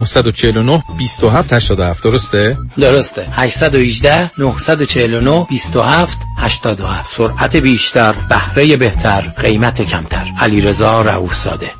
949 27 87 درسته؟ درسته. 818 949 27 87 سرعت بیشتر بهره بهتر قیمت کمتر. علیرضا رؤوف زاده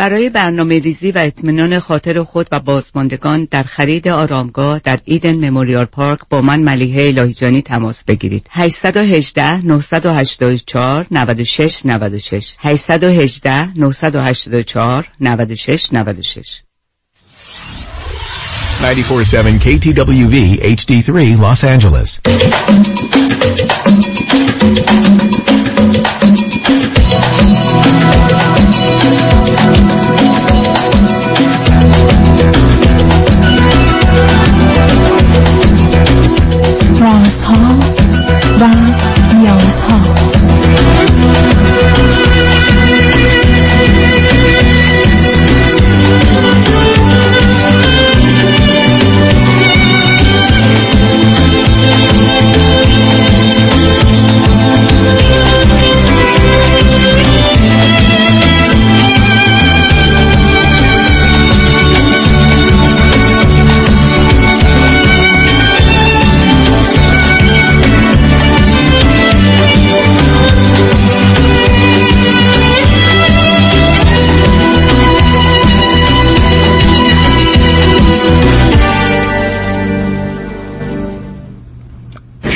برای برنامه ریزی و اطمینان خاطر خود و بازماندگان در خرید آرامگاه در ایدن مموریال پارک با من ملیحه الهیجانی تماس بگیرید 818 984 96 96 818 984 96 96 94.7 KTWV HD3 Los Angeles رازها و نیازها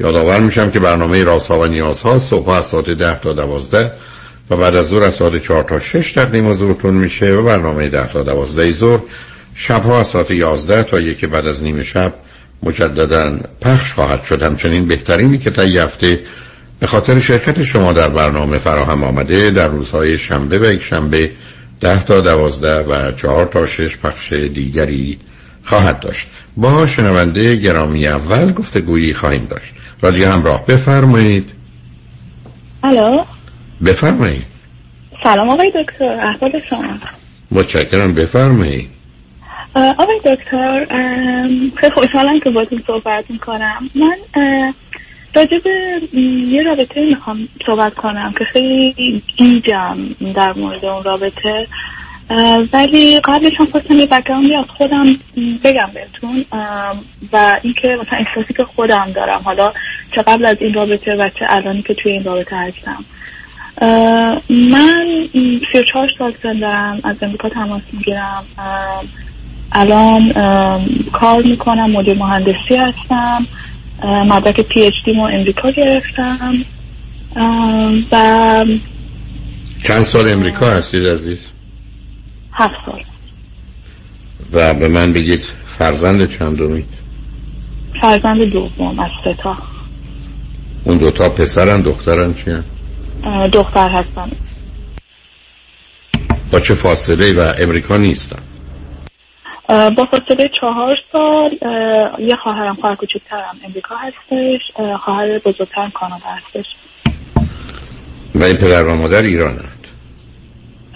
یادآور میشم که برنامه رازها و نیازها صبح از ساعت ده تا دوازده و بعد از ظهر از ساعت چهار تا شش تقدیم حضورتون میشه و برنامه ده تا دوازده ظهر شبها از ساعت یازده تا یک بعد از نیمه شب مجددا پخش خواهد شد. همچنین بهترینی که تا هفته به خاطر شرکت شما در برنامه فراهم آمده در روزهای شنبه و یک شنبه ده تا دوازده و چهار تا شش پخش دیگری خواهد داشت. با شنونده گرامی اول گفته گویی خواهیم داشت. رادیو همراه بفرمایید. الو؟ بفرمایید. سلام آقای دکتر احوال شما. متشکرم بفرمایید. آقای دکتر خیلی خوشحالم که باتون صحبت می‌کنم. من راجع به یه رابطه می‌خوام صحبت کنم که خیلی گیجم در مورد اون رابطه. ولی قبلش هم خواستم یه بکراندی از خودم بگم بهتون و اینکه مثلا احساسی که خودم دارم. حالا چه قبل از این رابطه و چه الانی که توی این رابطه هستم. من سی و چهار سال سن دارم از امریکا تماس می‌گیرم. الان کار می‌کنم مدیر مهندسی هستم. مدرک پی اچ دی مو امریکا گرفتم. و چند سال امریکا هستید عزیز؟ هفت سال. و به من بگید فرزند چندمید فرزند دوم از سه تا. اون دوتا پسرن دخترن چی دختر هستن. با چه فاصله و امریکا نیستن؟ با فاصله چهار سال یه خواهرم خواهر کوچکترم امریکا هستش خواهر بزرگترم کانادا هستش. و این پدر و مادر ایرانند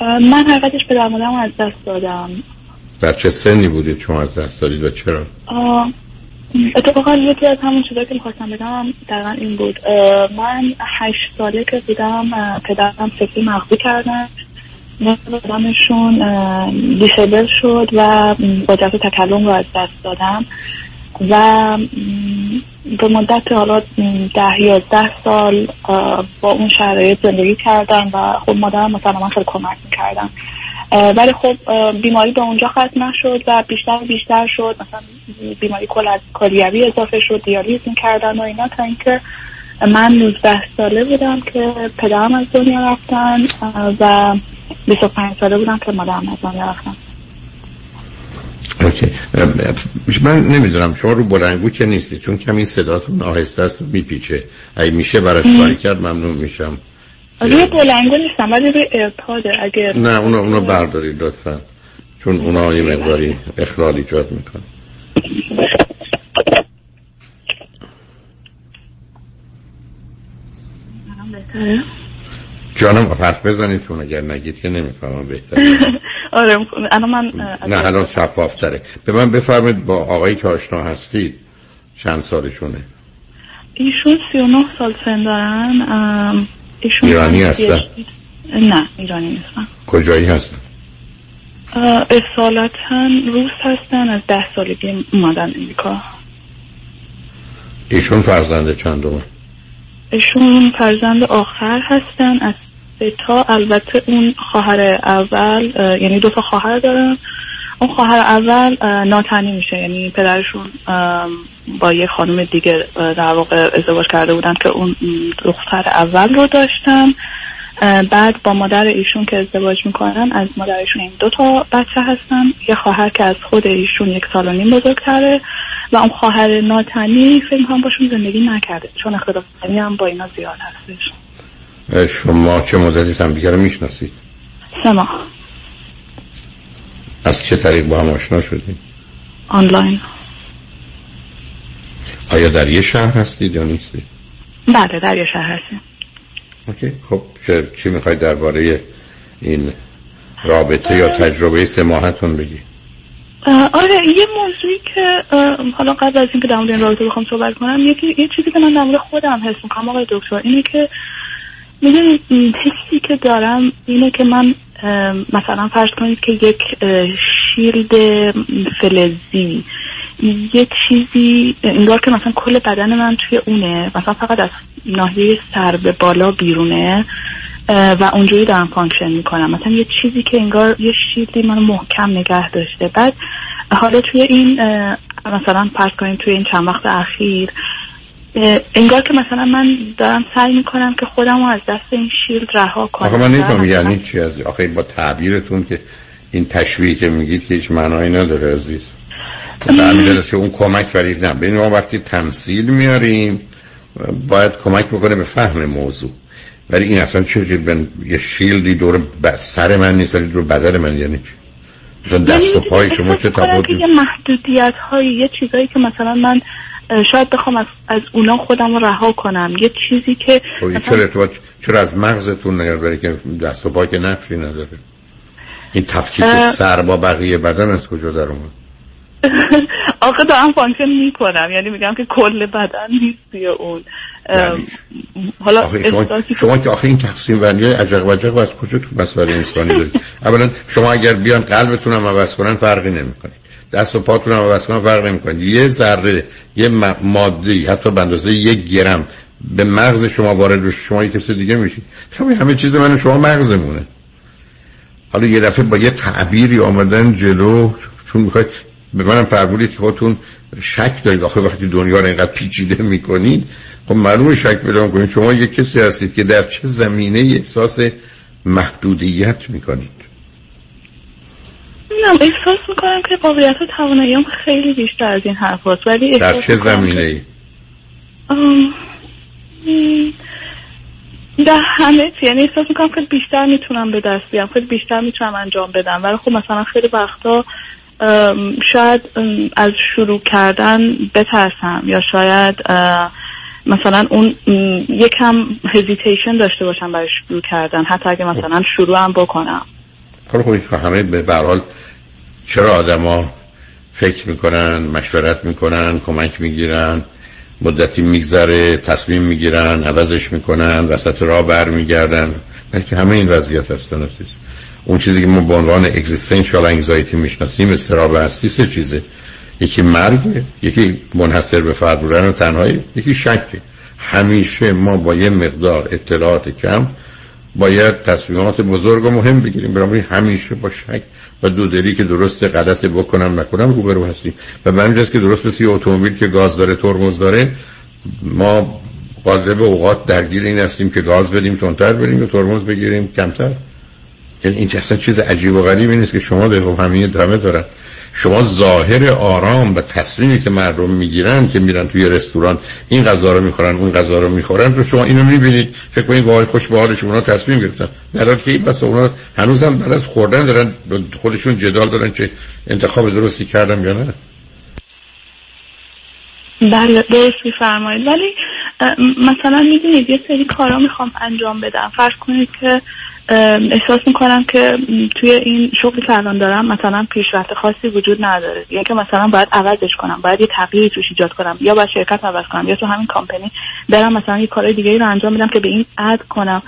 من حقیقتش پدر مادرم از دست دادم. در چه سنی بودید شما از دست دادید و چرا؟ اتفاقا یکی از همون چیزایی که می‌خواستم بگم دقیقا این بود. من هشت ساله که بودم پدرم سفی مغزی کردن. بدنشون دیسیبل شد و قدرت تکلم رو از دست دادم. و به مدت حالا ده یازده سال با اون شرایط زندگی کردم و خب مادرم مثلا من خیلی کمک می‌کردم ولی خب بیماری به اونجا ختم نشد و بیشتر و بیشتر شد. مثلا بیماری کل- کلیوی اضافه شد دیالیز می‌کردن و اینا تا اینکه من 19 ساله بودم که پدرم از دنیا رفتن و 25 ساله بودم که مادرم از دنیا رفتن. اوکی. من نمی‌دونم شما رو بلنگو که نیستی چون کمی صداتون آهسته است میپیچه. اگه میشه براش کاری کرد ممنون میشم. روی بلنگو نیستم ولی روی اگر نه اونو اونو بردارید لطفا. چون اونا یه مقداری اخلال ایجاد می‌کنه بهتره؟ جانم حرف بزنید چون اگر نگید که نمی‌فهمم بهتر. آره الان من نه الان شفافتره. به من بفرمید با آقایی که آشنا هستید چند سالشونه؟ ایشون 39 سال سن دارن ایشون ایرانی هستن؟ نه ایرانی نیستن. کجایی هستن؟ اصالتا روس هستن از ده سالگی اومدن امریکا. ایشون فرزنده چندم ایشون فرزند آخر هستن از تا. البته اون خواهر اول یعنی دو تا خواهر دارن. اون خواهر اول ناتنی میشه. یعنی پدرشون با یه خانم دیگه در واقع ازدواج کرده بودن که اون دختر اول رو داشتن. اه، بعد با مادر ایشون که ازدواج می‌کنن از مادر ایشون این دو تا بچه هستن. یه خواهر که از خود ایشون یک سال و نیم بزرگتره و اون خواهر ناتنی فکر می‌کنم باشون زندگی نکرده چون اختلاف هم با اینا زیاد هستش. شما چه مدتی هم دیگه رو می‌شناسید؟ سه ماه از چه طریق با هم آشنا شدید؟ آنلاین. آیا در یه شهر هستید یا نیستید؟ بله در یه شهر هستیم. اوکی. خب چه چی می‌خواید درباره این رابطه یا تجربه سه ماهتون بگی آره یه موضوعی که حالا قبل از اینکه در مورد این رابطه بخوام صحبت کنم یکی یه چیزی که من در مورد خودم حس می‌کنم آقای دکتر اینه که می‌دونید حسی که دارم اینه که من مثلا فرض کنید که یک shield فلزی یه چیزی انگار که مثلا کل بدن من توی اونه مثلا فقط از ناحیه سر به بالا بیرونه و اونجوری دارم function می‌کنم. مثلا یه چیزی که انگار یه shield ی منو محکم نگه داشته. بعد حالا توی این مثلا فرض کنیم توی این چند وقت اخیر انگار که مثلا من دارم سعی می‌کنم که خودم رو از دست این شیلد رها کنم. آخه من نمیفهم مثلا- یعنی چی از آخه با تعبیرتون که این تشویقی که میگید که هیچ معنایی نداره عزیز. است که اون کمک ولی نه ببین ما وقتی تمثیل میاریم باید کمک بکنه به فهم موضوع. ولی این اصلا چه بن... یه شیلدی دور. سر من نیست ولی دور بدن من یعنی چی؟ مثلا دست و یعنی پای شما چه که یه محدودیت هایی یه چیزایی که مثلا من شاید بخوام از, از اونا خودم رو رها کنم. یه چیزی که خب چرا ارتباط چرا از مغزتون نگرد که دست و پای که نقشی نداره؟ این تفکیک اه. سر با بقیه بدن از کجا در اومد؟ آخه دارم function می‌کنم. یعنی میگم که کل بدن نیست توی اون. یعنی حالا آخه شما, شما که آخه این تقسیم بندی های عجق وجق از کجا تو مسائل انسانی دارید؟ اولا شما اگر بیان قلبتون هم عوض کنن فرقی نمی‌کنه. دست و پاتون هم عوض کنن فرق نمی‌کنه. یه ذره یه م- مادی حتی به اندازه یک گرم به مغز شما وارد بشه. شما یه کسی دیگه میشید شما همه چیز من شما مغزمونه. حالا یه دفعه با یه تعبیری آمدن جلو چون می‌خواید به منم فرمودید که خودتون شک دارید. آخه وقتی دنیا رو اینقدر پیچیده می‌کنید خب معلومه شک پیدا کنید شما یک کسی هستید که در چه زمینه احساس محدودیت می‌کنید. نه احساس می‌کنم که قابلیت و تواناییام خیلی بیشتر از این حرف هست ولی در چه زمینه که- ای در همه چی. یعنی احساس می‌کنم خیلی بیشتر می‌تونم به دست بیارم خیلی بیشتر می‌تونم انجام بدم. ولی خب مثلا خیلی وقتا شاید از شروع کردن بترسم یا شاید مثلا اون یکم هزیتیشن داشته باشم برای شروع کردن حتی اگه مثلا شروعم بکنم. حالا خب همه به حال چرا آدما فکر می‌کنن مشورت می‌کنن کمک می‌گیرن مدتی میگذره تصمیم می‌گیرن عوضش می‌کنن وسط راه برمیگردن؟ بلکه همه این وضعیت هستن عزیز اون چیزی که ما به عنوان اگزیستنشال انگزایتی می‌شناسیم استراب هستی سه چیزه. یکی مرگ یکی منحصر به فرد بودن و تنهایی یکی شکه همیشه ما با یه مقدار اطلاعات کم باید تصمیمات بزرگ و مهم بگیریم. برای همیشه با شک و دودلی که درست غلط بکنم نکنم روبرو هستیم. و به همین که درست مثل اتومبیل که گاز داره ترمز داره ما قالب اوقات درگیر این هستیم که گاز بدیم تندتر بریم و ترمز بگیریم کمتر. یعنی این اصلا چیز عجیب و غریبی نیست که شما به همین دمه دارن. شما ظاهر آرام و تصمیمی که مردم می‌گیرن که میرن توی رستوران این غذا رو می‌خورن اون غذا رو می‌خورن رو شما اینو می‌بینید. فکر کنید وای خوش به اونا تصمیم گرفتن. در حالی که این بس اونا هنوزم بعد از خوردن دارن خودشون جدال دارن که انتخاب درستی کردم یا نه. بله درست میفرمایید. ولی مثلا می‌دونید یه سری کارا می‌خوام انجام بدم. فرض کنید که احساس می‌کنم که توی این شغلی که الان دارم مثلا پیشرفت خاصی وجود نداره. یا که مثلا باید عوضش کنم باید یه تغییری توش ایجاد کنم. یا باید شرکت عوض کنم یا تو همین کامپنی برم مثلا یه کارهای دیگه رو انجام بدم که به این اد کنم.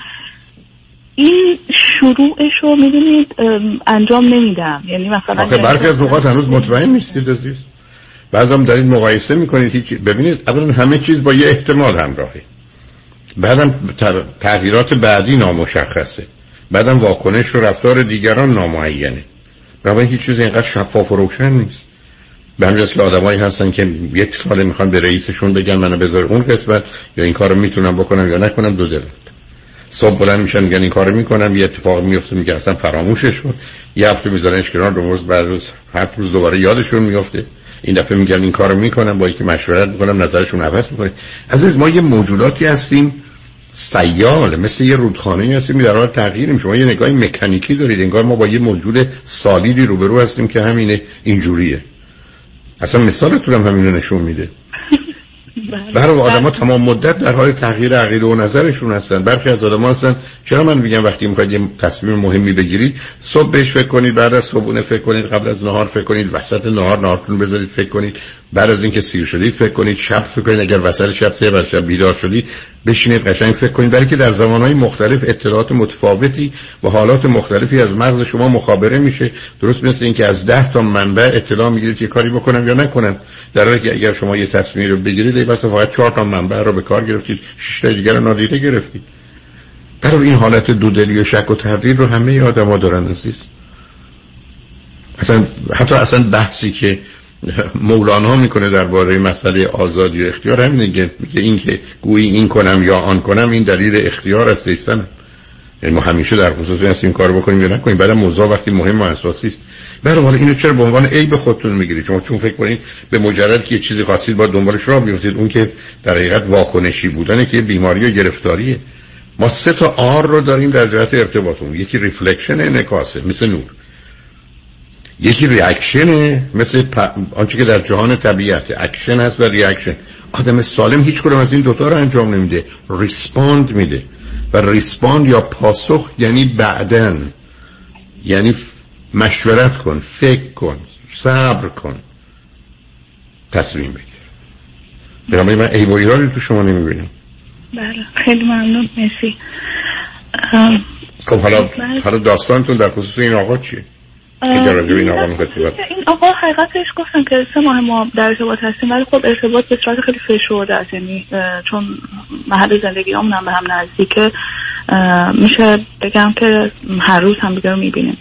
این شروعش رو می‌دونید انجام نمیدم. یعنی مثلا آخه برخی از اوقات هنوز مطمئن نیستید عزیز. بعضم دارید مقایسه می‌کنید هیچ ببینید اولا همه چیز با یه احتمال همراهه. بعدم تغییرات بعدی نامشخصه. بعدم واکنش و رفتار دیگران نامعینه. برای هیچ چیز اینقدر شفاف و روشن نیست. به همین که آدمایی هستن که یک سال می‌خوان به رئیسشون بگن منو بذار اون قسمت یا این کارو می‌تونم بکنم یا نکنم دو دلت صبح بلند میشن میگن این کارو می‌کنم یه اتفاق میفته میگه اصلا فراموشش شد یه هفته میذارنش کنار دو روز بعد روز هفت روز دوباره یادشون میفته. این دفعه میگن این کارو می‌کنم با اینکه مشورت می‌کنم نظرشون عوض می‌کنه. عزیز ما یه موجوداتی هستیم سیال مثل یه رودخانه هستیم در حال تغییریم شما یه نگاه مکانیکی دارید انگار ما با یه موجود سالیدی روبرو هستیم که همینه اینجوریه. اصلا مثالتون هم همینو نشون میده. بله. برای آدم ها تمام مدت در حال تغییر عقیده و نظرشون هستن. برخی از آدم هستن چرا من میگم وقتی می‌خواید یه تصمیم مهمی بگیرید صبح بهش فکر کنید بعد از صبحونه فکر کنید قبل از نهار فکر کنید وسط نهار نهارتون بذارید فکر کنید. بعد از اینکه سیر شدید فکر کنید شب فکر کنید اگر وسط شب سه بعد شب بیدار شدید بشینید قشنگ فکر کنید. برای که در زمانهای مختلف اطلاعات متفاوتی و حالات مختلفی از مغز شما مخابره میشه. درست مثل اینکه از ده تا منبع اطلاع می‌گیرید که کاری بکنم یا نکنم در حالی که اگر شما یه تصمیم رو بگیرید ای بس فقط چهار تا منبع رو به کار گرفتید شش تا دیگر رو نادیده گرفتید. برای این حالت دودلی و شک و تردید رو همه آدم‌ها دارن عزیز. اصلا حتی اصلا بحثی که مولانا می‌کنه درباره مسئله آزادی و اختیار. همینه میگه این که گویی این کنم یا آن کنم این دلیل اختیار است ایستن یعنی ما همیشه در خصوص این این کار بکنیم یا نکنیم. بعد موضوع وقتی مهم و اساسی است. برای حالا اینو چرا به عنوان عیب خودتون می‌گیرید؟ شما چون فکر کنید به مجرد که چیزی خواستید با دنبالش راه بیفتید. اون که در حقیقت واکنشی بودنه که بیماری و گرفتاریه. ما سه تا R رو داریم در جهت ارتباطمون. یکی reflection انعکاسه مثل نور. یکی reaction ه مثل آنچه که در جهان طبیعت اکشن هست و reaction آدم سالم هیچ کدوم از این دوتا رو انجام نمیده. respond میده. و respond یا پاسخ یعنی بعدن. یعنی مشورت کن فکر کن صبر کن. تصمیم بگیر. برای همین عیبی تو شما نمی‌بینم. بله خیلی ممنون مرسی. خب حالا حالا داستانتون در خصوص این آقا چیه؟ این آقا این آقا حقیقتش گفتم که سه ماه ما در ارتباط هستیم ولی خب ارتباط به صورت خیلی فشرده است. یعنی چون محل زندگی هم به هم نزدیکه میشه بگم که هر روز هم دیگه رو می‌بینیم.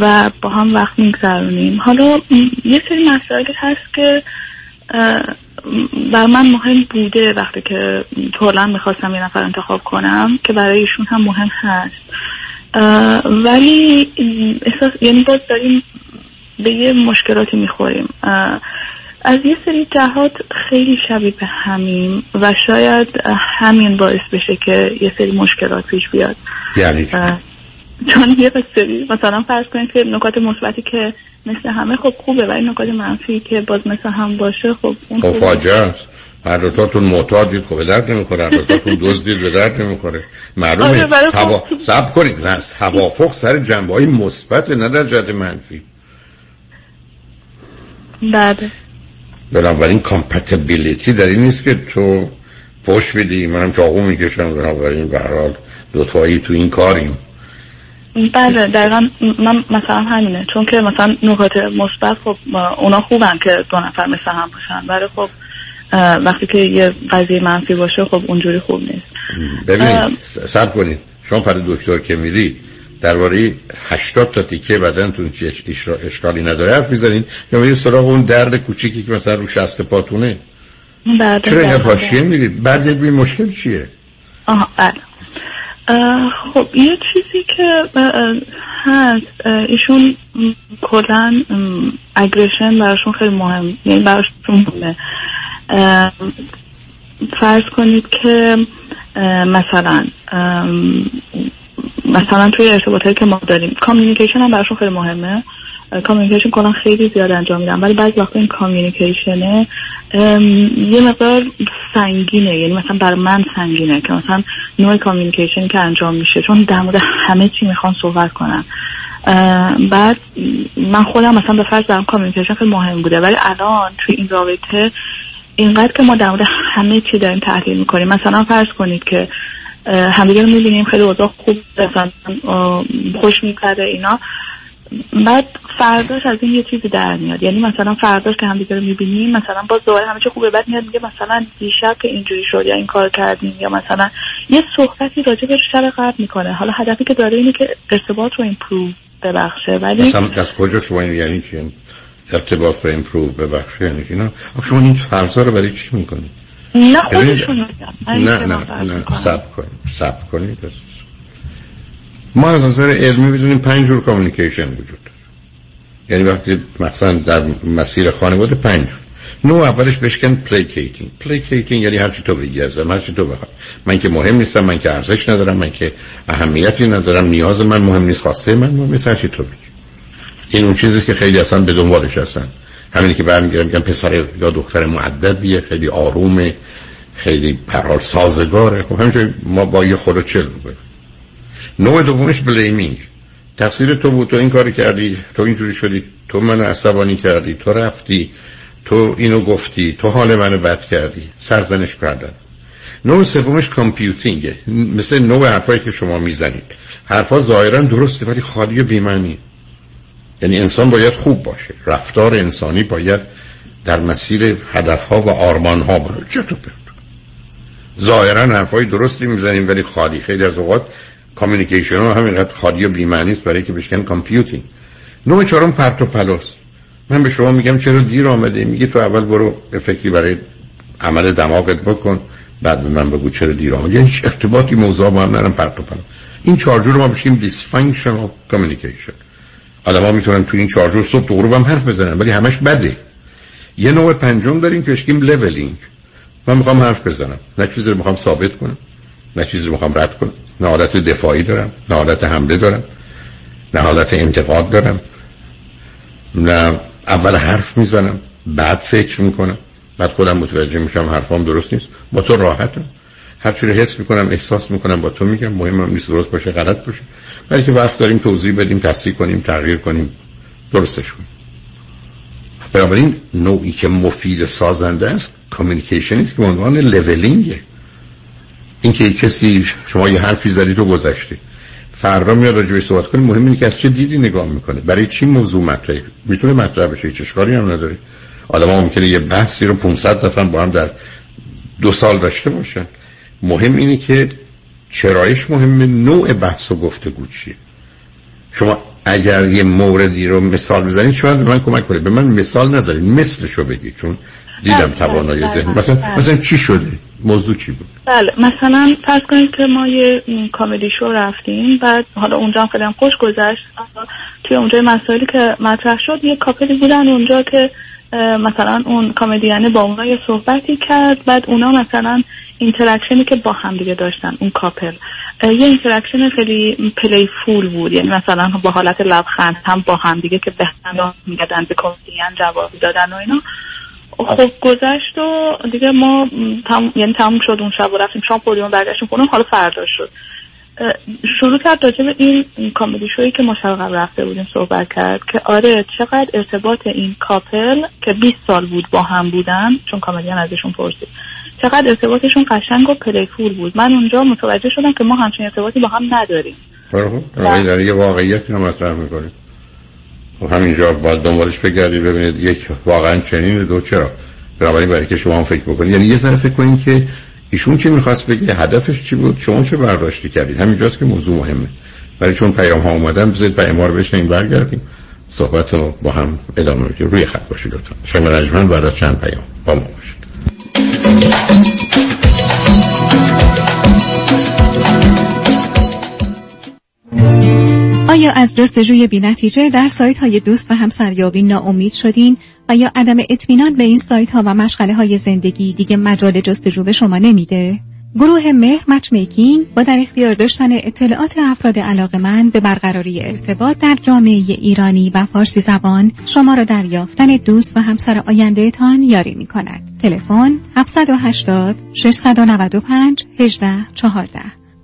و با هم وقت میگذرونیم. حالا یه سری مسائلی هست که بر من مهم بوده وقتی که طولا می‌خواستم یه نفر انتخاب کنم که برای ایشون هم مهم هست. ولی احساس یعنی باز داریم به یه مشکلاتی می‌خوریم. از یه سری جهات خیلی شبیه به همین و شاید همین باعث بشه که یه سری مشکلات پیش بیاد. یعنی چون یه سری مثلا فرض کنید که نکات مثبتی که مثل همه خب خوبه ولی نکات منفی که باز مثل هم باشه خب اون خب فاجعه است. هر دوتاتون معتادید خب به درد نمی‌خوره. هر دوتاتون دزدید به درد نمی‌خوره. معلومه آره توا... سب کنید نه توافق سر جنبه های مثبت نه در جهت منفی. بله. بنابراین کامپتیبیلیتی در این نیست که تو پشت بدی منم چاقو می‌کشم. بنابراین به هر حال دوتایی تو این کاریم. بله دقیقا من مثلا همینه. چون که مثلا نکات مثبت خب اونا خوبن که دو نفر مثل هم باشن. ولی خب وقتی که یه قضیه منفی باشه خب اونجوری خوب نیست. ببینید سب کنید. شما پر دکتر که میری درباره 80 تا تیکه بدنتون چه اشکالی نداره حرف می‌زنین یا میری سراغ اون درد کوچیکی که مثلا رو شست پاتونه؟ چرا این حاشیه میری بعد یک مشکل چیه؟ آها بله. خب یه چیزی که هست. ایشون کلا اگریشن براشون خیلی مهم یعنی براشون مهمه. فرض کنید که مثلا مثلا توی ارتباطی که ما داریم communication هم براشون خیلی مهمه. communication کنن خیلی زیاد انجام میدن ولی بعضی وقتا این communication ه یه مقدار سنگینه یعنی مثلا برای من سنگینه که مثلا نوع communication که انجام میشه چون در مورد همه چی می‌خوان صحبت کنن. بعد من خودم مثلا به فرض برام communication خیلی مهم بوده ولی الان توی این رابطه اینقدر که ما در مورد همه چی داریم تحلیل می‌کنیم. مثلا فرض کنید که همدیگه رو می‌بینیم خیلی اوضاع خوب مثلا خوش میگذره اینا. بعد فرداش از این یه چیزی در میاد. یعنی مثلا فرداش که همدیگه رو می‌بینیم مثلا باز دوباره همه چی خوبه. بعد میاد میگه مثلا دیشب که اینجوری شد یا این کار کردیم یا مثلا یه صحبتی راجع به شر قبل می‌کنه. حالا هدفی که داره اینه که ارتباط رو ایمپروو ببخشه. ولی مثلا از کجا شما یعنی چی؟ ارتباط رو improve ببخشه یعنی اینا. شما این فرضا رو برای چی می‌کنید؟ نه خودشون نه نه نه صبر کنید صبر کنید ما از نظر علمی بدونیم پنج جور communication وجود داره. یعنی وقتی مثلا در مسیر خانواده پنج جور. نوع اولش بهش میگن placating placating یعنی هرچی تو بگی ازم هرچی تو بخوای. من که مهم نیستم من که ارزش ندارم من که اهمیتی ندارم نیاز من مهم نیست خواسته من مهم نیست هرچی تو بگی. این اون چیزی که خیلی اصلا به دنبالش هستن. همینی که برمیگردم میگم پسر یا دختر معدبیه خیلی آرومه خیلی پرال سازگاره. خب همینجوری ما با یه خود چل رو بریم. نوع دومش بلیمینگ. تقصیر تو بود تو این کاری کردی تو اینجوری شدی تو من عصبانی کردی تو رفتی تو اینو گفتی تو حال منو بد کردی سرزنش کردن. نوع سومش کامپیوتینگه. مثل نوع حرفایی که شما می‌زنید. حرفا ظاهرا درسته ولی خالی و بیمعنی یعنی انسان باید خوب باشه. رفتار انسانی باید در مسیر هدفها و آرمانها باشه. چطور ظاهرا حرفای درستی می‌زنیم ولی خالی. خیلی از اوقات communication ها همینقدر خالی و بی‌معنی است برای که بهش میگن computing نوع چهارم پرت و پلاست من به شما میگم چرا دیر آمدی؟ میگه تو اول برو یه فکری برای عمل دماغت بکن بعد به من بگو چرا دیر آمده. یعنی ارتباطی موضوع با هم ندارن پرت و پلاس این چارجور رو ما بشیم dysfunctional communication. آدم ها می‌تونن تو این چارجور صبح تو هم حرف بزنن ولی همش بده. یه نوع پنجم داریم که بهش میگیم leveling من می‌خوام حرف بزنم. نه چیزی رو می‌خوام ثابت کنم نه چیزی رو می‌خوام رد کنم. نه حالت دفاعی دارم نه حالت حمله دارم نه حالت انتقاد دارم نه اول حرف می‌زنم بعد فکر می‌کنم. بعد خودم متوجه میشم حرفام درست نیست. با تو راحتم. هر چی رو حس می‌کنم احساس می‌کنم با تو میگم. مهمم نیست درست باشه غلط باشه. که وقت داریم توضیح بدیم تصحیح کنیم تغییر کنیم درستش کنیم. بنابراین نوعی که مفید سازنده است کامیونیکیشن است که به عنوان لولینگه اینکه کسی شما یه حرفی زدی تو گذشته. فردا میاد راجعش صحبت کنیم مهم اینه که از چه دیدی نگاه می‌کنه. برای چی موضوع مطرحه؟ می‌تونه مطرح بشه. هیچ اشکالی هم نداره. آدم ممکنه یه بحثی رو 500 دفعه با هم در دو سال داشته باشن. مهم اینه که چرایش مهمه نوع بحث و گفتگو چیه. شما اگر یه موردی رو مثال بزنید شاید به من کمک کنید. به من مثال نذارید مثلشو بگید چون دیدم بله، توانایی بله، ذهن. مثلا بله. مثلا چی شده؟ موضوع چی بود؟ بله مثلا فرض کنید که ما یه کمدی شو رفتیم بعد حالا اونجا هم خیلی خوش گذشت. توی اونجا مسائلی که مطرح شد یه couple ی بودن اونجا که مثلا اون comedian ه با اونا یه صحبتی کرد بعد اونا مثلا interaction ی که با هم دیگه داشتن اون couple. یه interaction خیلی playful بود. یعنی مثلا با حالت لبخند هم با هم دیگه که به هم می‌گفتن به کمدین جواب دادن و اینا. خب گذشت و دیگه ما تم... یعنی تموم شد اون شب و رفتیم شام خوردیم برگشتیم خونه حالا فردا شد. شروع کرد راجع به این کامدی شویی که ما شب قبل رفته بودیم صحبت کرد که آره چقدر ارتباط این کاپل که 20 سال بود با هم بودن چون کامدیان ازشون پرسید. چقدر ارتباطشون قشنگ و پلیفول بود. من اونجا متوجه شدم که ما همچین ارتباطی با هم نداریم. آره در یه واقعیت رو مطرح می‌کنیم و همینجا باید دنبالش بگردید ببینید یک واقعا چنین دو چرا؟ بنابراین برای که شما هم فکر بکنید یعنی یه ذره فکر کنید که ایشون چی می‌خواست بگه هدفش چی بود؟ شما چه برداشتی کردید همینجاست که موضوع مهمه. ولی چون پیام ها اومدن بذارید پیام ها رو بشنیم برگردیم. صحبت رو با هم ادامه میدیم. روی خط باشید لطفا. شنگ رجمن بعد از چند پیام. با ما باشید. آیا از جستجوی بی نتیجه در سایت های دوست و همسریابی ناامید شدین و یا عدم اطمینان به این سایت ها و مشغله های زندگی دیگه مجال جستجو به شما نمیده؟ گروه مهر مچ میکینگ با در اختیار داشتن اطلاعات افراد علاقه من به برقراری ارتباط در جامعه ایرانی و فارسی زبان شما را در یافتن دوست و همسر آینده تان یاری می کند. تلفن 780 695 18 14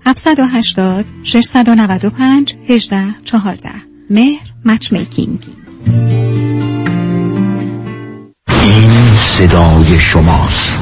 780 695 18 14 مهر Matchmaking این صدای شماست.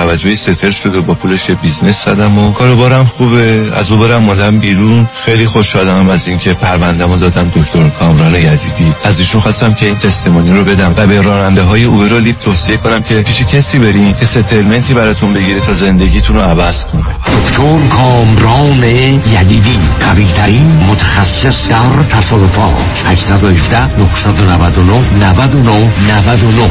توجهی settle شده با پولش business زدم و کاروبارم خوبه. از اوبرم مولم بیرون. خیلی خوشحالم از اینکه پروندهمو دادم دکتر کامران یدیدی. از ایشون خواستم که این تستمونی رو بدم و به راننده های اوبر رو لیفت توصیه کنم که پیش کسی برین که ستلمنتی براتون بگیره تا زندگیتون رو عوض کنه. دکتر کامران یدیدی ترین متخصص در تصادفات. 818 999 99 99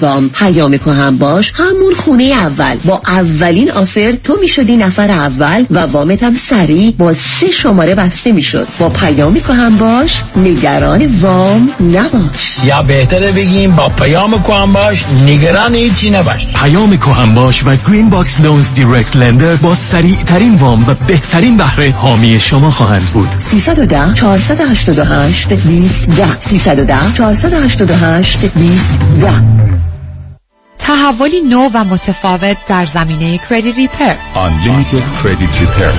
وام پیام کهن باش. همون خونه اول. با اولین offer تو می‌شدی نفر اول و وامت هم سریع با سه شماره بسته می‌شد. با پیام کهن باش. نگران وام نباش. یا بهتره بگیم با پیام کهن باش. نگران هیچی نباش. پیام کهن باش و Green Box Loans direct lender با سریع ترین وام و بهترین بهره حامی شما خواهند بود. 310 488 20 10 310 488 20 10 تحولی نو و متفاوت در زمینه کردیت ریپر Unlimited Credit Repair.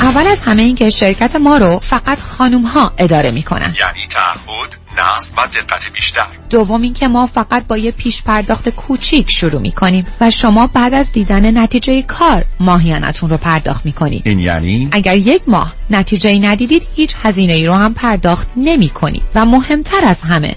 اول از همه این که شرکت ما رو فقط خانوم ها اداره می کنن. یعنی تعهد نصب و دقت بیشتر. دوم اینکه ما فقط با یه پیش پرداخت کوچیک شروع می کنیم و شما بعد از دیدن نتیجه کار ماهیانتون رو پرداخت می کنید این یعنی؟ اگر یک ماه نتیجه ندیدید هیچ هزینه ای رو هم پرداخت نمی کنید و مهمتر از همه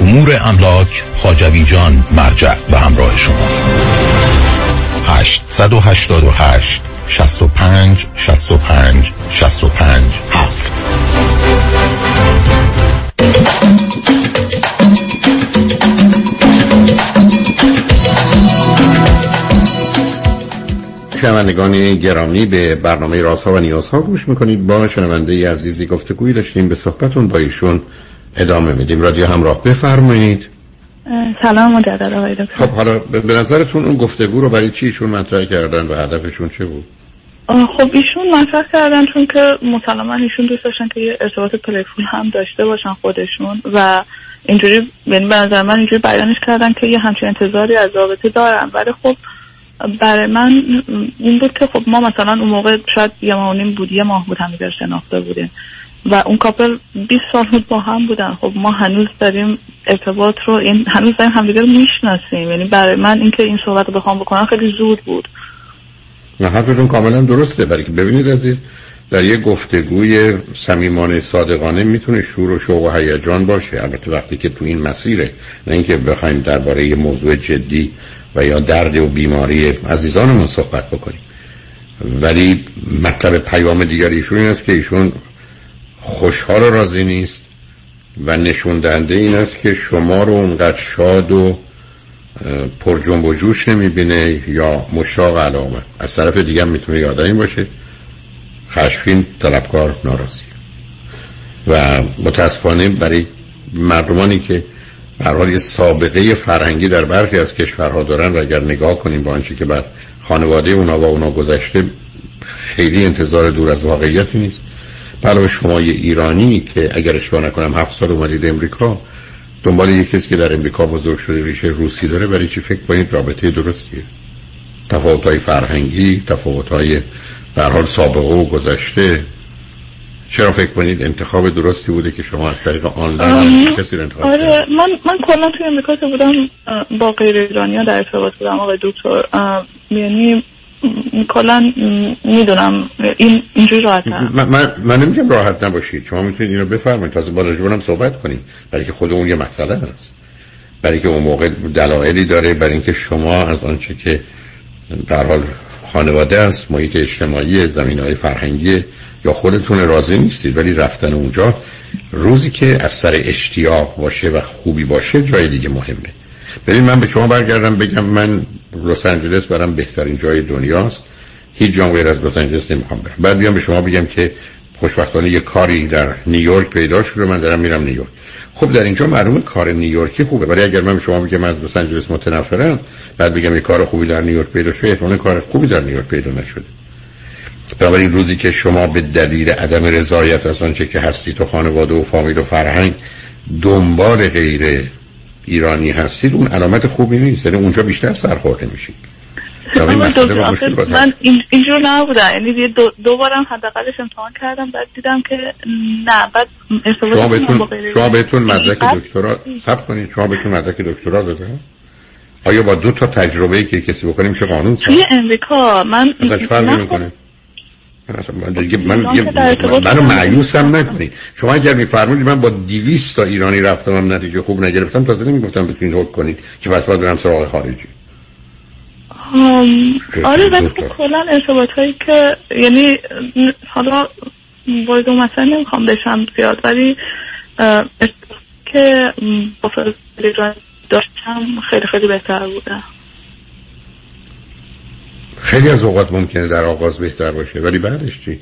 امور املاک خاجوی جان مرجع و همراه شماست 888 65 65 65 7 شنوندگان گرامی به برنامه رازها و نیازها گوش می‌کنید. با شنونده عزیزی گفتگویی داشتیم. به صحبتون با ایشون ادامه میدیم. رادیو همراه. بفرمایید. سلام مجدد آقای دکتر. خب حالا به نظرتون اون گفتگو رو برای چی ایشون مطرح کردن و هدفشون چه بود؟ خب ایشون مطرح کردن چون که مسلما ایشون دوست داشتن که یه ارتباط پلیفول هم داشته باشن خودشون و اینجوری یعنی به نظر من اینجوری بیانش کردن که یه همچین انتظاری از رابطه دارن. ولی خب برای من این بود که خب ما مثلا اون موقع شاید یه ماه نیم بود یه ماه بود همدیگر شناخته بودیم. و اون کاپل 20 سال با هم بودن. خب ما هنوز داریم ارتباط رو این هنوز داریم همدیگر رو می‌شناسیم. یعنی برای من اینکه این صحبت رو بخوام بکنم خیلی زود بود. نه حرفتون کاملا درسته. برای که ببینید عزیز در یه گفتگوی صمیمانه صادقانه می‌تونه شور و شوق و هیجان باشه. البته وقتی که تو این مسیره نه اینکه بخوایم درباره یه موضوع جدی و یا درد و بیماری عزیزانمون صحبت بکنیم. ولی مطلب پیام دیگر ایشون این است که ایشون خوشحال و راضی نیست و نشون دهنده این است که شما رو اونقدر شاد و پر جنب و جوش نمی‌بینه یا مشتاق علامه از طرف دیگه می‌تونه یادانی باشه. خشفین طلبکار ناراضی. و متاسفانه برای مردمانی که برای یه سابقه فرهنگی در برخی از کشورها دارن و اگر نگاه کنیم با آنچه که بر خانواده اونا و اونا گذشته خیلی انتظار دور از واقعیتی نیست. برای شما یه ایرانی که اگر اشتباه نکنم هفت سال اومدید امریکا دنبال یه کسی که در امریکا بزرگ شده ریشه روسی داره برای چی فکر کنید؟ رابطه درستیه. تفاوت های فرهنگی تفاوت های در حال سابقه و گذشته. چرا فکر کنید انتخاب درستی بوده که شما از طریق آنلاین کسی رو انتخاب آره. من من کلا توی امریکا بودم با غیر ایرانی ها در ارتباط بودم. آقای دکتر یعنی کلا می‌دونم این اینجوری راحت من, من, نمیگم راحت نباشید. شما می‌تونید اینو بفرمایید. تازه با رجبونم صحبت کنیم. برای که خود اون یه مسئله هست برای که اون موقع دلایلی داره. برای اینکه شما از آنچه که در حال خانواده است محیط اجتماعی زمین های فرهنگی یا خودتون راضی نیستید ولی رفتن اونجا روزی که از سر اشتیاق باشه و خوبی باشه جای دیگه مهمه. ببین من به شما برگردم بگم من لس آنجلس برام بهترین جای دنیاست. هیچ جا غیر از لس آنجلس نمی‌خوام برم. بعد بیام به شما بگم که خوشبختانه یه کاری در نیویورک پیدا شده من دارم میرم نیویورک. خب در اینجا معلومه کار نیویورکی خوبه ولی اگر من به شما بگم از لس آنجلس متنفرم بعد بگم یه کار خوبی در نیویورک پیدا شده احتمال کار خوبی در نیویورک پیدا نشده. بنابراین روزی که شما به دلیل عدم رضایت از آنچه که هستی تو خانواده و فامیل و فرهنگ دنبال غیر ایرانی هستید اون علامت خوبی نیست. یعنی اونجا بیشتر سرخورده میشید. من اینجور نبودم. یعنی دو, دو بارم حداقلش امتحان کردم بعد دیدم که نه بعد شما بهتون شما بهتون مدرک دکترا سب کنید. شما بهتون مدرک دکترا داده آیا با دو تا تجربه که کسی بکنیم چه قانون توی امریکا من فرقی می‌کنه. من منو معیوسم نکنید شما اگر میفرمایید من با 200 تا ایرانی رفتم هم نتیجه خوب نگرفتم تازه نمی‌گفتم بتونید حکم کنید که پس باید برم سراغ خارجی. آره ولی کلا ارتباط هایی که یعنی حالا وارد مثلا نمی‌خوام بشم زیاد ولی که با داشتم خیلی خیلی بهتر بوده. خیلی از اوقات ممکنه در آغاز بهتر باشه ولی بعدش چی؟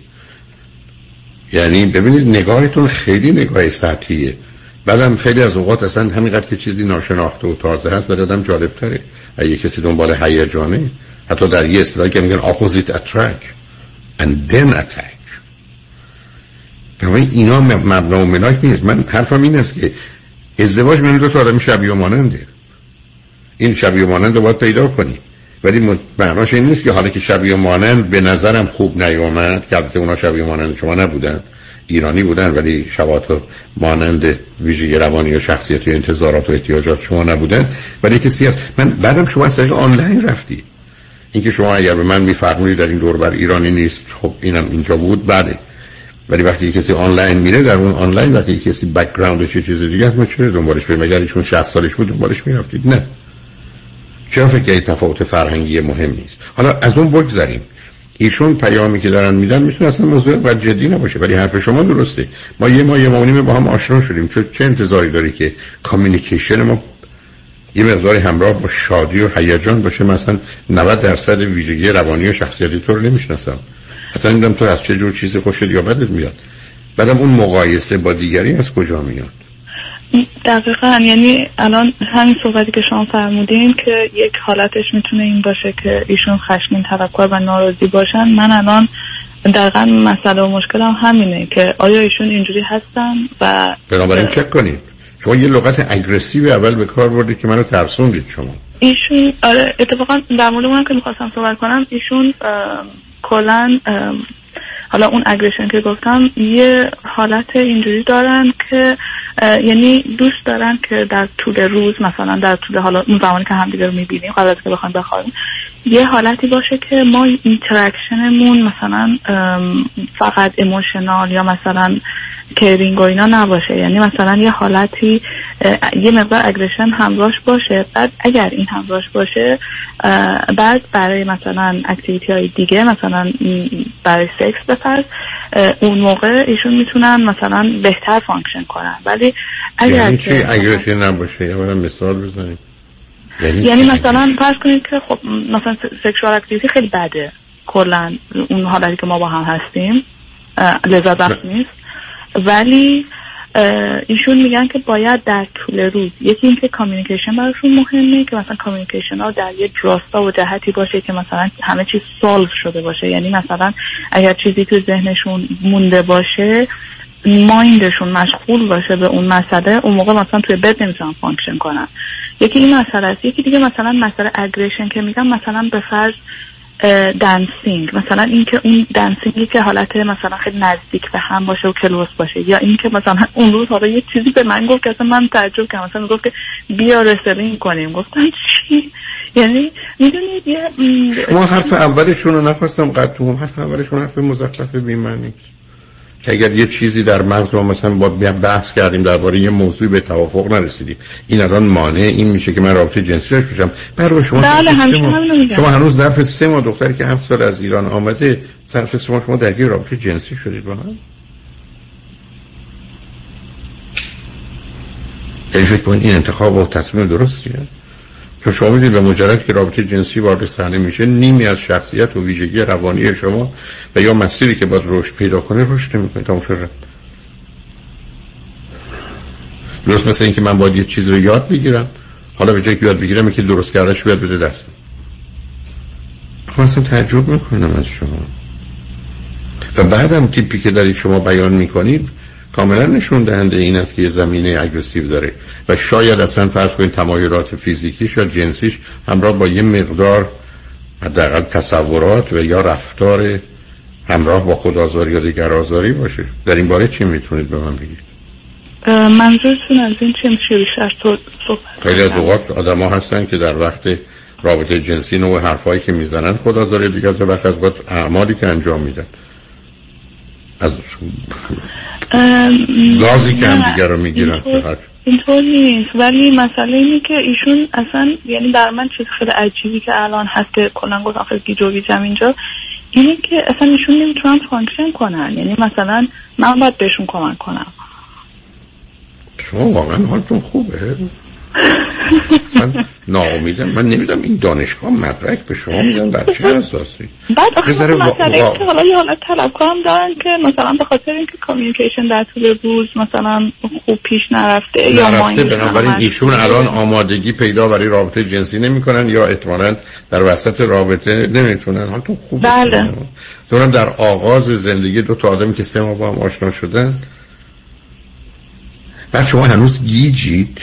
یعنی ببینید نگاهتون خیلی نگاه سطحیه. بعدم خیلی از اوقات اصلا همینقدر که چیزی ناشناخته و تازه هست برای آدم جالب تره اگه کسی دنبال هیجانه حتی در یه اصطلاحی که میگن opposite attract and then attack. برای اینا مبنا و ملاک نیست. من حرفم این است که ازدواج من دو تا آدم شبیه و ماننده. این شبیه و مانند رو باید پیدا کنی ولی معناش این نیست که حالا که شبیه مانند به نظرم خوب نیومد که البته اونا شبیه مانند شما نبودن. ایرانی بودن ولی شبات و مانند ویژگی روانی و شخصیت و انتظارات و احتیاجات شما نبودن. ولی کسی هست من بعدم شما از آنلاین رفتی. اینکه شما اگر به من میفرمایید در این دور بر ایرانی نیست خب اینم اینجا بود بله. ولی وقتی کسی آنلاین میره در اون آنلاین وقتی کسی background چه چیز دیگه است ما چرا دنبالش بریم؟ اگر ایشون 60 سالش بود دنبالش می‌رفتید. نه. چرا فکر تفاوت فرهنگی مهم نیست. حالا از اون بگذاریم ایشون پیامی که دارن میدن می‌تونه اصلا موضوع و جدی نباشه ولی حرف شما درسته. ما یه ما یه مونیم با هم آشنا شدیم. چه چه انتظاری داری که communication ما یه مقداری همراه با شادی و هیجان باشه؟ مثلا 90 درصد ویژگی روانی و شخصیتی تو رو نمی‌شناسم. اصلا نمی‌دونم تو از چه جور چیزی خوشت یا بدت میاد. بعدم اون مقایسه با دیگری از کجا میاد؟ دقیقا یعنی الان همین صحبتی که شما فرمودین که یک حالتش می‌تونه این باشه که ایشون خشمین توکر و ناراضی باشن. من الان دقیقا مسئله و مشکلم همینه که آیا ایشون اینجوری هستن و بنابراین چک کنید. شما یه لغت aggressive اول به کار بردید که منو ترسوندید شما. ایشون آره اتفاقا در مورد من که می‌خواستم صحبت کنم ایشون کلا حالا اون aggression که گفتم یه حالت اینجوری دارن که یعنی دوست دارن که در طول روز مثلا در طول حالا اون زمانی که همدیگه رو می‌بینیم قبل که بخوایم بخوابیم یه حالتی باشه که ما interaction مون مثلا فقط emotional یا مثلا caring و اینا نباشه. یعنی مثلا یه حالتی یه مقدار aggression همراهش باشه. بعد اگر این همراهش باشه بعد برای مثلا activity های دیگه مثلا برای سکس بپرس اون موقع ایشون می‌تونن مثلا بهتر function کنن. ولی اگر یعنی چی aggression نباشه؟ یه مثال بزنید یعنی, یعنی مثلا فرض کنید که خب مثلا سکشوال اکتیویتی خیلی بده. کلا اون حالتی که ما با هم هستیم لذت بخش نیست. ولی ایشون میگن که باید در طول روز یکی اینکه communication براشون مهمه که مثلا communication ها در یه راستا و جهتی باشه که مثلا همه چیز solve شده باشه. یعنی مثلا اگر چیزی تو ذهنشون مونده باشه mind شون مشغول باشه به اون مسئله اون موقع مثلا توی bed نمی‌تونن function کنن. یکی این مسئله است. یکی دیگه مثلا مسئله اگریشن که میگم مثلا به فرض دنسینگ مثلا اینکه اون دنسینگی که حالت مثلا خیلی نزدیک به هم باشه و کلوس باشه. یا اینکه مثلا اون روز حالا یه چیزی به من گفت که من تعجب کردم. مثلا گفت که بیا رسلینگ کنیم. گفتم چی؟ یعنی می‌دونید یه شما حرف اولشون رو نخواستم قطع حرف اولشون حرف مزخرف بی‌معنی که اگر یه چیزی در مغز ما مثلا با بحث کردیم درباره یه موضوعی به توافق نرسیدیم این الان مانع این میشه که من رابطه جنسی داشته باشم. برای شما بله شما هنوز ظرف سه ماه دختری که هفت سال از ایران آمده ظرف سه ماه شما درگیر رابطه جنسی شدید با هم یعنی فکر این انتخاب و تصمیم درستیه؟ چون شما می‌دید به مجرد که رابطه جنسی وارد صحنه میشه نیمی از شخصیت و ویژگی روانی شما و یا مسیری که باید رشد پیدا کنه رشد نمی‌کنه. تمام شد. درست مثل اینکه من باید یه چیز رو یاد بگیرم. حالا به جایی که یاد بگیرم که درست کردش بیاد بده دست. خب اصلا تعجب می‌کنم از شما. و بعدم تیپی که دارید شما بیان می‌کنید کاملا نشون دهنده این است که یه زمینه اگریسیو داره. و شاید اصلا فرض کنید تمایلات فیزیکیش یا جنسیش همراه با یه مقدار حداقل تصورات و یا رفتار همراه با خودآزاری یا دیگر آزاری باشه. در این باره چی می‌تونید به من بگید؟ منظورتون از این چه میشه بیشتر صحبت خیلی از اوقات آدم ها هستن که در وقت رابطه جنسی نوع حرفایی که می‌زنن خودآزاری دیگر از وقت از وقت اعمالی که انجام میدن. از گازی که هم دیگر رو می‌گیرن اینطور نیست. ولی مسئله اینه که ایشون اصلا یعنی در من چیز خیلی عجیبی که الان هست که کلا گفت آخر گیجو گیجم اینجا اینه که اصلا ایشون نمی‌تونن function کنن. یعنی مثلا من باید بهشون کمک کنم. شما واقعا حالتون خوبه؟ من ناامیدم. من نمیدم این دانشگاه مدرک به شما میدن بر چه اساسی بعد آخه مسئله با... که حالا یه حالت طلبکارم دارن که مثلا به خاطر اینکه کامیونیکیشن در طول روز مثلا خوب پیش نرفته یا نرفته بنابراین ایشون الان آمادگی پیدا برای رابطه جنسی نمی‌کنن یا احتمالا در وسط رابطه نمی‌تونن. حالتون خوبه بله. دورم در آغاز زندگی دو تا آدمی که سه ماه با هم آشنا شدن. بعد شما هنوز گیجید.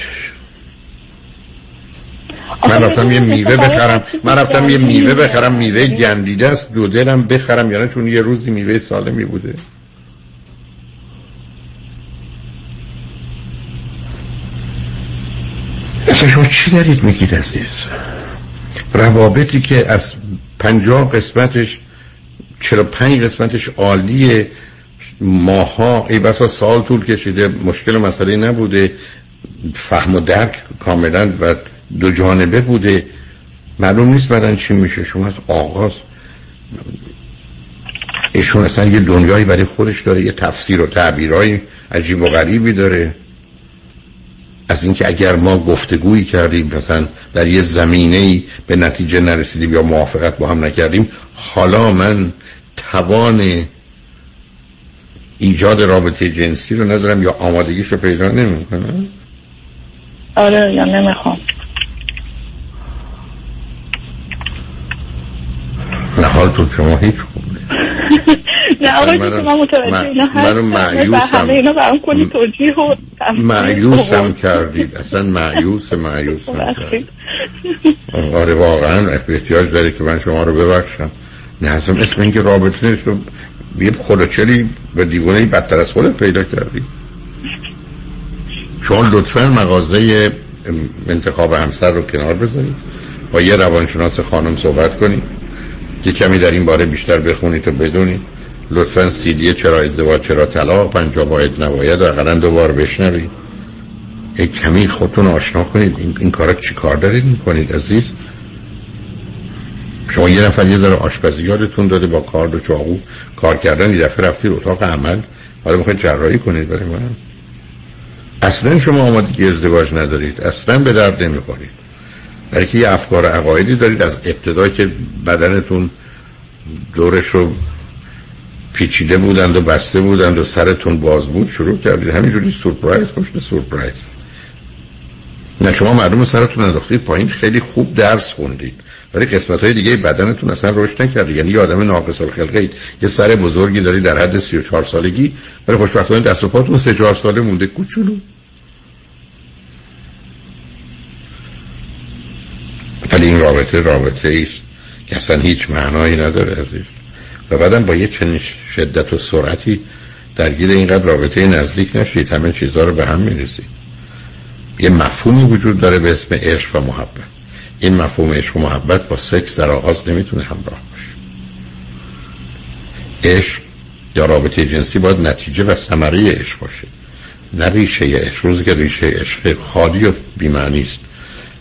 من رفتم یه میوه بخرم. من رفتم یه میوه بخرم میوه گندیده است دو دلم بخرم. یعنی چون یه روزی میوه سالمی بوده. اصلا شما چی دارید میگید عزیز؟ روابطی که از پنجاه قسمتش چرا پنج قسمتش عالیه ماها ای بسا سال طول کشیده مشکل مسئله نبوده. فهم و درک کاملا و دو جانبه بوده. معلوم نیست بعدن چی میشه. شما از آغاز ایشون اصلا یه دنیایی برای خودش داره یه تفسیر و تعبیرهای عجیب و غریبی داره. از اینکه اگر ما گفتگویی کردیم مثلا در یه زمینه به نتیجه نرسیدیم یا موافقت با هم نکردیم حالا من توان ایجاد رابطه جنسی رو ندارم یا آمادگیش رو پیدا نمی‌کنم. آره یا نمی‌خوام. حال تو شما هیچ خوب نه آقای دکتر من متوجه اینا معیوسم همه اینا برام کلی توجیه و معیوسم کردید. اصلا معیوس معیوسم کردید. آره واقعا احتیاج داره که من شما رو ببخشم. نه اصلا اسم اینکه رابطه نیست. یه خلوچلی و دیوانه بدتر از خودت پیدا کردی. شما لطفا مغازه انتخاب همسر رو کنار بذارید. با یه روانشناس خانم صحبت کنید. یه کمی در این باره بیشتر بخونید و بدونید. لطفا سیدی چرا ازدواج چرا طلاق؟ پنجا باید نباید اقلا دو بار بشنوید کمی خودتون آشنا کنید. این, این کارا چی کار دارید می‌کنید عزیز؟ شما یه نفر یه ذره آشپزی یادتون داده با کار و چاقو کار کردن یه دفعه رفتید اتاق عمل. حالا می‌خواید جراحی کنید برای من؟ اصلا شما آمادگی ازدواج ندارید. اصلا به درد نمی‌خورید. برای که یه افکار عقایدی دارید از ابتدا که بدنتون دورش رو پیچیده بودند و بسته بودند و سرتون باز بود شروع کردید. همینجوری سورپرایز پشت سورپرایز. نه شما معلوم سرتون انداختید پایین خیلی خوب درس خوندید. ولی قسمت های دیگه بدنتون اصلا رشد نکرده. یعنی یه آدم ناقص الخلقه اید یه سر بزرگی داری در حد 34 سالگی. ولی خوشبختانه دست و پاتون 3 4 ساله مونده. کوچولو. ولی این رابطه رابطه است که اصلا هیچ معنایی نداره عزیز. و بعدم با یه چنین شدت و سرعتی درگیر اینقدر رابطه نزدیک نشید همه چیزها رو به هم می‌رسید یه مفهومی وجود داره به اسم عشق و محبت. این مفهوم عشق و محبت با سکس در آغاز نمی‌تونه همراه باشه. عشق یا رابطه جنسی باید نتیجه و ثمره عشق باشه. نه ریشه عشق. روزی که ریشه عشق خالی و بیمعنی است.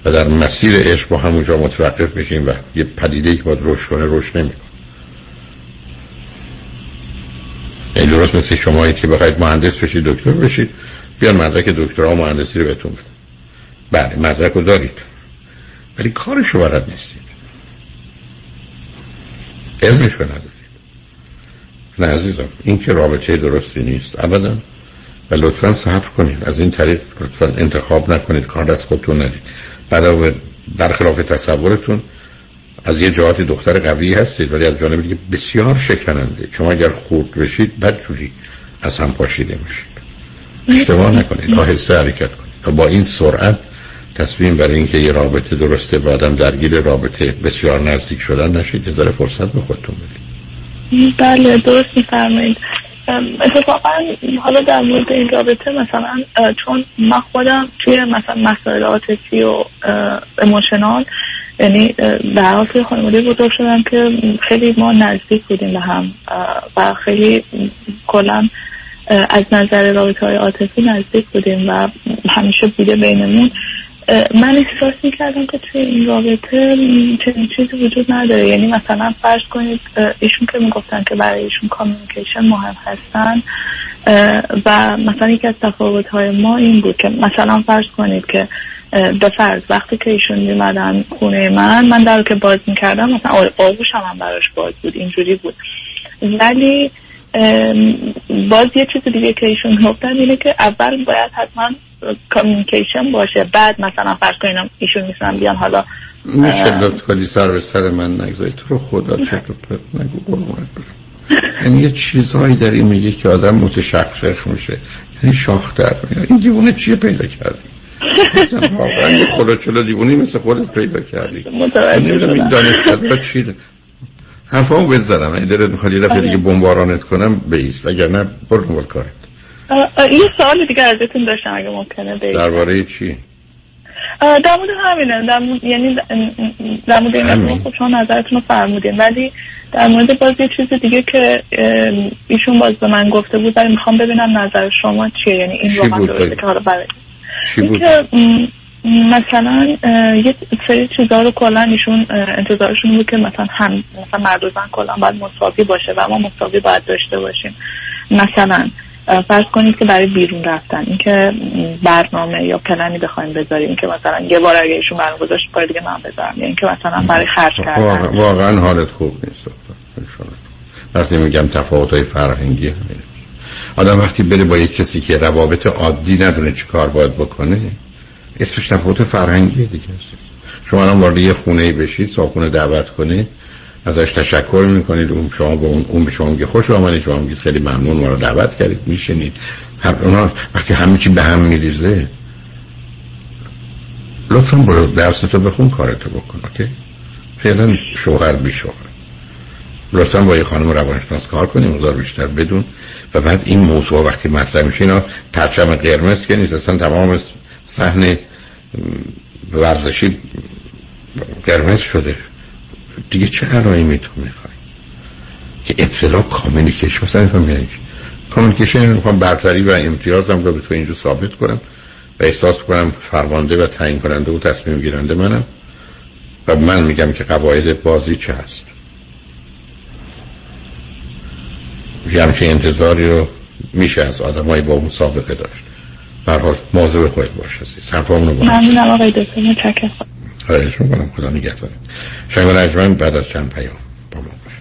و در مسیر عشق با همونجا متوقف بشیم و یه پدیده که باید رشد کنه رشد نمی‌کنه. این درست مثل شما که بخواید مهندس بشید دکتر بشید بیان مدرک دکترا مهندسی رو بهتون بده بله مدرک رو دارید. ولی کارشو بلد نیستید. علمشو ندارید. نه عزیزم این که رابطه درستی نیست ابدا. و لطفا صبر کنید. از این طریق لطفا انتخاب نکنید کار دست خودتون ندید. علاوه برخلاف تصورتون از یه جهات دختر قوی هستید ولی از جانب دیگه بسیار شکننده. شما اگر خورد بشید بدجوری از هم پاشیده میشید. اشتباه نکنید. آهسته حرکت کنید. با این سرعت تصمیم برای اینکه یه رابطه درسته و آدم درگیر رابطه بسیار نزدیک شدن نشید یه ذره فرصت به خودتون بدید. بله درست میفرمایید. اتفاقا حالا در مورد این رابطه مثلا چون من خودم توی مثلا مسائل عاطفی و اموشنال یعنی در حال خانواده بزرگ شدم که خیلی ما نزدیک بودیم به هم و خیلی کلا از نظر رابطه های عاطفی نزدیک بودیم و همیشه بوده بینمون. من احساس می‌کردم که توی این رابطه چنین چیزی وجود نداره. یعنی مثلا فرض کنید ایشون که می‌گفتن که برای ایشون communication مهم هستن و مثلا یکی از تفاوت های ما این بود که مثلا فرض کنید که به فرض وقتی که ایشون میمدن خونه من من در که باز می‌کردم مثلا آغوش هم, هم براش باز بود اینجوری بود. ولی باز یه چیز دیگه که ایشون گفتن اینه که اول باید حتما communication باشه. بعد مثلا فرض کنیم ایشون می‌تونن بیان حالا میشه لطف کنی سر به سر من نگذاری تو رو خدا چطور پرت نگو قربونت برم. یعنی یه چیزهایی در این میگه که آدم متشخص میشه. یعنی شاخ در میاد. این دیوونه چیه پیدا کردی؟ واقعا یه خدا چلو دیوونی مثل خودت پیدا کردی. نمی‌دونم این دانشگاه چی حرفامو بزنم. این دلت می‌خواد یه دفعه دیگه بمبارانت کنم بیست. اگر نه برو دنبال کارت. یه سوال دیگه ازتون داشتم اگه ممکنه بیست درباره چی؟ در مورد همینه. در مورد یعنی در مورد این خب شما نظرتون رو فرمودین. ولی در مورد باز یه چیز دیگه که ایشون باز به من گفته بود ولی می‌خوام ببینم نظر شما چیه. یعنی این واقعا درسته که حالا برای؟ مثلا یه سری چیزا رو کلا ایشون انتظارشون بود که مثلا هم مثلا مرد و زن کلا باید مساوی باشه و ما مساوی باید داشته باشیم. مثلا فرض کنید که برای بیرون رفتن. اینکه برنامه یا پلنی بخوایم بذاریم که مثلا یه بار اگه ایشون برنامه گذاشت بار دیگه من بذارم. یا اینکه مثلا برای خرج کردن. واقعا, واقعا حالت خوب نیست وقتی میگم تفاوت های فرهنگی همین آدم وقتی بره با یک کسی که روابط عادی ندونه چی کار باید بکنه اسمش تفاوت فرهنگی دیگه است. شما الان وارد یه خونه بشید صاحب دعوت کنه ازش تشکر می‌کنید. اون شما به اون, اون به شما میگه خوش آمدید. شما میگید خیلی ممنون. ما رو دعوت کردید. میشنید. هم اونا وقتی همه چی به هم میریزه لطفا برو درس تو بخون کارتو بکن اوکی؟ فعلا شوهر بی شوهر. لطفا با یه خانم روانشناس کار کنیم مقدار بیشتر بدون. و بعد این موضوع وقتی مطرح میشه اینا پرچم قرمز که نیست. اصلا تمام صحنه ورزشی قرمز شده. دیگه چه علائمی تو می‌خوای که اطلاع communication مثلا می‌خوام communication می‌خوام برتری و امتیازم رو به تو اینجا ثابت کنم و احساس کنم فرمانده و تعیین کننده و تصمیم گیرنده منم و من میگم که قواعد بازی چه هست. یه همچه انتظاری رو میشه از آدم های با اون سابقه داشت. به‌هرحال موضوع خواهد باش عزیز. حرفامونو باش ممنونم آقای دکتر. خواهش می‌کنم خدا نگهدارت. شنگ نجمن بعد از چند پیام با ما رکورد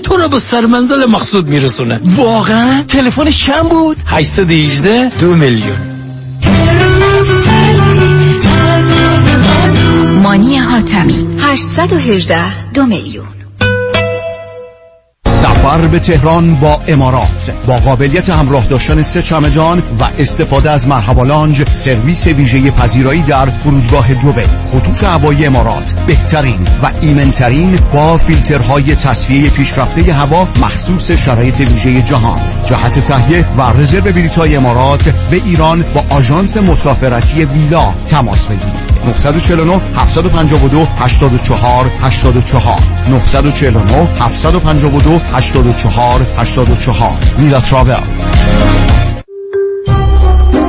تو رو به سرمنزل مقصود میرسونه. واقعا؟ تلفنش چند بود؟ 818 دو میلیون. مانی حاتمی 818 دو میلیون. سفر به تهران با امارات. با قابلیت همراه داشتن سه چمدان و استفاده از مرحبا لانج سرویس ویژه پذیرایی در فرودگاه دبی خطوط هوایی امارات. بهترین و ایمنترین با فیلترهای تصفیه پیشرفته هوا مخصوص شرایط ویژه جهان. جهت تهیه و رزرو بلیط‌های امارات به ایران با آژانس مسافرتی ویلا تماس بگیرید. 949 752 84 84 949 752 84 84 ویلا تراول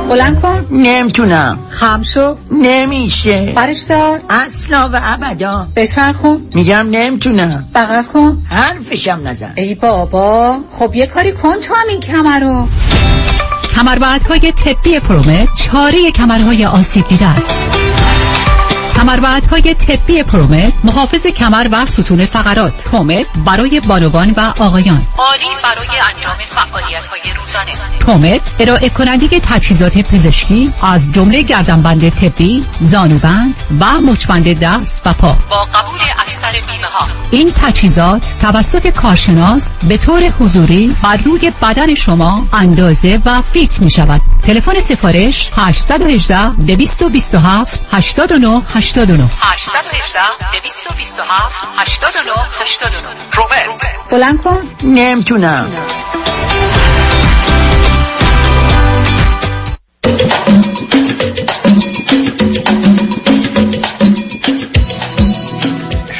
بلند کن. نمی‌تونم. خم شو. نمیشه. برش دار. اصلا و ابدا. بچرخون. میگم نمی‌تونم. بغل کن. حرفشم نزن. ای بابا. خب یه کاری کن تو همین کمر رو. کمربندهای طبی پرومت چاره کمرهای آسیب دیده است. کمربندهای طبی پرومت محافظ کمر و ستون فقرات. پرومت برای بانوان و آقایان. عالی برای انجام فعالیت های روزانه. پرومت ارائه کننده تجهیزات پزشکی از جمله گردنبند طبی زانوبند و مچبند دست و پا. با قبول اکثر بیمه ها این تجهیزات توسط کارشناس به طور حضوری بر روی بدن شما اندازه و فیت می شود تلفن سفارش 818 227 89 89 818 227 89 89 پرومت بلند کن. نمی‌تونم.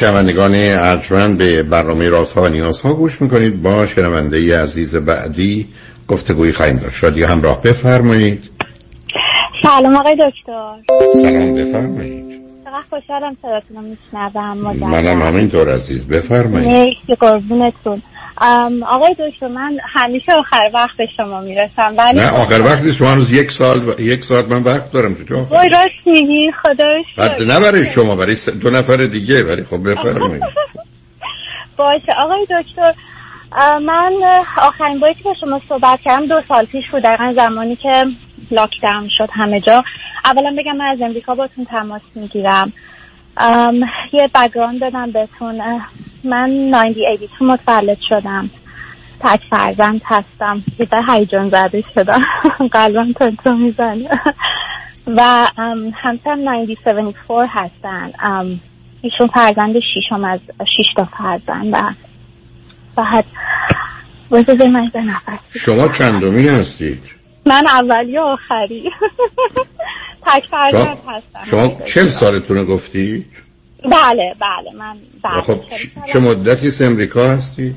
شنوندگان ارجمند به برنامه راست ها و نیاز ها گوش می‌کنید. با شنونده عزیز بعدی گفتگوی خواهیم داشت. رادیو همراه بفرمایید. سلام آقای دکتر. سلام بفرمایید. چقدر خوشحالم صداتون رو میشنوم. منم همینطور عزیز. بفرمایید. مرسی قربونتون. آقای دکتر من همیشه آخر وقت به شما می‌رسم. ولی نه آخر وقت نیست. شما هنوز یک سال و... یک ساعت من وقت دارم تو تو وای راست میگی. بعد نه برای شما برای دو نفر دیگه. ولی خب بفرمایید. باشه. آقای دکتر من آخرین باری که با شما صحبت کردم دو سال پیش بود. دقیقا زمانی که لاکداون شد همه جا. اولا بگم من از امریکا باتون تماس می‌گیرم. یه بگراند بدم بهتون. من 1982 متولد شدم. تک فرزند هستم. دیگه هیجان زده شدم. قلبم تنتو می‌زنه. و همسرم 1974 هستن. ایشون فرزند شیشم از شیش تا فرزند بعد بذار من شما چندمی هستید؟ من اولی و آخری. تک فرزند هستم. شما چل سالتونه گفتی؟ بله بله من بله. خب چه مدتی از امریکا هستی؟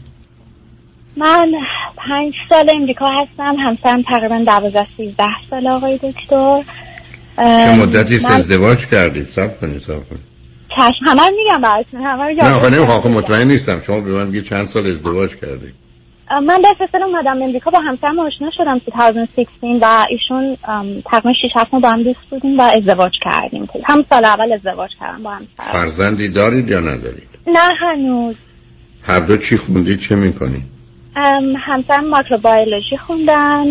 من پنج سال امریکا هستم. همسرم تقریبا دوازده سیزده سال آقای دکتر. چه مدتی است؟ ازدواج کردید؟ سب کنید سب کنید. چشم. همه میگم براتون همه نه آخه کردم. مطمئن نیستم. شما به من میگید چند سال ازدواج کردید من دست اصلا اومدم امریکا با همسرم آشنا شدم 2016 و ایشون تقریبا 6 7 ماه با هم دوست بودیم و ازدواج کردیم. هم سال اول ازدواج کردم با همسرم. فرزندی دارید یا ندارید؟ نه هنوز. هر دو چی خوندید چه می‌کنید؟ همسرم ماکروبایولوژی خوندن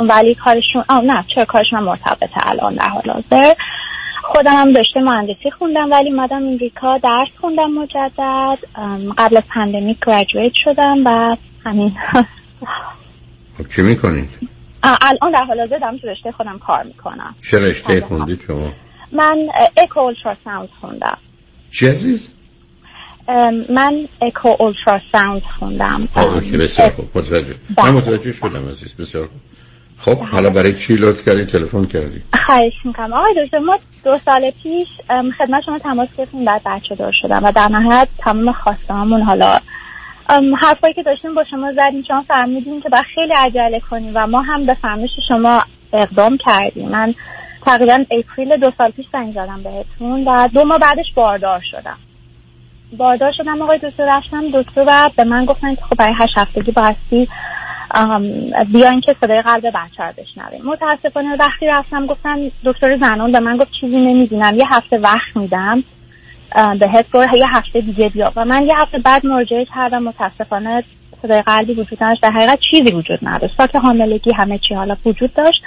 ولی کارشون آه نه چرا کارشون مرتبطه الان در حال حاضر. خودم هم رشته مهندسی خوندم ولی اومدم امریکا درس خوندم مجدد. قبل از pandemic graduate شدم و همین خب چی می‌کنید؟ الان در حال حاضر دارم تو رشته خودم کار می‌کنم. چه رشته خوندید شما؟ من echo ultrasound خوندم. چی عزیز؟ من echo ultrasound خوندم. آه okay بسیار خوب. متوجه من متوجه شدم عزیز بسیار خوب. خب حالا برای چی لطف کردید تلفن کردید؟ خواهش می‌کنم. آقای دکتر ما دو سال پیش خدمت شما تماس گرفتیم بعد بچه دار شدم و در نهایت تمام خواسته همون حالا حرفایی که داشتیم با شما زدیم شما فرمودین که باید خیلی عجله کنیم و ما هم به فرمایش شما اقدام کردیم. من تقریبا اپریل دو سال پیش زنگ زدم بهتون و دو ماه بعدش باردار شدم. باردار شدم آقای دکتر رفتم دکتر و به من گفتن که خب برای هشت هفتگی بایستی ام، بیاین که صدای قلب بچه رو بشنویم. متاسفانه وقتی رفتم گفتن دکتر زنان به من گفت چیزی نمی‌دونم یه هفته وقت میدم. بهت برو یه هفته دیگه بیا و من یه هفته بعد مراجعه کردم. متاسفانه صدای قلبی وجود نداشت. در حقیقت چیزی وجود نداشت. ساک حاملگی همه چی حالا وجود داشت.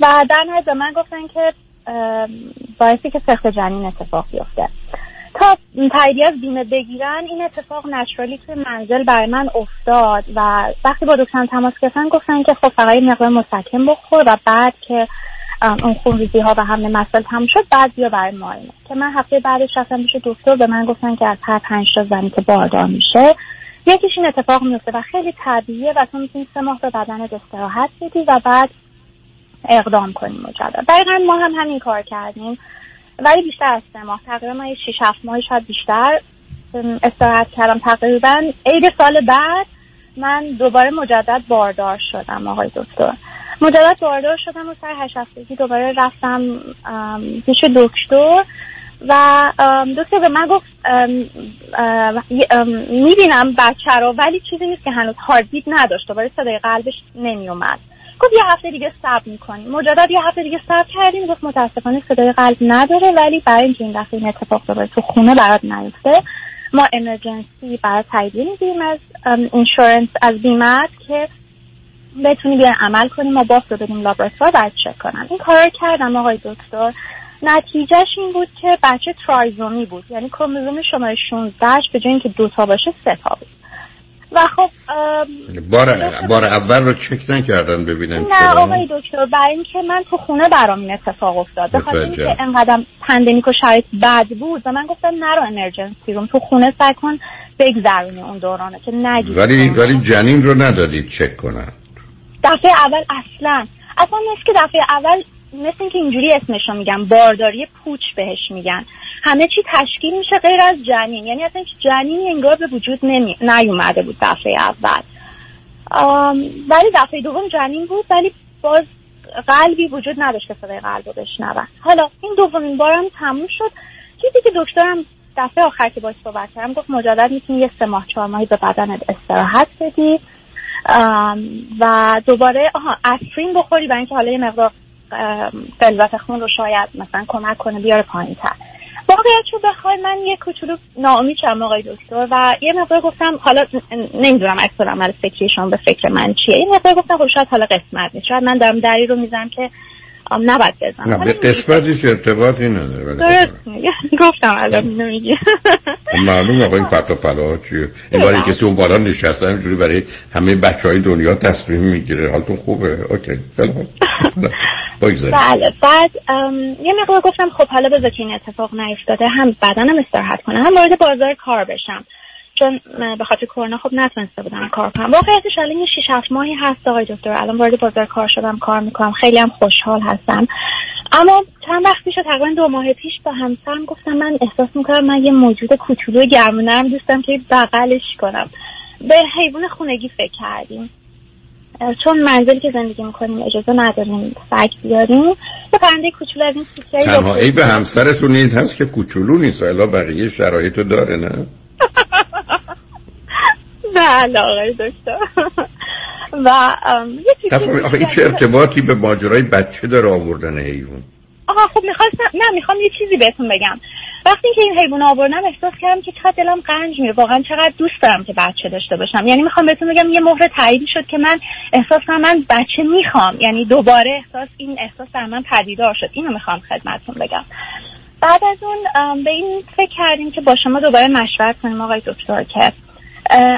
و در نهایت به من گفتن که باعثی که سخت جنین اتفاق بیفته. تا تاییدیه از بیمه بگیرن این اتفاق نچرالی توی منزل برای من افتاد. و وقتی با دکترم تماس گرفتن گفتن که خب فقط مقدار مسکن بخور و بعد که اون خونریزی ها و همه مسائل تموم شد بعد بیا برای معاینه. که من هفته بعدش رفتم پیش دکتر به من گفتن که از هر پنج تا زنی که باردار میشه یکیش این اتفاق میفته و خیلی طبیعیه و تو می‌تونی سه ماه به بدنت استراحت بدی و بعد اقدام کنیم مجدد. دقیقا ما هم همین کار کردیم ولی بیشتر از سه ماه. تقریبا من یه شیش هفت ماه شاید بیشتر استراحت کردم. تقریبا عید سال بعد من دوباره مجدد باردار شدم آقای دکتر. مجدد باردار شدم و سر هشت هفتگی دوباره رفتم پیش دکتر و دکتر به من گفت می‌بینم بچه رو ولی چیزی نیست که هنوز هارتبیت نداشت. دوباره صدای قلبش نمیومد گفت یه هفته دیگه صبر می‌کنیم مجدد یه هفته دیگه صبر کردیم. گفت متاسفانه صدای قلب نداره ولی برای اینکه این دفعه این اتفاق دوباره تو خونه برات نیفته ما امرجنسی برای تاییدیه می‌گیریم از insurance از بیمت که بتونی بیان عمل کنیم ما باز رو بدیم لابراتوار بعد چک کنم این کار کردم آقای دکتر. نتیجهش این بود که بچه trisomy بود. یعنی کروموزوم شماره 16 به جای اینکه دو تا باشه سه تا بود. و خب بار بار اول رو چک نکردن ببینن نه آقای دکتر برای اینکه من تو خونه برام این اتفاق افتاد. به خاطر متوجه. اینکه انقدر pandemic و شرایط بد بود و من گفتم نرو emergency room تو خونه سعی کن بگذرونی اون دورانه که نگی. ولی ولی جنین رو ندادید چک کنن. دفعه اول اصلا. اصلا مثل که دفعه اول مثل اینکه اینجوری اسمشو میگن بارداری پوچ بهش میگن. همه چی تشکیل میشه غیر از جنین. یعنی اصلا هیچ جنینی انگار به وجود نمی... نیومده بود دفعه اول. ولی دفعه دوم جنین بود ولی باز قلبی وجود نداشت که صدای قلب رو بشنون. حالا این دومین بارم تموم شد. چیزی که دکترم دفعه آخر که باش صحبت کردم گفت مجدد می‌تونی یه سه ماه چهار ماهی به بدنت استراحت بدی. و دوباره آها بخوری برای اینکه حالا یه مقدار فلزات خون رو شاید مثلا کمک کنه بیاره پایین تر واقعیت رو بخوای من یه کوچولو ناامید شدم آقای دکتر و یه مقدار گفتم حالا نمی‌دونم اکثر عمل فکری شما به فکر من چیه. یه مقدار گفتم خب شاید حالا قسمت نیست. شاید من دارم دری رو می‌زنم که نباید بزنم. نه به قسمت هیچ ارتباطی نداره ولی درست میگه. گفتم الان نمیگی خب معلوم آقا این پرت و پلا چیه؟ این باری کسی اون بالا نشسته همینجوری برای همه بچه های دنیا تصمیم می‌گیره. حالتون خوبه؟ اوکی. بله. بعد یه مقدار گفتم خب حالا بذار که این اتفاق نیفتاده هم بدنم استراحت کنه هم وارد بازار کار بشم. چون به خاطر کرونا خب نتونسته بودم کار کنم. واقعیتش الان یه 6 7 ماهی هست آقای دکتر. الان وارد بازار کار شدم کار می‌کنم. خیلی هم خوشحال هستم. اما چند وقت پیش تقریبا دو ماه پیش با همسرم گفتم من احساس می‌کنم من یه موجود کوچولو گرمونرم دوستم که بغلش کنم. به حیوان خونگی فکر کردیم. چون منزلی که زندگی می‌کنیم اجازه نداریم سگ بیاریم. یه پرنده کوچولو از این سیکایی تنها عیب همسرتون این هست که کوچولو نیست. الا بقیه شرایطو داره نه؟ بله آقای دکتر و چیزی آخه این چه ارتباطی به ماجرای بچه داره آوردن حیوان؟ آها خب می‌خواستم نه می‌خوام یه چیزی بهتون بگم. وقتی که این حیوان آوردم احساس کردم که چقدر دلم قنج میره. واقعا چقدر دوست دارم که بچه داشته باشم. یعنی می‌خوام بهتون بگم یه مهر تاییدی شد که من احساس کنم من بچه می‌خوام. یعنی دوباره احساس این احساس در من پدیدار شد. اینو می‌خوام خدمتتون بگم. بعد از اون به این فکر کردیم که با شما دوباره مشورت کنیم آقای دکتر که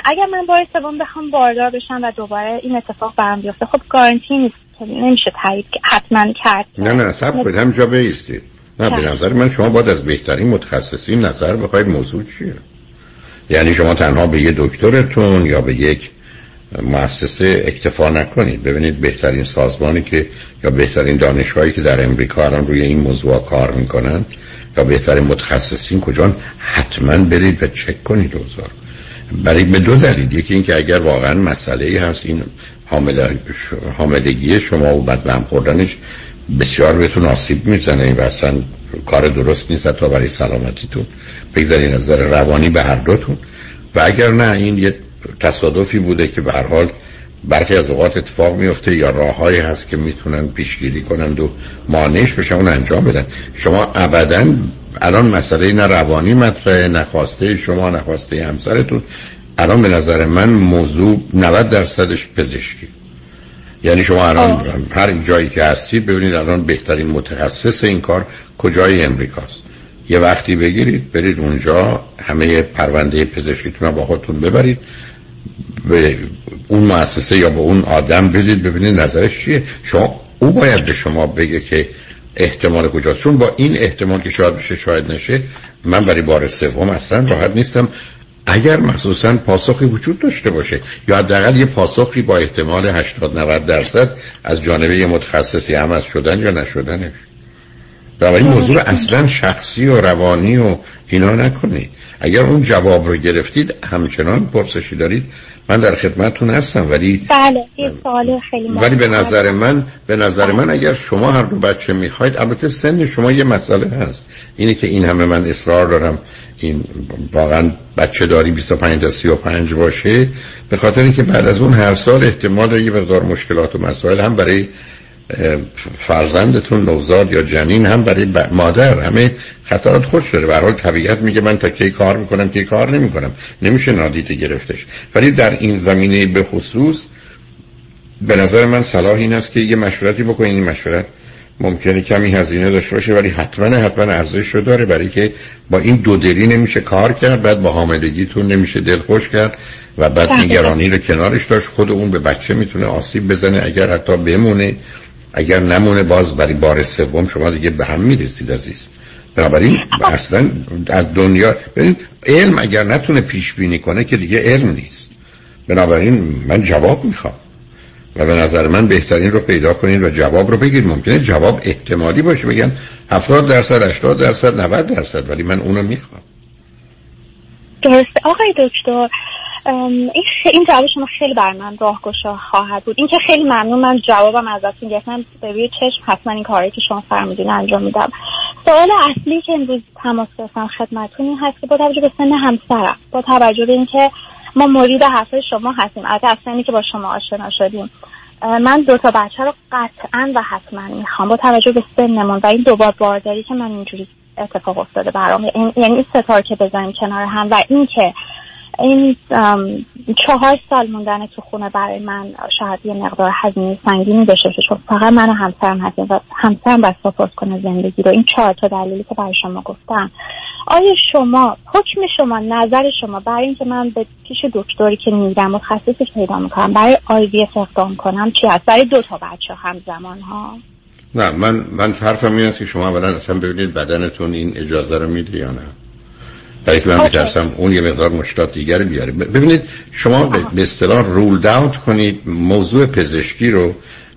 اگر من بار سوم بخوام باردار بشم و دوباره این اتفاق برام بیفته خب گارانتی نیست. که نمیشه تایید حتما کرد. نه نه سب کنید همجا بیستید نه به نظر من شما باید از بهترین متخصصین نظر بخواید موضوع چیه؟ یعنی شما تنها به یه دکترتون یا به یک مؤسسه اکتفا نکنید. ببینید بهترین سازمانی که یا بهترین دانشگاهی که در امریکا الان روی این موضوع کار می‌کنن یا بهترین متخصصین کجا حتما برید و چک کنید اوضاع رو. برای به دو دلیل. یکی اینکه اگر واقعا مسئله ای هست این حامل- حاملگی شما و بد به هم خوردنش بسیار بهتون آسیب می‌زنه و اصلا کار درست نیست تا برای سلامتیتون. بگذارین از نظر روانی به هر دوتون. و اگر نه این یه تصادفی بوده که به هر حال برخی از اوقات اتفاق میفته یا راههایی هست که می‌تونن پیشگیری کنند و مانعش بشن اون انجام بدن. شما ابدا الان مسئله نه روانی مطرحه نخواسته شما نخواسته همسرتون. الان به نظر من موضوع 90 درصدش پزشکی. یعنی شما الان هر جایی که هستید ببینید الان بهترین متخصص این کار کجای امریکاست. یه وقتی بگیرید برید اونجا همه پرونده پزشکیتون رو با خودتون ببرید. به اون مؤسسه یا به اون آدم بدید ببینید نظرش چیه شما او باید به شما بگه که احتمال کجاست چون با این احتمال که شاید بشه شاید نشه من برای بار سوم اصلا راحت نیستم اگر مخصوصا پاسخی وجود داشته باشه یا حداقل یه پاسخی با احتمال 80 90 درصد از جانب یه متخصصی هم از شدن یا نشدنش بنابراین موضوع رو اصلا شخصی و روانی و اینا نکنید اگر اون جواب رو گرفتید همچنان پرسشی دارید. من در خدمتتون هستم ولی بله سوال خیلی ولی به. نظر من به نظر من اگر شما هر دو بچه می‌خواید البته سن شما یه مسئله هست. اینه که این همه من اصرار دارم. این واقعا بچه داری 25 تا 35 باشه. به خاطر اینکه بعد از اون هر سال احتمال یه مقدار مشکلات و مسائل هم برای فرزندتون نوزاد یا جنین هم برای ب- مادر همه خطرات خوش داره به حال طبیعت میگه من تا کی کار می‌کنم کی کار نمی‌کنم. نمیشه نادیده گرفتش. ولی در این زمینه به خصوص به نظر من صلاح این است که یه مشورتی بکنید این مشورت ممکنه کمی هزینه داشته باشه ولی حتما حتما ارزش رو داره. برای که با این دو دلی نمیشه کار کرد بعد با حاملگیتون نمیشه دلخوش کرد و بعد دقیقاً. نگرانی رو کنارش داشت. خود اون به بچه می‌تونه آسیب بزنه اگر حتی بمونه. اگر نمونه باز برای بار سوم شما دیگه به هم می‌رسید عزیز. بنابراین اصلا از دنیا ببین علم اگر نتونه پیش بینی کنه که دیگه علم نیست. بنابراین من جواب می‌خوام. و به نظر من بهترین رو پیدا کنید و جواب رو بگید. ممکنه جواب احتمالی باشه بگن 70 درصد 80 درصد 90 درصد ولی من اونو می‌خوام. درسته. آقای دکتر این این جواب شما خیلی بر من راهگشا خواهد بود. این که خیلی ممنون من جوابم ازتون گرفتم. به روی چشم حتما این کاری که شما فرمودین انجام میدم. سوال اصلی که امروز تماس گرفتم خدمتتون این هست که با توجه به سن همسرم با توجه به اینکه ما مرید حرفای شما هستیم از سنی که با شما آشنا شدیم. من دو تا بچه رو قطعا و حتما می‌خوام. با توجه به سنمون و این دوبار بارداری که من اینجوری اتفاق افتاده برام یعنی این ستار که بزنیم کنار هم و این که این چهار سال موندن تو خونه برای من شاید یه مقدار هزینه سنگینی داشته چون فقط من و همسرم هستیم و همسرم باید سپورت کنه زندگی رو. این چهار تا دلیلی که برای شما گفتم. آیا شما حکم شما نظر شما برای اینکه من به پیش دکتری که میرم متخصصی پیدا می‌کنم برای آیوی اقدام کنم چی هست برای دو تا بچه همزمان ها نه من من حرفم این است که شما اولا اصلا ببینید بدنتون این اجازه رو میده یا نه. برای که من. میترسم اون یه مقدار مشکلات دیگری بیاره ببینید شما به اصطلاح رولد اوت کنید موضوع پزشکی رو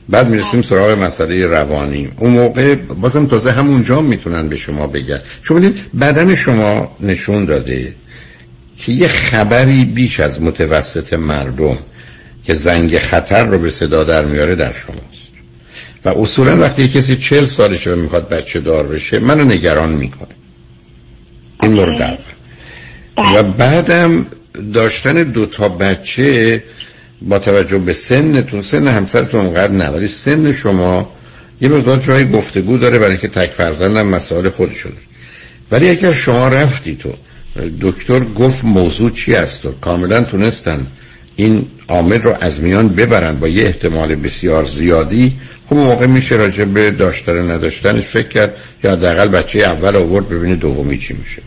بعد می‌رسیم سراغ مسئله روانی. اون موقع بازم تازه همونجا می‌تونن به شما بگن. چون ببینید بدن شما نشون داده که یه خبری بیش از متوسط مردم که زنگ خطر رو به صدا در میاره در شماست. و اصولا وقتی کسی چل سالشه و می‌خواد بچه دار بشه منو نگران می‌کنه. این مورد اول و بعدم داشتن دو تا بچه با توجه به سنتون سن همسرتون اونقدر نه ولی سن شما یه مقدار جای گفتگو داره برای که تک فرزندم مسائل خودشو داره. ولی اگر شما رفتی تو. دکتر گفت موضوع چی است و کاملا تونستن این عامل رو از میان ببرن با یه احتمال بسیار زیادی. خب موقع میشه راجع به داشتن نداشتنش فکر کرد یا حداقل بچه اول آورد ببینه دومی چی میشه.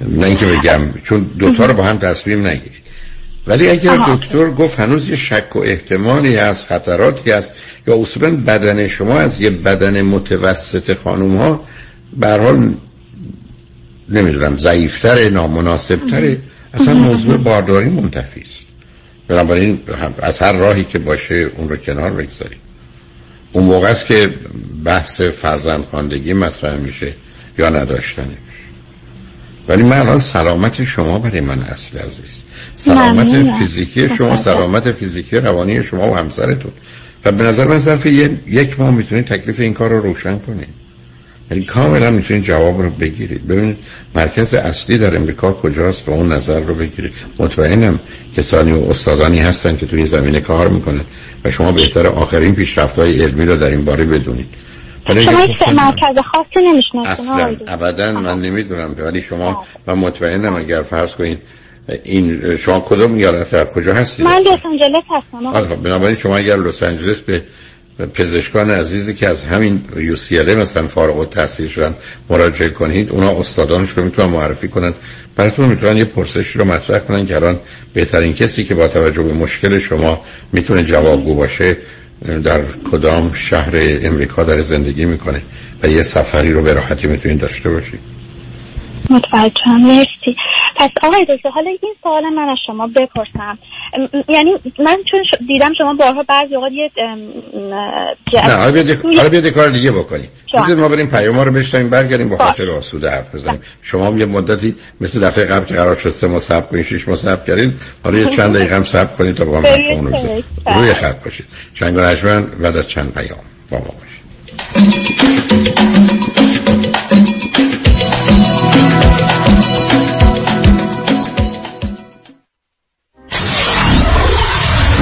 نه اینکه بگم چون دوتا رو با هم تصمیم نگیرید ولی اگر. دکتر گفت هنوز یه شک و احتمالی هست خطراتی هست یا اصولا بدن شما از یه بدن متوسط خانوم ها حال نمی‌دونم ضعیفتره نامناسبتره اصلا موضوع بارداری منتفی است. بنابراین از هر راهی که باشه اون رو کنار بگذاریم. اون موقع است که بحث فرزند خواندگی مطرح میشه یا نداشتنش ولی من الان سلامت شما برای من اصل عزیز. سلامت. فیزیکی شما. سلامت فیزیکی روانی شما و همسرتون. و به نظر من ظرف یه- یک ماه می‌تونید تکلیف این کار رو روشن کنید. یعنی کاملا می‌تونید جواب رو بگیرید. ببینید مرکز اصلی در امریکا کجاست و اون نظر رو بگیرید. مطمئنم کسانی و استادانی هستن که توی زمینه کار می‌کنن و شما بهتر آخرین پیشرفت های علمی رو در این باره بدونید. شما هیچ مرکز خاصی نمی‌شناسین اصلا. ابدا من نمی‌دونم ولی شما و مطمئنم اگر فرض کنید این شما کدوم ایالت در کجا هستید؟ من لس آنجلس هستم آره خب بنابراین شما اگر لس آنجلس به پزشکان عزیزی که از همین یو سی مثلا فارغ التحصیل شدن مراجعه کنید اونا استادانش رو می‌تونن معرفی کنن. براتون می‌تونن یه پرسشی رو مطرح کنن که الان بهترین کسی که با توجه به مشکل شما می‌تونه جوابگو باشه در کدام شهر امریکا در زندگی می‌کنه و یه سفری رو به راحتی می‌تونید داشته باشید. متوجهم. مرسی. پس آقای دکتر حالا این سوال من از شما بپرسم. یعنی من چون دیدم شما بارها بعضی اوقات یه نه حالا بیاد کار دیگه بکنیم. بذارید ما بریم پیام رو بشنویم برگردیم با خاطر آسوده حرف بزنیم. شما هم یه مدتی مثل دفعه قبل که قرار شد سه ماه صبر کنید شش ماه صبر کردید حالا یه چند دقیقه هم صبر کنید تا با من بله، حرفمون رو. روی خط باشید. چند گونه بعد از چند پیام با ما باشید.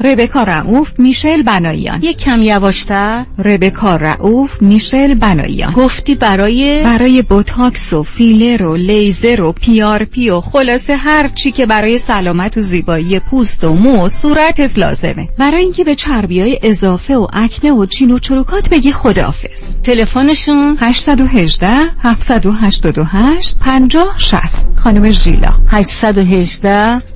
ربکا رعوف میشل بناییان یک کم یواشتر. ربکا رعوف میشل بناییان گفتی برای برای بوتاکس و فیلر و لیزر و PRP و خلاصه هر چی که برای سلامت و زیبایی پوست و مو و صورتت لازمه. برای اینکه به چربی های اضافه و آکنه و چین و چروکات بگی خداحافظ. تلفنشون؟ 818 788 50 60 خانم ژیلا. 818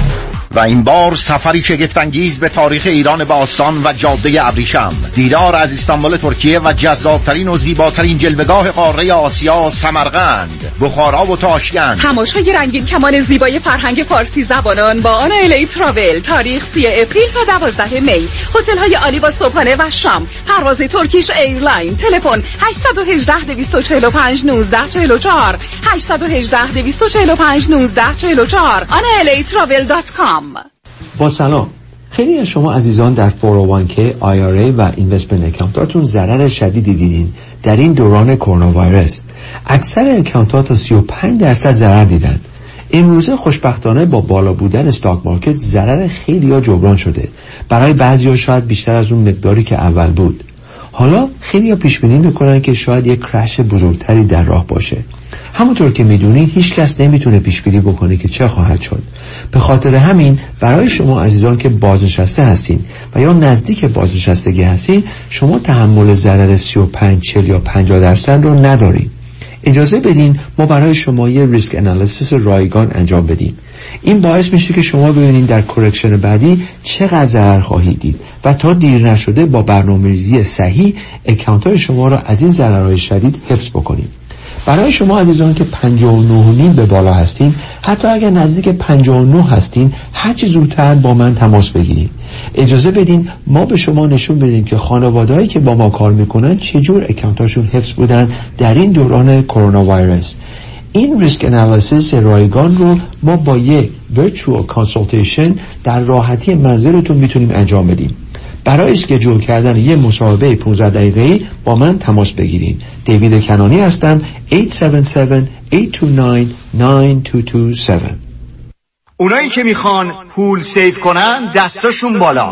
و این بار سفری شگفتانگیز به تاریخ ایران باستان و جاده ابریشم. دیدار از استانبول ترکیه و جذابترین و زیباترین جلوگاه قاره آسیا سمرقند. بخارا و تاشکند. تماشای رنگین کمان زیبای فرهنگ فارسی زبانان با آنا لا travel. تاریخ 3 اپریل تا 12 می. هتل های عالی با صبحانه و شام. پرواز Turkish Airline. تلفن 818 245 19 44 818 245 19 44 analatravel.com با سلام. خیلی از شما عزیزان در 401k IRA و investment account اتون ضرر شدیدی دیدین در این دوران کرونا ویروس. اکثر اکانتات تا 35 درصد ضرر دیدن. امروزه خوشبختانه با بالا بودن استاک مارکت ضرر خیلی ها جبران شده. برای بعضی ها شاید بیشتر از اون مقداری که اول بود. حالا خیلی ها پیش بینی می‌کنن که شاید یک کرش بزرگتری در راه باشه. همونطور که می‌دونید هیچ کس نمی‌تونه پیشبینی بکنه که چه خواهد شد. به خاطر همین برای شما عزیزان که بازنشسته هستین و یا نزدیک بازنشستگی هستین شما تحمل ضرر 35 40 یا 50 درصد رو ندارید اجازه بدین ما برای شما یه risk analysis رایگان انجام بدیم. این باعث میشه که شما ببینید در correction بعدی چقدر ضرر خواهید دید و تا دیر نشده با برنامه ریزی صحیح account های شما را از این ضررهای شدید حفظ بکنیم. برای شما عزیزان که 59 نیم به بالا هستین حتی اگر نزدیک 59 هستین هرچی زودتر با من تماس بگیرید. اجازه بدین ما به شما نشون بدیم که خانوادهایی که با ما کار می‌کنن چجور account اشون حفظ بودن در این دوران کرونا ویروس این risk analysis رایگان رو ما با یه virtual consultation در راحتی منزلتون می‌تونیم انجام بدیم. برای schedule کردن یه مصاحبه 15 دقیقه‌ای با من تماس بگیرین. دیوید کنانی هستم. 877-829-9227 اونایی که می‌خوان پول save کنن دستاشون بالا.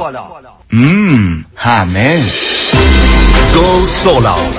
مم همه. go solar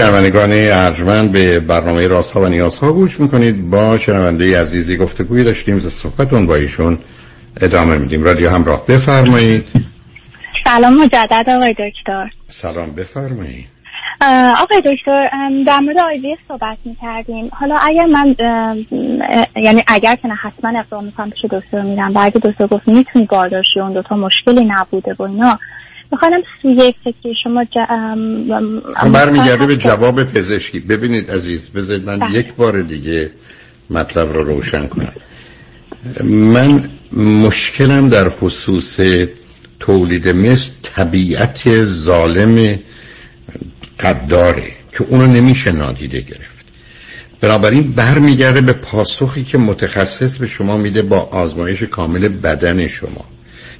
شنوندگان ارجمند به برنامه راست ها و نیاز ها گوش می‌کنید. با شنونده عزیزی گفتگوی داشتیم ز صحبتون با ایشون ادامه میدیم. رادیو همراه بفرمایید. سلام مجدد آقای دکتر. سلام بفرمایید. آقای دکتر در مورد آیوی صحبت می‌کردیم. حالا اگر من یعنی اگر که نه حتما اقدام می‌کنم پیش دکتر میرم بعد دکتر گفت می‌تونی بارداشتی اون دوتا مشکلی نبوده و اینا می‌خوانم سوی فکری شما جا... برمیگرده به جواب پزشکی. ببینید عزیز بذارید من بله. یک بار دیگه مطلب رو روشن کنم. من مشکلم در خصوص تولید مثل طبیعت ظالم قد داره که اونو نمیشه نادیده گرفت. بنابراین برمیگرده به پاسخی که متخصص به شما میده با آزمایش کامل بدن شما.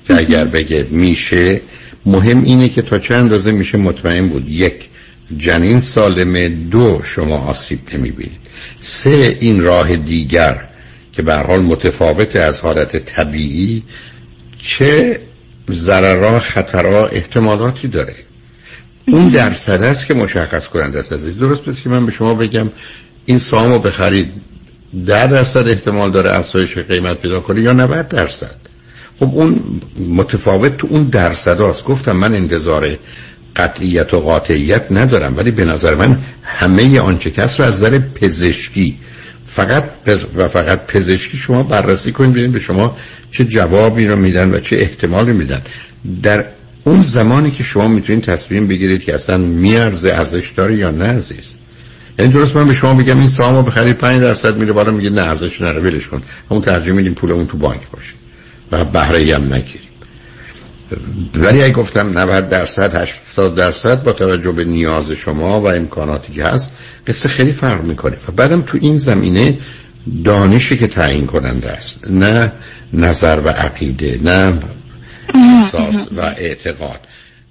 که اگر بگه میشه مهم اینه که تا چند اندازه میشه مطمئن بود. یک جنین سالمه دو شما آسیب نمی‌بینید. سه این راه دیگر که به حال متفاوت از حالت طبیعی چه ضررها خطرها احتمالاتی داره. اون درصد است که مشخص کننده است عزیز. درست پس که من به شما بگم این سامو بخرید ده درصد احتمال داره افزایش قیمت پیدا کنه یا 90 درصد. خب اون متفاوت تو اون درصد هاست. گفتم من انتظار قطعیت و قاطعیت ندارم ولی به نظر من همه آنچه کس رو از نظر پزشکی فقط و فقط پزشکی شما بررسی کنید ببینید به شما چه جوابی رو میدن و چه احتمالی میدن. در اون زمانی که شما می‌تونید تصمیم بگیرید که اصلا میارزه ارزش داره یا نه عزیز. یعنی درست من به شما بگم این سامو بخرید 5 درصد میره بالا میگه نه ارزش نره ولش کن. همون ترجمه میدیم پولمون تو بانک باشه. و بهره هم نگیریم. ولی اگه گفتم 90 درصد 80 درصد با توجه به نیاز شما و امکاناتی که هست قصه خیلی فرق می‌کنه. و بعدم تو این زمینه دانشی که تعیین کننده است نه نظر و عقیده نه احساس و اعتقاد.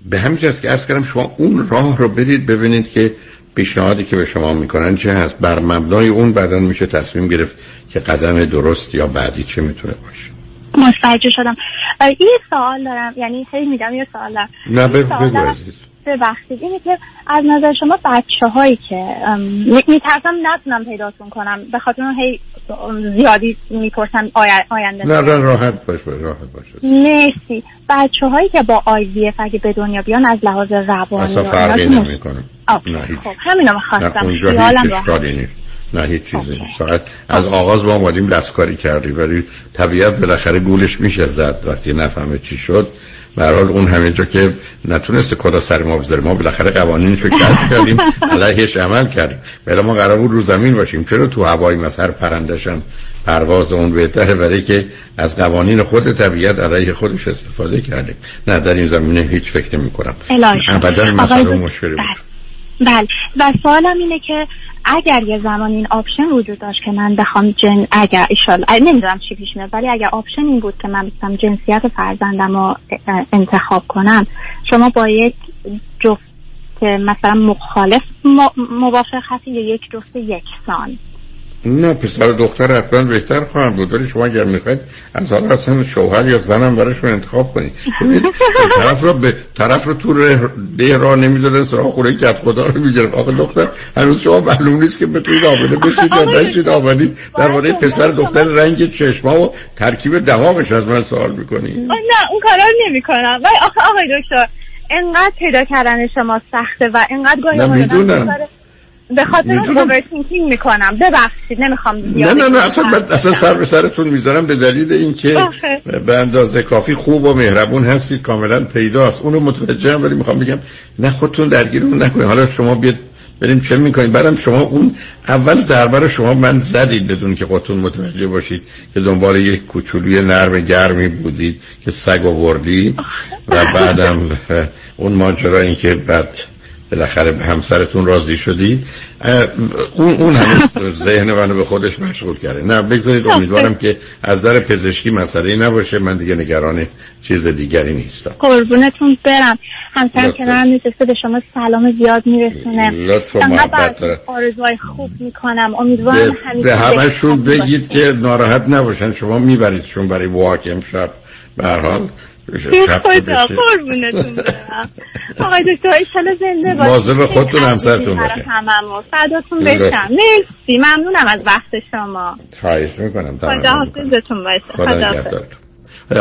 به همین جاست که ارز کردم شما اون راه رو برید ببینید که پیشنهادی که به شما می‌کنن چه هست. بر مبنای اون بعدا میشه تصمیم گرفت که قدم درست یا بعدی چه می‌تونه باشه. مستعجل شدم. یه سوال دارم. یعنی خیلی میدم یه سوال دارم. نه بگو ببخشید. اینه که از نظر شما بچه هایی که میترسم نتونم پیداتون کنم. به خاطر اون هی زیادی می‌پرسن آینده نه نه راحت باش باش راحت باش. مرسی. بچه هایی که با آی اگه به دنیا بیان از لحاظ روانی اصلا فرقی نمی کنم نه خب همینو می‌خواستم. اونجا هیچ اشکالی نیست. نه هیچ چیزی فقط از آغاز با اومدیم دستکاری کردیم ولی طبیعت بالاخره گولش میشه زد وقتی نفهمه چی شد. به حال اون همینجا که نتونست کلاه سر ما بذاره ما بالاخره قوانینش رو کشف کردیم علیهش عمل کردیم. ولی ما قرار بود رو زمین باشیم. چرا تو هوای مثلا پرندشم پرواز اون بهتره؟ برای که از قوانین خود طبیعت علیه خودش استفاده کردیم. نه در این زمینه هیچ فکر نمی کنم ابدا مسئله مشکلی بله. و سوالم اینه که اگر یه زمان این option وجود داشت که من بخوام جن اگر ایشال نمی‌دونم چی پیش میاد ولی اگر option این بود که من بخوام جنسیت فرزندم رو انتخاب کنم شما با یک جفت مثلا مخالف موافق هستی یا یک جفت یکسان نه پسر و دختر حتما بهتر خواهم بود ولی شما اگر می‌خواید از حالا اصلا شوهر یا زنم براشون انتخاب کنید. طرف رو به طرف رو تو ده راه نمی‌داده سراغ خوره کت خدا رو می‌گرفت آقا دختر هنوز شما معلوم نیست که بتونید آمده بشید یا نشید آمدید درباره پسر دختر رنگ چشما و ترکیب دماغش از من سوال می‌کنی. نه اون کارا رو نمی‌کنم. ولی آقا آقای دکتر انقدر پیدا کردن شما سخته و انقدر گاهی به خاطر overthinking می‌کنم. ببخشید نمی‌خوام نه نه نه اصلا سر به سرتون می‌ذارم به دلیل اینکه به اندازه کافی خوب و مهربون هستید کاملا پیداست. اونو متوجه ولی می‌خوام بگم نه خودتون درگیر اون نکنید. حالا شما بیاد بریم چه می‌کنید؟ بعدم شما اون اول ضربه رو شما من زدید بدون که خودتون متوجه باشید که دنبال یک کوچولوی نرم گرمی بودید که سگ آوردی و بعدم اون ماجرا این که بعد بالاخره به همسرتون راضی شدید. اون اون همه ذهن منو به خودش مشغول کرده. نه بگذارید امیدوارم که از نظر پزشکی مسئله نباشه. من دیگه نگران چیز دیگری نیستم. قربونتون برم. همسرم کنارم نشسته به شما سلام زیاد میرسونه. لطف آرزوهای خوب می‌کنم. امیدوارم همیشه به همشون بگید که ناراحت نباشن. شما میبریدشون برای واک امشب. به هر حال. خدا قربونتون برم. آقای دکتر ایشالا زنده باشید. مواظب خودتون همسرتون باشید هممون. فداتون بشم مرسی. ممنونم از وقت شما. خواهش می‌کنم. خدا حافظتون باشه. خدا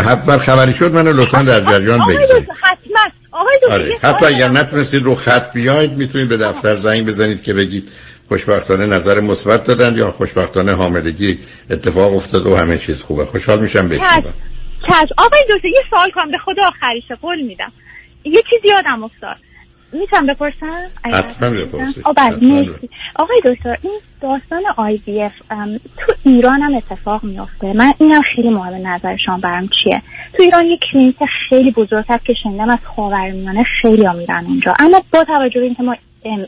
حتما خبری شد منو لطفا در جریان بگذارید حتما. آقای دکتر آره. حتی اگر نتونستید رو خط بیاید می‌تونید به دفتر زنگ بزنید که بگید خوشبختانه نظر مثبت دادن یا خوشبختانه حاملگی اتفاق افتاد و همه چیز خوبه. خوشحال میشم. بشنوم. آقای دکتر یه سوال کنم. به خدا آخریشه قول میدم. یه چیزی یادم افتاد. می‌تونم بپرسم؟ حتما بپرسید. آقای دکتر این داستان آی بی اف تو ایران هم اتفاق میافته. من اینم خیلی مهم نظر شما برام چیه؟ تو ایران یک کلینیک خیلی بزرگ هست که شنیدم از خاورمیانه خیلی ها میرن اونجا. اما با توجه به اینکه ما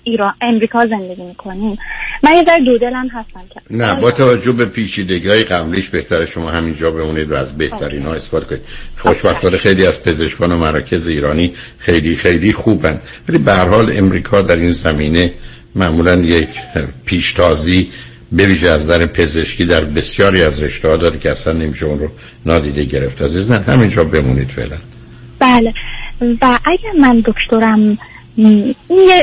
ایران امریکا زندگی می‌کنیم. من یه ذره دودلم هستم که نه با توجه به پیچیدگی های قبلیش بهتره شما همینجا بمونید و از بهترین ها استفاده کنید. خوشبختانه خیلی از پزشکان و مراکز ایرانی خیلی خیلی خوبن. ولی به هر حال امریکا در این زمینه معمولا یک پیشتازی بویژه از در پزشکی در بسیاری از رشته ها داره که اصلا نمیشه اون رو نادیده گرفت. عزیز نه همینجا بمونید فعلا. بله. و اگر من دکترم یه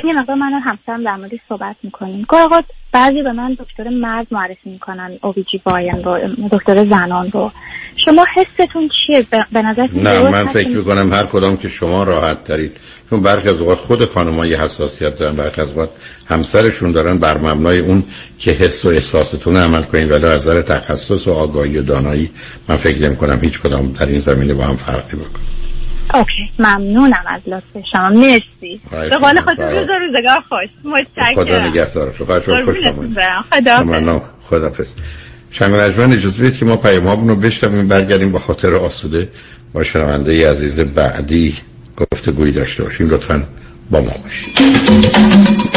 یه مقدار من همسرم در موردش صحبت می‌کنیم. گاه بعضی به من دکتر مرد معرفی می‌کنن اوبیجی باین رو دکتر زنان رو. شما حستون چیه؟ به نظر نه من فکر می‌کنم هر کدام که شما راحت دارید چون برخی از اوقات خود خانم های حساسیت دارن برخی از اوقات همسرشون دارن بر مبنای اون که حس و احساستون عمل کنید ولی از نظر تخصص و آگاهی و دانایی من فکر نمی کنم هیچ کدام در این زمینه با هم فرقی بکنه. اوکی ممنونم از لطف شما. مرسی. به قول خودتون روز روزگار خوش. متشکرم. خدا نگهدار. خدا خوش خدا خدا شنگ نجمن اجازه بدید که ما پیام رو بشنویم برگردیم با خاطر آسوده با شنونده عزیز بعدی گفته گویی داشته باشیم. لطفا با ما باشید.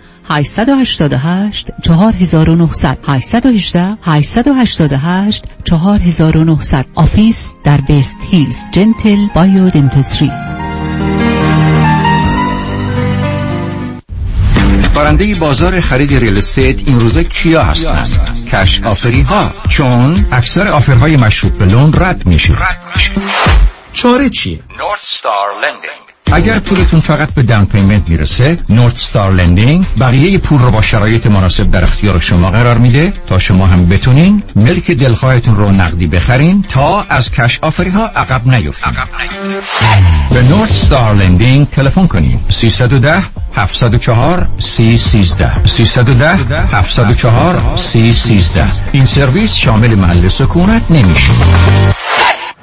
888 4900 818 888 4900 office در West Hills Gentle Biodentistry برنده بازار خرید real estate این روزا کیا هستند؟ cash offer ی ها چون اکثر offer های مشروط به loan رد میشه چاره چیه؟ North Star Lending. اگر پولتون فقط به down payment می‌رسه North Star Lending بقیه پول رو با شرایط مناسب در اختیار شما قرار میده تا شما هم بتونین ملک دلخواهتون رو نقدی بخرین تا از cash offer ی ها عقب نیفتین. به North Star Lending تلفن کنین. 310 704 313 310 704 313 این سرویس شامل محل سکونت نمیشه.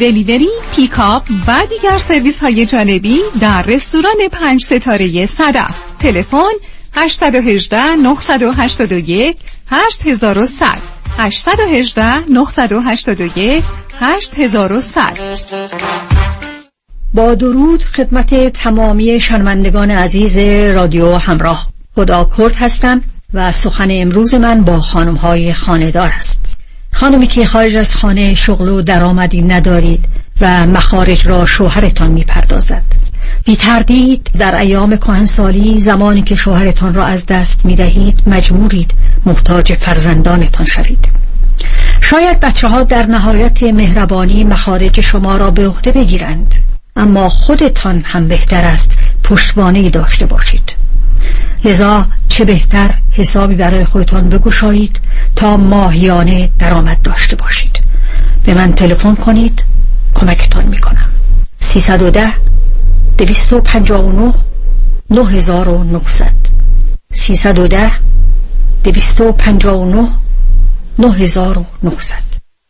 دلیوری، پیکاپ و دیگر سرویس های جانبی در رستوران پنج ستاره صدف. تلفن 818 981 8100 818 981 8100 با درود خدمت تمامی شنوندگان عزیز رادیو همراه. خدا کرد هستم و سخن امروز من با خانم های خاندار است خانمی که خارج از خانه شغل و درآمدی ندارید و مخارج را شوهرتان می‌پردازد. بی تردید در ایام کهنسالی زمانی که شوهرتان را از دست می دهید مجبورید محتاج فرزندانتان شوید. شاید بچه ها در نهایت مهربانی مخارج شما را به عهده بگیرند اما خودتان هم بهتر است پشتوانه داشته باشید. لذا چه بهتر حسابی برای خودتان بگشایید تا ماهیانه درآمد داشته باشید. به من تلفن کنید کمکتان می‌کنم. 310 259 9900 310 259 9900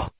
devil.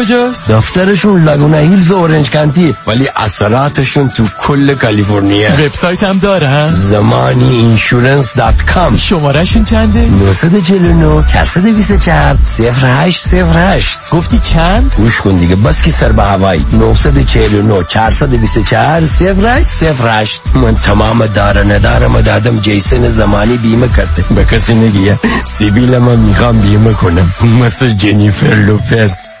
کجاست؟ دفترشون لاگونا هیلز و اورنج کانتی ولی اثراتشون تو کل کالیفرنیا. وبسایت هم داره زمانی insurance dot com شمارهشون چنده؟ 949 424 0808 گفتی چند؟ گوش کن دیگه بس که سر به هوایی. 949 424 0808 من تمام دار و ندارم دادم جیسن زمانی بیمه کرده. به کسی نگیه سیبیل من می‌خوام بیمه کنم. مثل جنیفر لوپز.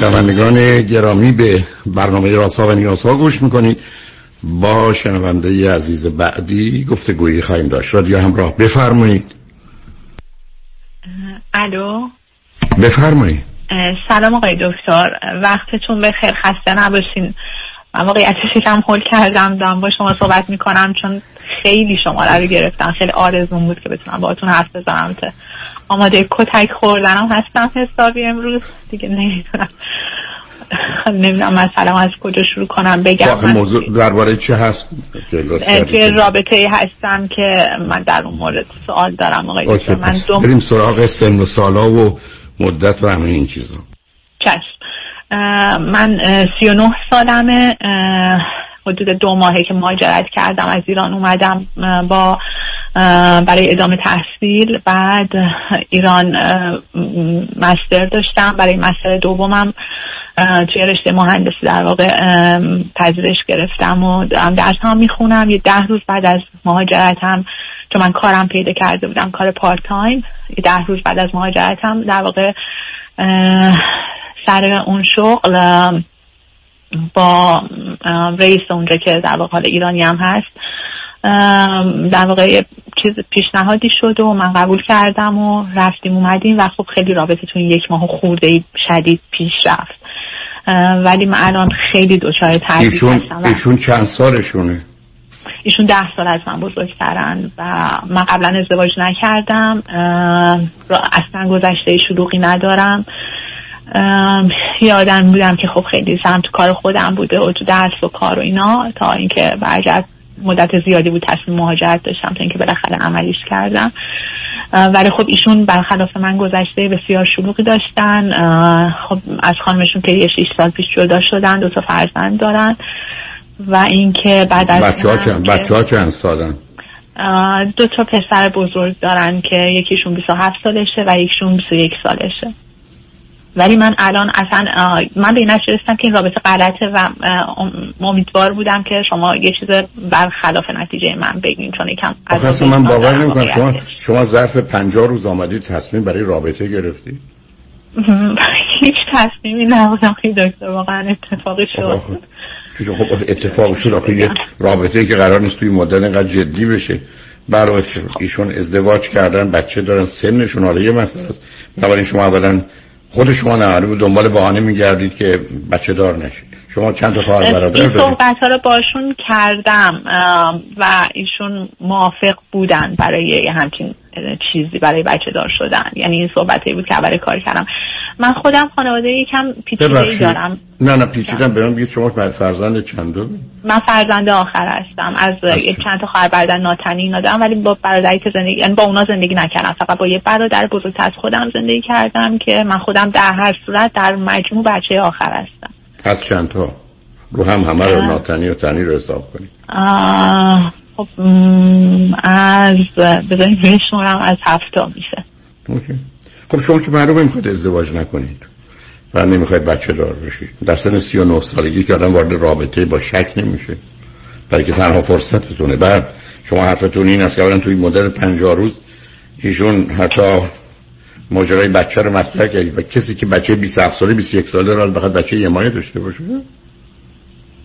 شنوندگان گرامی به برنامه راسا و نیاسا گوش می‌کنید. با شنونده عزیز بعدی گفتگویی خواهیم داشت. رادیو همراه بفرمایید. الو؟ بفرمایید. سلام آقای دکتر. وقتتون بخیر. خسته نباشین. من واقعیتش یکم هول کردم. دارم با شما صحبت می‌کنم چون خیلی شماره رو گرفتم. خیلی آرزون بود که بتونم باهاتون حرف بزنم. آماده کتک خوردنم هستم حسابی امروز. دیگه نمی‌دونم. نمی‌دونم مثلا از کجا شروع کنم بگم موضوع درباره چه هست؟ توی رابطه هستم که من در اون مورد سوال دارم آقای من دو بریم سراغ سن و سالا و مدت و همه این چیزا. چشم. من سی و نه سالمه. حدود دو ماهه که مهاجرت کردم از ایران اومدم با برای ادامه تحصیل. بعد ایران مستر داشتم. برای مستر دومم توی رشته مهندسی در واقع پذیرش گرفتم و درس هم می‌خونم. یه ده روز بعد از مهاجرتم چون من کارم پیدا کرده بودم کار پارت تایم یه ده روز بعد از مهاجرتم در واقع سر اون شغل با رئیس اونجا که در واقع حال ایرانی هم هست در واقع چیز پیشنهادی شد و من قبول کردم و رفتیم اومدیم و خب خیلی رابطه تو یک ماه خورده شدید پیش رفت. ولی من الان خیلی دچار تردید هستم ایشون چند سالشونه؟ ایشون ده سال از من بزرگترن و من قبلا ازدواج نکردم. اصلا گذشته شلوغی ندارم. یه آدم بودم که خب خیلی سمت کار خودم بوده و تو درس و کار و اینا تا اینکه بعد از مدت زیادی بود تصمیم مهاجرت داشتم تا اینکه بالاخره عملیش کردم. ولی خب ایشون برخلاف من گذشته بسیار شلوغی داشتن. خب از خانمشون که یه 6 سال پیش جدا شدن دو تا فرزند دارن و اینکه بعد از بچه ها چند, بچه ها چند سالن؟ دو تا پسر بزرگ دارن که یکیشون 27 سالشه و یکیشون 21 سالشه. ولی من الان اصلا من به این رسیدم که این رابطه غلطه و امیدوار بودم که شما یه چیز برخلاف نتیجه من بگین چون یکم از من باور نمی‌کنم. شما شما ظرف 50 روز آمدی تصمیم برای رابطه گرفتی؟ هیچ تصمیمی نبودم که دکتر واقعا اتفاقی شد. خب اتفاق شد. آخه یه رابطه که قرار نیست توی مدت اینقدر جدی بشه. برای ایشون ازدواج کردن بچه دارن سنشون حالا یه مسئله است. بنابراین شما اولا خود شما نه دنبال بهانه میگردید که بچه دار نشید. شما چند تا خواهر برادر دارید این صحبت ها رو باشون کردم و ایشون موافق بودن برای همچین چیزی برای بچه دار شدن. یعنی این صحبتی بود که برای کار کردم. من خودم خانواده یکم پیچیده دارم. نه نه پیچیدم. برام بگید شما فرزند چندو من فرزند آخر هستم. از چند تا خواهر برادر ناتنی اینا دارم ولی با برادری که زندگی یعنی با اونا زندگی نکردم. فقط با یه برادر بزرگتر از خودم زندگی کردم که من خودم در هر صورت در مجموع بچه آخر هستم. از چند تا؟ رو هم همه رو ناتنی و تنی رو حساب کنید. خب از بذاریم بشمارم از هفته میشه. اوکی. خب شما که معلومه می‌خواید ازدواج نکنید و نمی‌خواید بچه دار بشید. در سن 39 سالگی که آدم وارد رابطه با شک نمیشه. برای که تنها فرصتتونه. بعد شما حرفتون این است که اولا توی مدت 50 روز ایشون حتی ماجرای بچه رو مطرح کردی. و کسی که بچه 27 ساله 21 ساله رو بخواد بچه یه مایه داشته باشه.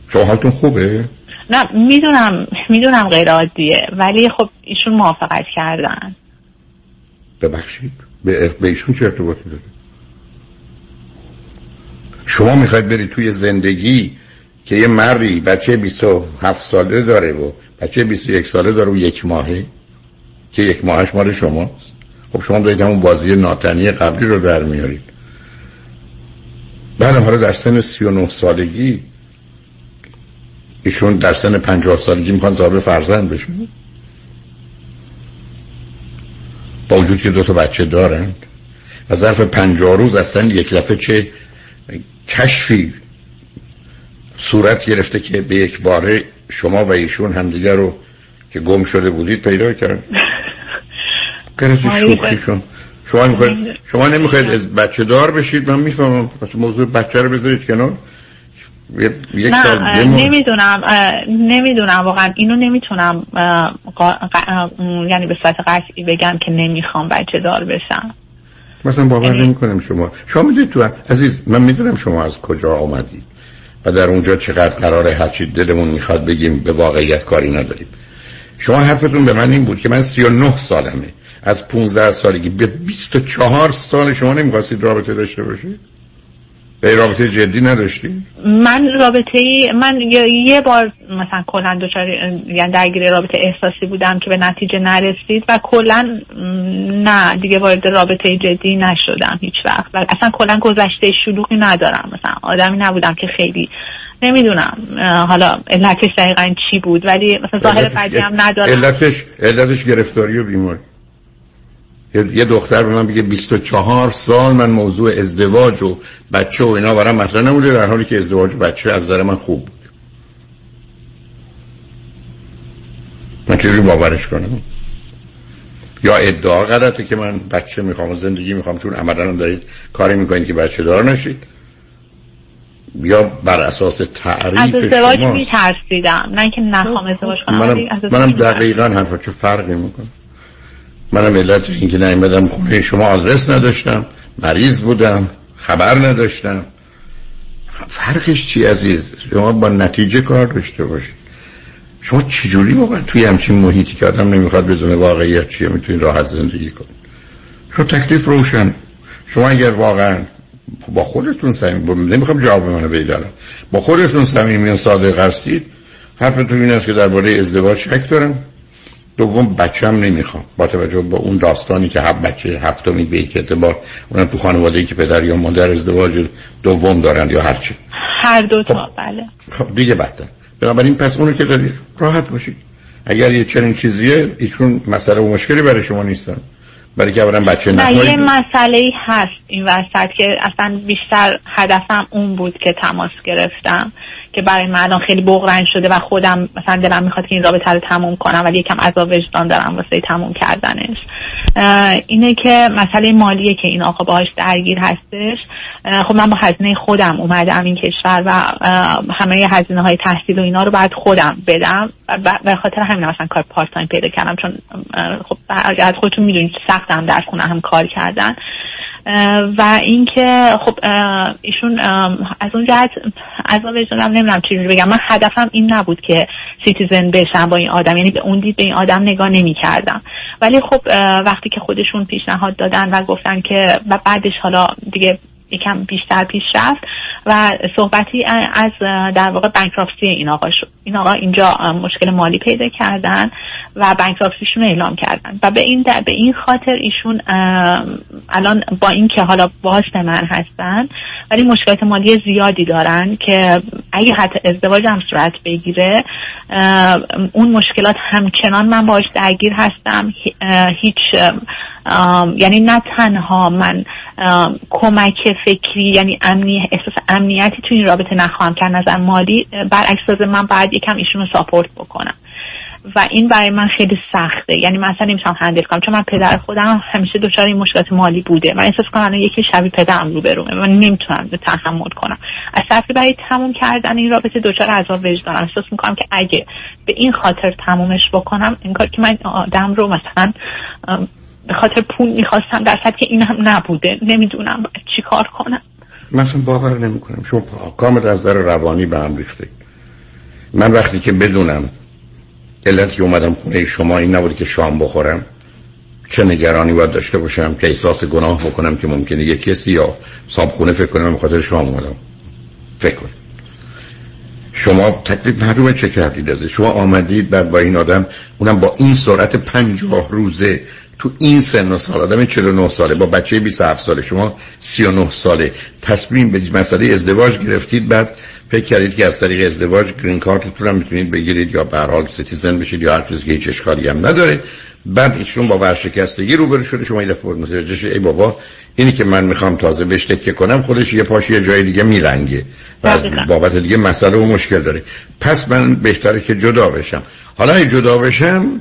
شما حالتون خوبه؟ نه می‌دونم می‌دونم غیر عادیه ولی خب ایشون موافقت کردن. ببخشید به, به ایشون چه ارتباطی داره؟ شما می‌خواید برید توی زندگی که یه مردی بچه 27 ساله داره و بچه 21 ساله داره و یک ماهه که یک ماهش مال شماست؟ خب شما دارید همون بازی ناتنی قبلی رو در میارید. بعد حالا در سن 39 سالگی ایشون در سن 50 سالگی می‌خوان صاحب فرزند بشه با وجود که دو تا بچه دارند و ظرف 50 روز اصلا یک دفعه چه کشفی صورت گرفته که به یک باره شما و ایشون همدیگر رو که گم شده بودید پیدا کرد غیر شوخیشون شما. نمی‌خواید شما نمی‌خواید از بچه دار بشید. من می‌فهمم. موضوع بچه رو بذارید کنار. یک نه نمی‌دونم نمی‌دونم واقعا اینو نمی‌تونم یعنی به صورت قطعی بگم که نمی‌خوام بچه دار بشم. مثلا باور یعنی نمی کنم شما. شما می‌دونید تو عزیز من می‌دونم شما از کجا آمدید و در اونجا چقدر قراره هرچی دلمون می‌خواد بگیم به واقعیت کاری نداریم. شما حرفتون به من این بود که من 39 سالمه. از 15 سالگی به 24 سال شما نمی‌خواستید رابطه داشته باشید؟ به رابطه جدی نداشتی؟ من رابطه ای من یه بار مثلا کلا دچار یعنی درگیر رابطه احساسی بودم که به نتیجه نرسید و کلا نه دیگه وارد رابطه جدی نشدم هیچ وقت. و اصلا کلا گذشته شلوغی ندارم. مثلا آدمی نبودم که خیلی نمی‌دونم حالا علتش دقیقا چی بود ولی مثلا ظاهر بدی هم ندارم. علتش علتش گرفتاری و بیماری. یه دختر به من بگه 24 سال من موضوع ازدواج و بچه و اینا برام مطرح نموده در حالی که ازدواج و بچه از نظر من خوب بود. من چجوری باورش کنم؟ یا ادعا غلطه که من بچه می‌خوام و زندگی می‌خوام چون عملا دارید کاری می‌کنید که بچه دار نشید؟ یا بر اساس تعریف از ازدواج میترسیدم نه که نخوام ازدواج کنم منم, منم دقیقا حرفا چه فرقی می‌کنم منم علت اینکه نیومدم خونه شما آدرس نداشتم مریض بودم خبر نداشتم. فرقش چی عزیز؟ شما با نتیجه کار داشته باشید. شما چجوری واقعا توی همچین محیطی که آدم نمی‌خواد بدون واقعیت چیه می‌تونید راحت زندگی کنید؟ شما تکلیف روشن. شما اگر واقعا با خودتون صمیم نمی‌خوام جواب منو بدید با خودتون صمیمی و صادق هستید. حرفتون این است که درباره ازدواج شک دارم. دوم بچم نمی‌خوام. با توجه با اون داستانی که هفت بچه هفتمی به یک اعتبار اونم تو خانواده که پدر یا مادر ازدواج دوم دارند یا هرچی هر دو تا خب. بله. خب دیگه بدتر بنابراین پس اونو که دارید راحت باشید. اگر یه چنین چیزیه ایشون مسئله و مشکلی برای شما نیستن. برای که اولا بچه نخواهید یه مسئله هست این وسط که اصلا بیشتر هدفم اون بود که تماس گرفتم. که برای من الان خیلی بغرنج شده و خودم مثلا دلم می‌خواد که این رابطه رو تموم کنم ولی یکم عذاب وجدان دارم واسه تموم کردنش. اینه که مسئله مالیه که این آقا باهاش درگیر هستش. خب من با هزینه خودم اومدم این کشور و همه هزینه های تحصیل و اینا رو باید خودم بدم. به خاطر همین مثلا کار part time پیدا کردم چون خب از خودتون می‌دونید سختم در خونه هم کار کردن. و اینکه خب ایشون از اون جهت از وجدانم نمی‌دونم چیزی بگم. من هدفم این نبود که citizen بشم با این آدم. یعنی به اون دید به این آدم نگاه نمی کردم ولی خب وقتی که خودشون پیشنهاد دادن و گفتن که و بعدش حالا دیگه یکم بیشتر پیش رفت و صحبتی از در واقع بانکراپسی این آقا شد. این آقا اینجا مشکل مالی پیدا کردن و بانکراپسیشون رو اعلام کردن. و به این به این خاطر ایشون الان با اینکه حالا واسط من هستن ولی مشکلات مالی زیادی دارن که اگه حتی ازدواج هم صورت بگیره اون مشکلات همچنان من باش درگیر هستم. هیچ یعنی نه تنها من کمک فکری یعنی امنی احساس امنیتی تو این رابطه نخواهم کرد نظر مالی برعکس من بعد یکم ایشون رو ساپورت بکنم. و این برای من خیلی سخته. یعنی من اصلا نمی‌تونم هندل کنم چون من پدر خودم همیشه دچار این مشکلات مالی بوده. من احساس کنم یکی شبیه پدرم رو برومه من نمی‌تونم تحمل کنم. از طرفی برای تموم کردن این رابطه دچار عذاب وجدانم احساس می‌کنم که اگه به این خاطر تمومش بکنم این کار که من آدم رو مثلا به خاطر پول می‌خواستم در که این هم نبوده. نمی‌دونم چی کار کنم. مثلا باور نمی‌کنم. شما کامل از در روانی به هم ریخته. من وقتی که بدونم علت که اومدم خونه شما این نبوده که شام بخورم چه نگرانی باید داشته باشم که احساس گناه بکنم که ممکنه یه کسی یا صاحب خونه فکر کنم خاطر شام اومدم. فکر کن شما تکلیف معلومه چه کردید ازش؟ شما آمدید بعد با این آدم اونم با این سرعت پنجاه روزه تو این سن و سال آدم 49 ساله با بچه 27 ساله شما 39 ساله. تصمیم به مسئله ازدواج گرفتید بعد فکر کردید که از طریق ازدواج green card تون هم می‌تونید بگیرید یا به حال citizen بشید یا هر چیزی که هیچ اشکالی هم نداره. بعد ایشون با ورشکستگی روبرو شده. شما این دفعه متوجه ای بابا اینی که من می‌خوام تازه بهش تکیه کنم خودش یه پاش یه جای دیگه میلنگه و از بابت دیگه مسئله و مشکل داره. پس من بهتره که جدا بشم. حالا جدا بشم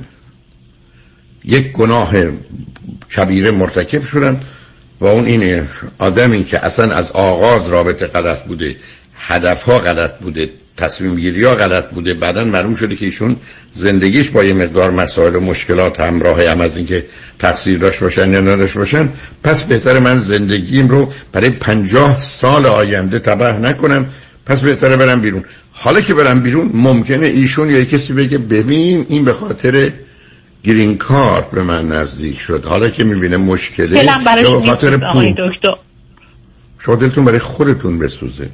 یک گناه کبیره مرتکب شدم و اون اینه آدمی که اصلا از آغاز رابطه غلط بوده هدفها غلط بوده تصمیم گیری ها غلط بوده بعدا معلوم شده که ایشون زندگیش با یه مقدار مسائل و مشکلات همراه هم از اینکه تقصیر داشت باشن یا نداشت باشن. پس بهتر من زندگیم رو برای پنجاه سال آینده تباه نکنم. پس بهتره برم بیرون. حالا که برم بیرون ممکنه ایشون یا کسی بگه ببین این به خاطر گرین کارت به من نزدیک شد. حالا که می‌بینه مشکله به خاطر پول. شما دلتون برای خودتون بسوزه.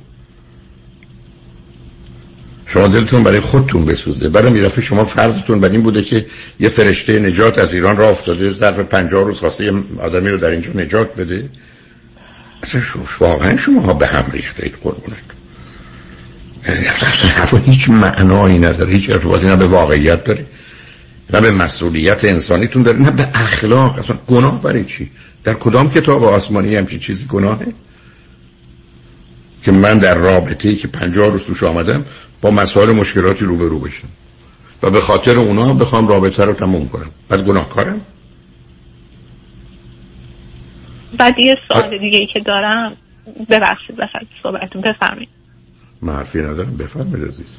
شما دلتون برای خودتون بسوزه. بعد یه دفعه شما فرضتون بر این بوده که یه فرشته نجات از ایران را افتاده ظرف پنجاه روز خواسته یه آدمی رو در اینجا نجات بده. واقعا شما ها به هم ریختید قربونت. اصلا هیچ معنایی نداره هیچ ارتباطی نه به واقعیت داره. نه به مسئولیت انسانیتون داره نه به اخلاق. اصلا گناه برای چی؟ در کدام کتاب آسمانی همچین چیزی گناهه؟ که من در رابطه ای که پنجاه روز توش آمدم با مسائل مشکلاتی روبرو بشم. و به خاطر اونا بخوام رابطه رو تموم کنم. بعد گناهکارم؟ بعد یه سوال دیگه ای که دارم ببخشید بسید صحبتون بفرمایید. من حرفی ندارم. بفرمایید عزیز.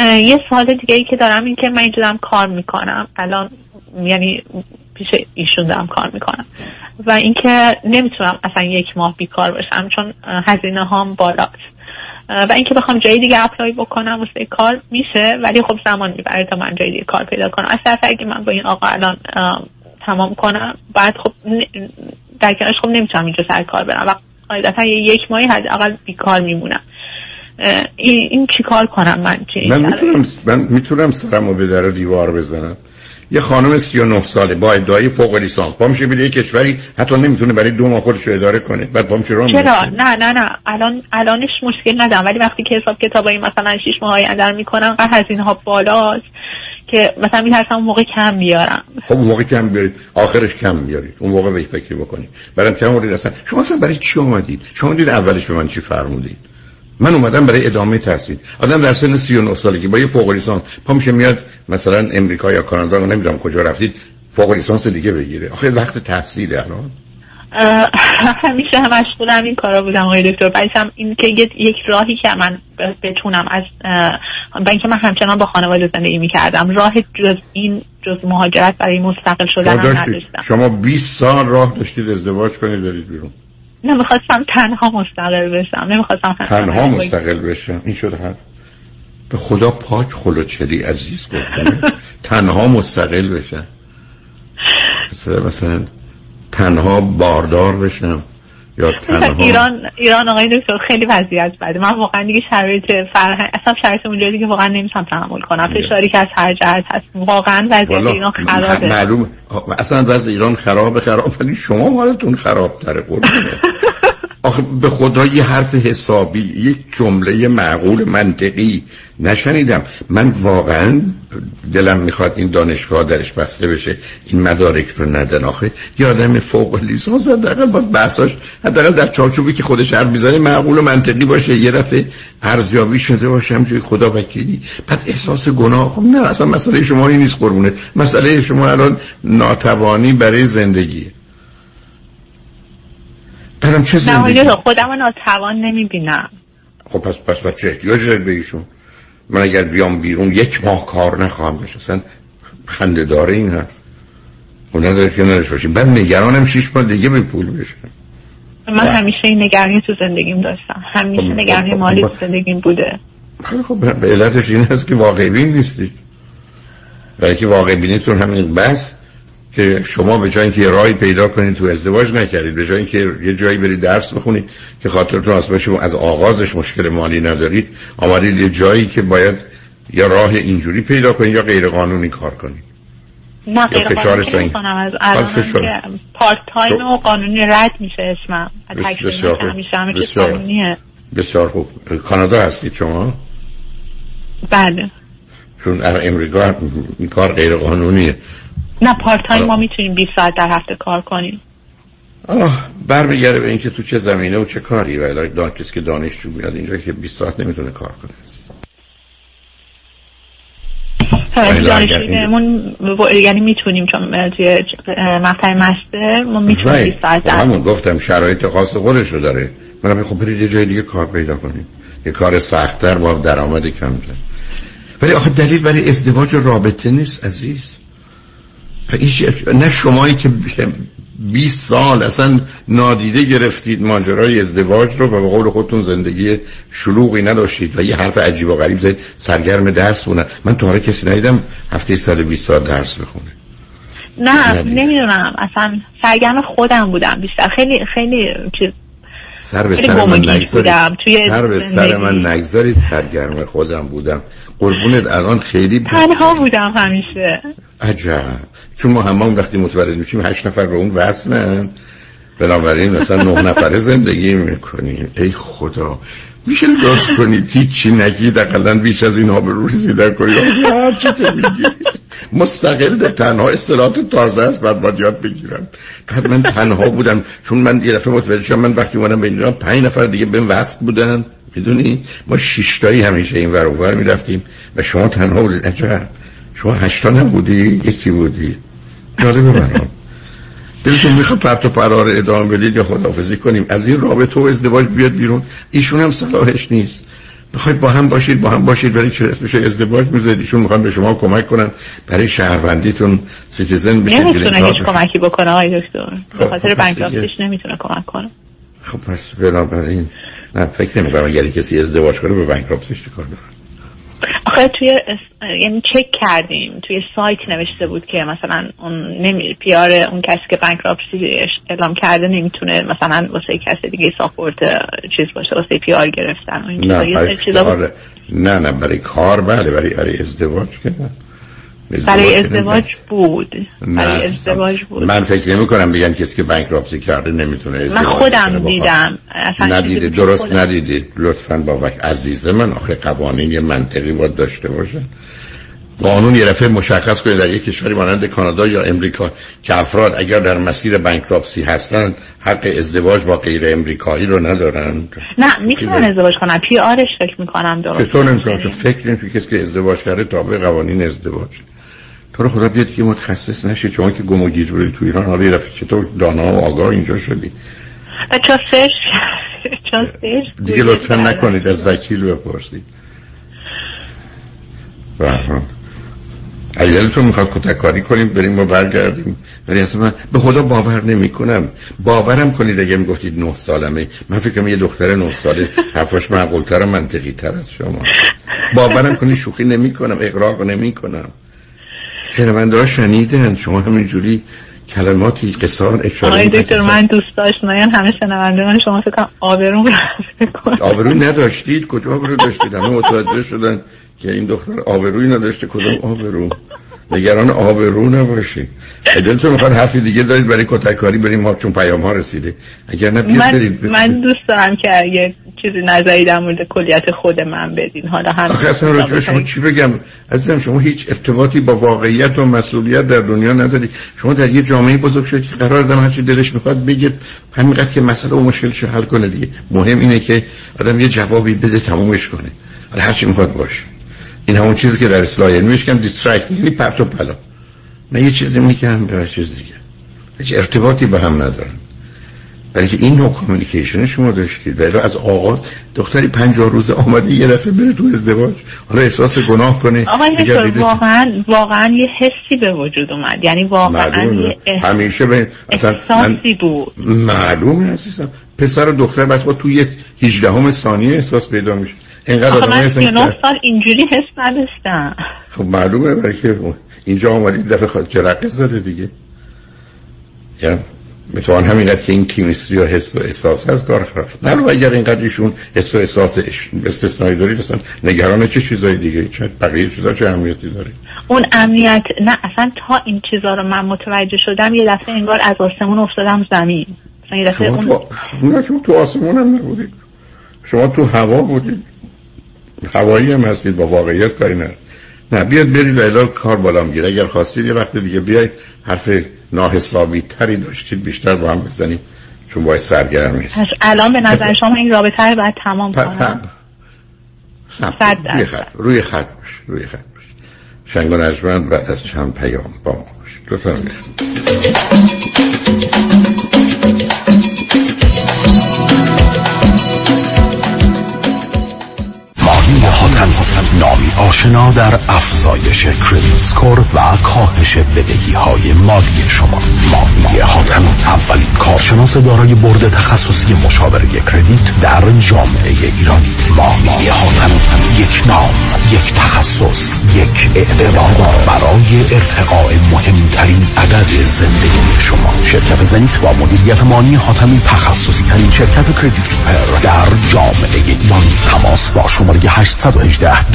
یه سوال دیگه ای که دارم این که من اینجا دارم کار می‌کنم. الان یعنی پیش ایشون دارم کار می‌کنم. و اینکه نمی‌تونم اصلا یک ماه بیکار باشم چون هزینه هام بالاست. و اینکه بخوام جای دیگه اپلای بکنم واسه کار میشه ولی خب زمان می‌بره تا من جای دیگه کار پیدا کنم. از طرف اگه من با این آقا الان تمام کنم بعد خب در کنارش خب نمی‌تونم اینجا سر کار برم. و قاعدتا یک ماهی حداقل بیکار میمونم. این, این چی کار کنم من چی من می‌تونم من می‌تونم سرمو به در دیوار بزنم. یه خانم 39 ساله با ادعای فوق لیسانس. با میشه یه کشوری حتی نمی‌تونه برای دو ماه خودش رو اداره کنه. بعد با میشه چرا؟ نه نه نه. الان الانش مشکل ندارم. ولی وقتی که حساب کتابای مثلا 6 ماه آینده می‌کنم قد هزینه ها بالاست که مثلا میترسم اون موقع کم بیارم. خب اون موقع کم بیارید. آخرش کم بیارید. اون موقع به فکر بکنید. برام کم اصلا شما اصلا برای چی اومدید؟ شما دید اولش به من چی فرمودید؟ من اومدم برای ادامه تحصیل. آدم در سن 39 سالگی با یه فوق لیسانس پا میشه میاد مثلا امریکا یا کانادا و نمی‌دونم کجا رفتید فوق لیسانس دیگه بگیره. آخه وقت تحصیل الان. همیشه هم مشغول این کارا بودم آقای دکتر. هم این که یک راهی که من بتونم از با اینکه من همچنان با خانواده زندگی می‌کردم راه جز این جز مهاجرت برای مستقل شدن نداشتم. شما 20 سال راه داشتید ازدواج کنید دارید بیرون. نمی‌خواستم تنها مستقل بشم نمی‌خواستم تنها مستقل بشم. این شده هم به خدا پاک خلوچلی عزیز گفتم تنها مستقل بشم. مثلا مثلا تنها باردار بشم. یا تنها ایران ایران آقای دکتر خیلی وضعیت بده. من واقعا دیگه شرایط فرهنگ اصلا شرایط اونجا دیگه واقعا نمی‌تونم تحمل کنم. فشاری که از هر جهت هست. واقعا وضعیت ایران خرابه. معلوم اصلا وضع ایران خرابه خراب ولی شما حالتون خراب تره آخه به خدا یه حرف حسابی یک جمله معقول منطقی نشنیدم. من واقعا دلم می‌خواد این دانشگاه درش بسته بشه این مدارک رو ندن. آخه یه آدم فوق لیسانس حداقل با بحثاش حداقل در چارچوبی که خودش حرف می‌زنه معقول و منطقی باشه. یه دفعه ارزیابی شده باشه همجوری خدا وکیلی. پس احساس گناه. خب نه اصلا مسئله شما این نیست قربونه مسئله شما الان ناتوانی برای زندگیه. برم چه زندگی؟ نه خودم ناتوان نمی‌بینم. خب پس پس پس چه احتیاج دارید به ایشون. من اگر بیام بیرون یک ماه کار نخواهم بشه اصلا خنده داره این حرف. خب نداره که نداشت باشیم. بعد نگرانم شیش ماه دیگه به پول بشه. من همیشه این نگرانی تو زندگیم داشتم. همیشه خب نگرانی خب مالی تو زندگیم بوده. خب به علتش این هست که واقع بین نیستی برای که واقع بینیتون همین بس. که شما به جای اینکه یه راهی پیدا کنید تو ازدواج نکردید به جای اینکه یه جایی برید درس بخونید که خاطرتون از باشه از آغازش مشکل مالی ندارید آمدید یه جایی که باید یا راه اینجوری پیدا کنید یا غیر قانونی کار کنید. نه غیر قانونی از الان part time و قانونی رد میشه اسمم. بسیار خوب. بسیار, بسیار خوب. کانادا هستید شما؟ بله. چون امریکا این کار غیر قانونیه نه part time ما می‌تونیم 20 ساعت در هفته کار کنیم. آه برمیگرده به اینکه تو چه زمینه و چه کاری و دان کسی که دانشجو میاد اینجا که 20 ساعت نمی‌تونه کار کنه. دانشجویمون یعنی می‌تونیم چون توی مقطع مستر ما می‌تونیم 20 ساعت در همون گفتم شرایط خاص خودش رو داره. من خب برید یه جای دیگه کار پیدا کنیم. یه کار سختتر با درآمد کمتر. ولی آخه دلیل برای ازدواج و رابطه نیست عزیز. نه شمایی که 20 سال اصلا نادیده گرفتید ماجرای ازدواج رو و به قول خودتون زندگی شلوغی نداشتید و یه حرف عجیب و غریب زدید سرگرم درس بودن من تا کسی ندیدم هفته 120 سال درس بخونه. نه نمی‌دونم. اصلا سرگرم خودم بودم بیشتر. خیلی خیلی چیز سر به سر من نگذارید. سر به سر من نگذارید. سرگرم خودم بودم. قربونت الان خیلی تنها بودم همیشه. عجب. چون ما همون وقتی متولد میشیم هشت نفر رو اون وصلن. بنابراین مثلا نه نفره زندگی می‌کنیم. ای خدا. میشه لطف کنید هیچی نگید اقلا بیش از این ها به رسیدن کنید هر چی که میگید مستقل تنها اصطلاحات تازه است بعد باید یاد بگیرم. بعد من تنها بودم چون من یه دفعه متوجه من وقتی اومدم به اینجا پنج نفر دیگه بهم وصل بودن. می‌دونی؟ ما شیشتایی همیشه این ور اونور می‌رفتیم. و شما تنها بودید. عجب. شما هشتا نبودی؟ یکی بودی. جالبه برام. دلتون می‌خواد پرت و پلا ادامه بدید یا خدافزی کنیم؟ از این رابطه و ازدواج بیاد بیرون. ایشون هم صلاحش نیست. بخواید با هم باشید با هم باشید ولی چه اسمش ازدواج می‌ذارید؟ ایشون می‌خوان به شما کمک کنن. برای شهروندیتون citizen بشید نمی‌تونه هیچ کمکی بکنه آقای دکتر. به خب، خاطر bankruptcy ش نمی‌تونه کمک کنه. خب پس بنابراین نه فکر نمی کنم اگر کسی ازدواج کنه به بانکراپتیش چیکار داره. آخه توی یعنی چک کردیم. توی سایت نوشته بود که مثلا اون نمی... پیار اون کسی که بانکراپسی اعلام کرده نمی‌تونه مثلا واسه کسی دیگه ساپورت چیز باشه واسه پیار گرفتن نه برای کار... نه نه برای کار بله برای ازدواج که نه. برای ازدواج بود. برای ازدواج بود. من فکر نمی کنم بگن کسی که بانکراپسی کرده نمی‌تونه ازدواج من خودم دیدم. ندیده درست خودم. ندیدید لطفا با وقت عزیز من. آخه قوانین یه منطقی باید داشته باشه. قانون یه دفعه مشخص کنه در یک کشوری مانند کانادا یا امریکا که افراد اگر در مسیر بانکراپسی هستن حق ازدواج با غیر امریکایی رو ندارن. نه می‌تونن ازدواج کنن. پی آرش فکر می‌کنم درست چطور نمی‌تونن فکر نمی کسی که ازدواج کرده تابع قوانین ازدواج. تو رو خدا بیاد که متخصص نشی. چون که گم و گیج بودی تو ایران حالا یه دفعه چطور دانا و آگاه اینجا شدی. دیگه لطفا نکنید از وکیل بپرسید. برحال اگر تو می‌خواد کتککاری کنیم؟ بریم و برگردیم. ولی اصلا من به خدا باور نمی کنم باورم کنید اگه می‌گفتید نه سالمه. من فکرم یه دختر نه ساله. حرفاش معقولتر و منطقی تر از شما. باورم کنید شوخی نمی کنم اقرار نمی کنم شنونده ها شنیدن. شما همینجوری کلماتی قصار اشاره آقای دکتر من دوست داشتم. همه شنونده من شما فکر آبروم آبرو نداشتید؟ کجا آبرو داشتید؟ همه متوجه شدن که این دختر آبروی نداشته. کدوم آبرو؟ نگران آب رو نباشید دلتون می‌خواد حرفی دیگه دارید برای کتک کاری بریم ما چون پیام ها رسیده. اگر نه بیاد من, برید. من دوست دارم که یه چیزی نظری در مورد کلیت خود من بدین. حالا هم اصلا راجع به شما چی بگم؟ عزیزم شما هیچ ارتباطی با واقعیت و مسئولیت در دنیا نداری. شما در یه جامعه بزرگ شدید که قرار دارم هرچی دلش می‌خواد بگه. همینقدر که مسئله و مشکلش حل کنه دیگه. مهم اینه که آدم یه جوابی بده تمومش کنه. حالا هرچی می‌خواد باشه. این همون چیزی که در اصلاح علمی میگن دیسترکت یعنی پرت و پلا. نه یه چیزی میگم به چیز دیگه. هیچ ارتباطی به هم ندارن برای که این نوع کامیونیکیشن شما داشتید. ولی از آغاز دختری پنجاه روزه آمده یه دفعه بره تو ازدواج. حالا احساس گناه کنه آقای واقعا واقعا یه حسی به وجود اومد. یعنی واقعا یه اح... همیشه به اصلا احساسی بود. معلومه عزیزم پسر و دختر بس با توی 18 همه ثانیه احساس پیدا میشه. اینقدر آخه من 39 سال اینجوری حس نداشتم. خب معلومه برای که اینجا آمدید دفعه خواهد جرقه زده دیگه. یا می‌توان همینقدر که این کیمیستری و حس و احساس هست کار خراب نه رو اگر اینقدر ایشون حس و احساس استثنایی دارید اصلا نگران چه چیزای دیگه؟ چه بقیه چیزا چه اهمیتی داره؟ اون امنیت نه اصلا تا این چیزا رو من متوجه شدم یه دفعه انگار از آسمون افتادم زمین. مثلا یه دفعه شما اون تو... نه شما تو آسمون هم نبودید. شما تو هوا بودید. هوایی هم هستید با واقعیت کاری نه نه بیاد برید و الا کار بالا می‌گیره اگر خواستید یه وقت دیگه بیاید حرف ناحسابی تری داشتید بیشتر با هم بزنیم چون باید سرگرم نیست. پس الان به نظر شما این رابطه رو باید تمام کنم؟ روی خط روی خط باش روی خط باش. شنگ و نجمن بعد از چند پیام با ما باش. لطفا. نامی آشنا در افزایش کردیت سکور و کاهش بدهی های مالی شما. مانی حاتم اولین کارشناس دارای برد تخصصی مشاوره کردیت در جامعه ایرانی. مانی حاتم یک نام یک تخصص یک اعتبار برای ارتقاء مهمترین عدد زندگی شما. شرکت زنیت با مدیریت مانی حاتمی تخصصی ترین شرکت کردیت در جامعه ایرانی. تماس با شماره 818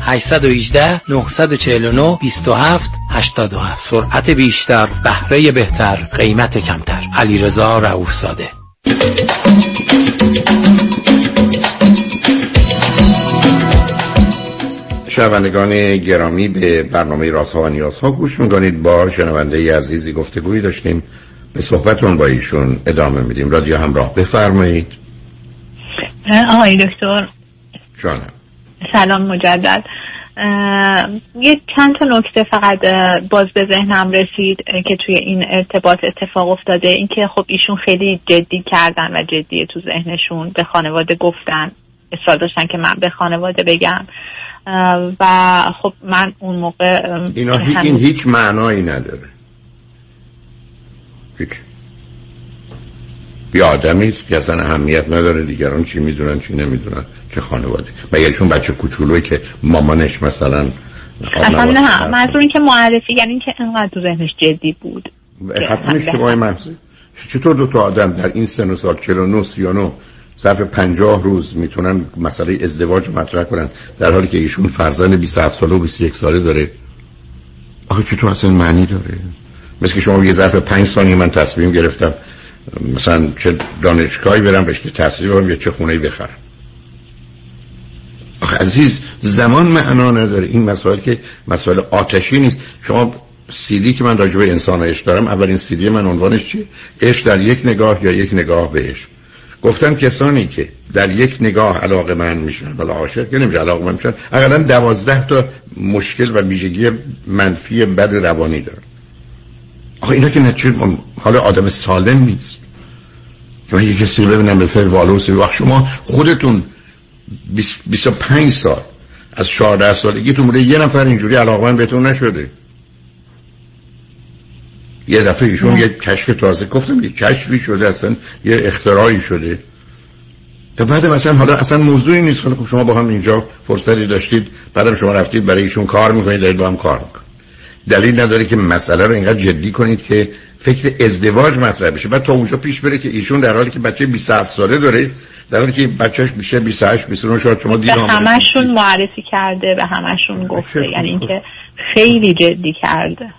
818 949 27 87 سرعت بیشتر بهره بهتر قیمت کمتر. علیرضا رؤوفزاده شنوندگان گرامی به برنامه رازها و نیازها گوش می‌کنید. با شنونده عزیزی گفتگویی داشتیم. به صحبتون با ایشون ادامه میدیم. رادیو همراه بفرمایید. آقای دکتر. جانم. سلام مجدد. یه چند تا نکته فقط باز به ذهنم رسید که توی این ارتباط اتفاق افتاده. اینکه خب ایشون خیلی جدی کردن و جدی تو ذهنشون به خانواده گفتن. اصرار داشتن که من به خانواده بگم. و خب من اون موقع اینا هی این هیچ معنایی نداره. هیچ. یه آدمی که اصلا اهمیت نداره دیگران چی می‌دونن چی نمی‌دونن. چه خانواده. مگه ایشون بچه کوچولوی که مامانش مثلا اصلا نه منظور این که معرفی یعنی که انقدر تو ذهنش جدی بود. حتما اشتباه مغزی چطور دو تا آدم در این سن و سال 49 39 ظرف 50 روز می‌تونن مسئله ازدواج مطرح کنن در حالی که ایشون فرزند 27 ساله و 21 ساله داره؟ آخه چطور اصلا معنی داره؟ مثل که شما یه ظرف 5 ثانیه من تصمیم گرفتم مثلا چه دانشگاهی برم رشته تحصیل برم یا چه خونه بخرم. آخه عزیز زمان معنا نداره. این مسائل که مسائل آتشی نیست. شما سیدی که من راجع به انسان عشق دارم اولین سیدی من عنوانش چیه؟ عشق در یک نگاه یا یک نگاه بهش گفتم کسانی که در یک نگاه علاقه من میشن. ولی عاشق که نمیشه علاقه من میشن. اقلا دوازده تا مشکل و ویژگی منفی بد روانی دارن. آخه اینا که نتیجه حالا آدم سالم نیست. که من یک کسی ببینم به وقت شما خودتون 25 سال. از 14 سالگی تو یه نفر اینجوری علاقمند بهتون نشده. یه دفعه ایشون یه کشف تازه گفتم یه کشفی شده اصلا یه اختراعی شده. تا بعد مثلا حالا اصلا موضوعی نیست. خب شما با هم اینجا فرصتی داشتید. بعدم شما رفتید برای ایشون کار می‌کنید دارید با هم کار می‌کنید. دلیل نداره که مسئله رو اینقدر جدی کنید که فکر ازدواج مطرح بشه. بعد تا اونجا پیش بره که ایشون در حالی که بچه 27 ساله داره در حالی که بچهش میشه 28 29 شاید شما دیر به همشون معرفی کرده به همشون گفته. یعنی اینکه خیلی جدی کرده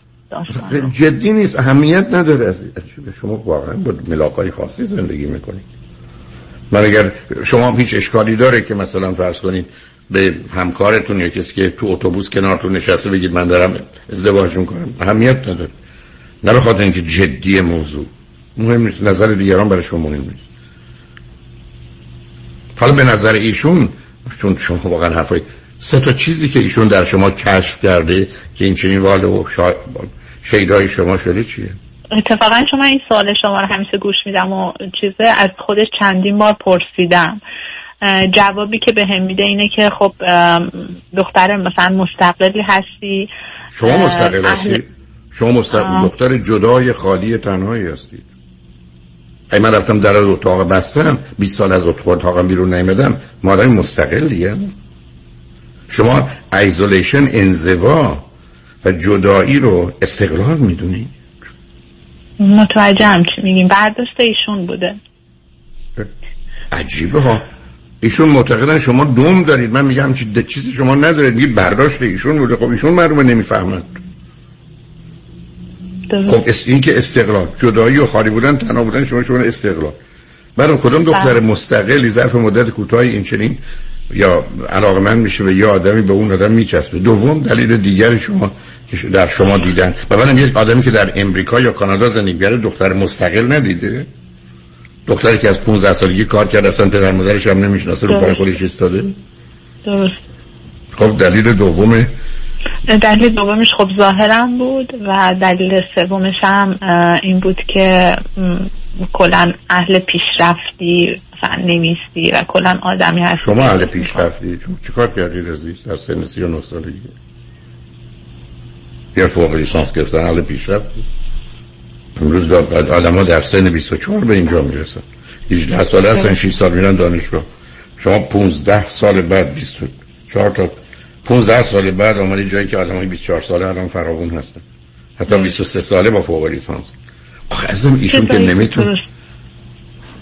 جدی نیست. اهمیت نداره از شما واقعا با ملاقای خاصی زندگی می‌کنید. من اگر شما هیچ اشکالی داره که مثلا فرض کنید به همکارتون یا کسی که تو اتوبوس کنارتون نشسته بگید من دارم ازدواج می‌کنم اهمیت نداره. نه خاطر اینکه جدی موضوع. مهم نیست. نظر دیگران برای شما مهم نیست. حالا به نظر ایشون چون شما واقعا حرفای سه تا چیزی که ایشون در شما کشف کرده که این چنین واله و شا... شیدای شما شده چیه؟ اتفاقا شما این سوال شما رو همیشه گوش میدم و چیزه از خودش چندین بار پرسیدم. جوابی که به هم میده اینه که خب دختر مثلا مستقلی هستی. شما مستقل هستی؟ شما مستقل دختر جدای خالی تنهایی هستید ای من رفتم در اتاق بستم 20 سال از اتاقم بیرون نیمدم مادر مستقلیه. شما isolation انزوا و جدایی رو استقلال می‌دونی؟ متوجهم چی میگیم. برداشت ایشون بوده. عجیبه ها. ایشون معتقدن شما دوم دارید. من میگم چیزی شما ندارید. میگید برداشت ایشون بوده. خب ایشون معلومه نمی‌فهمند خب این که استقلال. جدایی و خالی بودن تنها بودن شما شما استقلال. برای کدوم دختر بله. مستقلی ظرف مدت کوتاهی این چنین یا علاقه من میشه به یه آدمی به اون آدم میچسبه؟ دوم دلیل دیگر شما که در شما دیدن. و بعدم یک آدمی که در امریکا یا کانادا زندگی کرده دختر مستقل ندیده؟ دختری که از 15 سالگی کار کرده اصلا پدر مادرش هم نمی‌شناسه رو پای خودش ایستاده؟ درست. خب دلیل دوم دلیل دومش خب ظاهرم بود و دلیل سومش هم این بود که کلا اهل پیشرفتی مثلا نمیستی و کلا آدمی هستی. شما اهل پیشرفتی؟ چیکار کردی عزیز در سن 39 سالگی؟ یا فوق لیسانس گرفتن اهل پیشرفتی؟ امروز آدم ها در سن 24 به اینجا می‌رسن. 18 ساله هستن 6 سال میرن دانشگاه. شما 15 سال بعد 24 تا 15 سال بعد آمدی جایی که آدم های 24 ساله الان فراغون هستن. حتی 23 ساله با فوق لیسانس. آخه ازم ایشون که نمیتون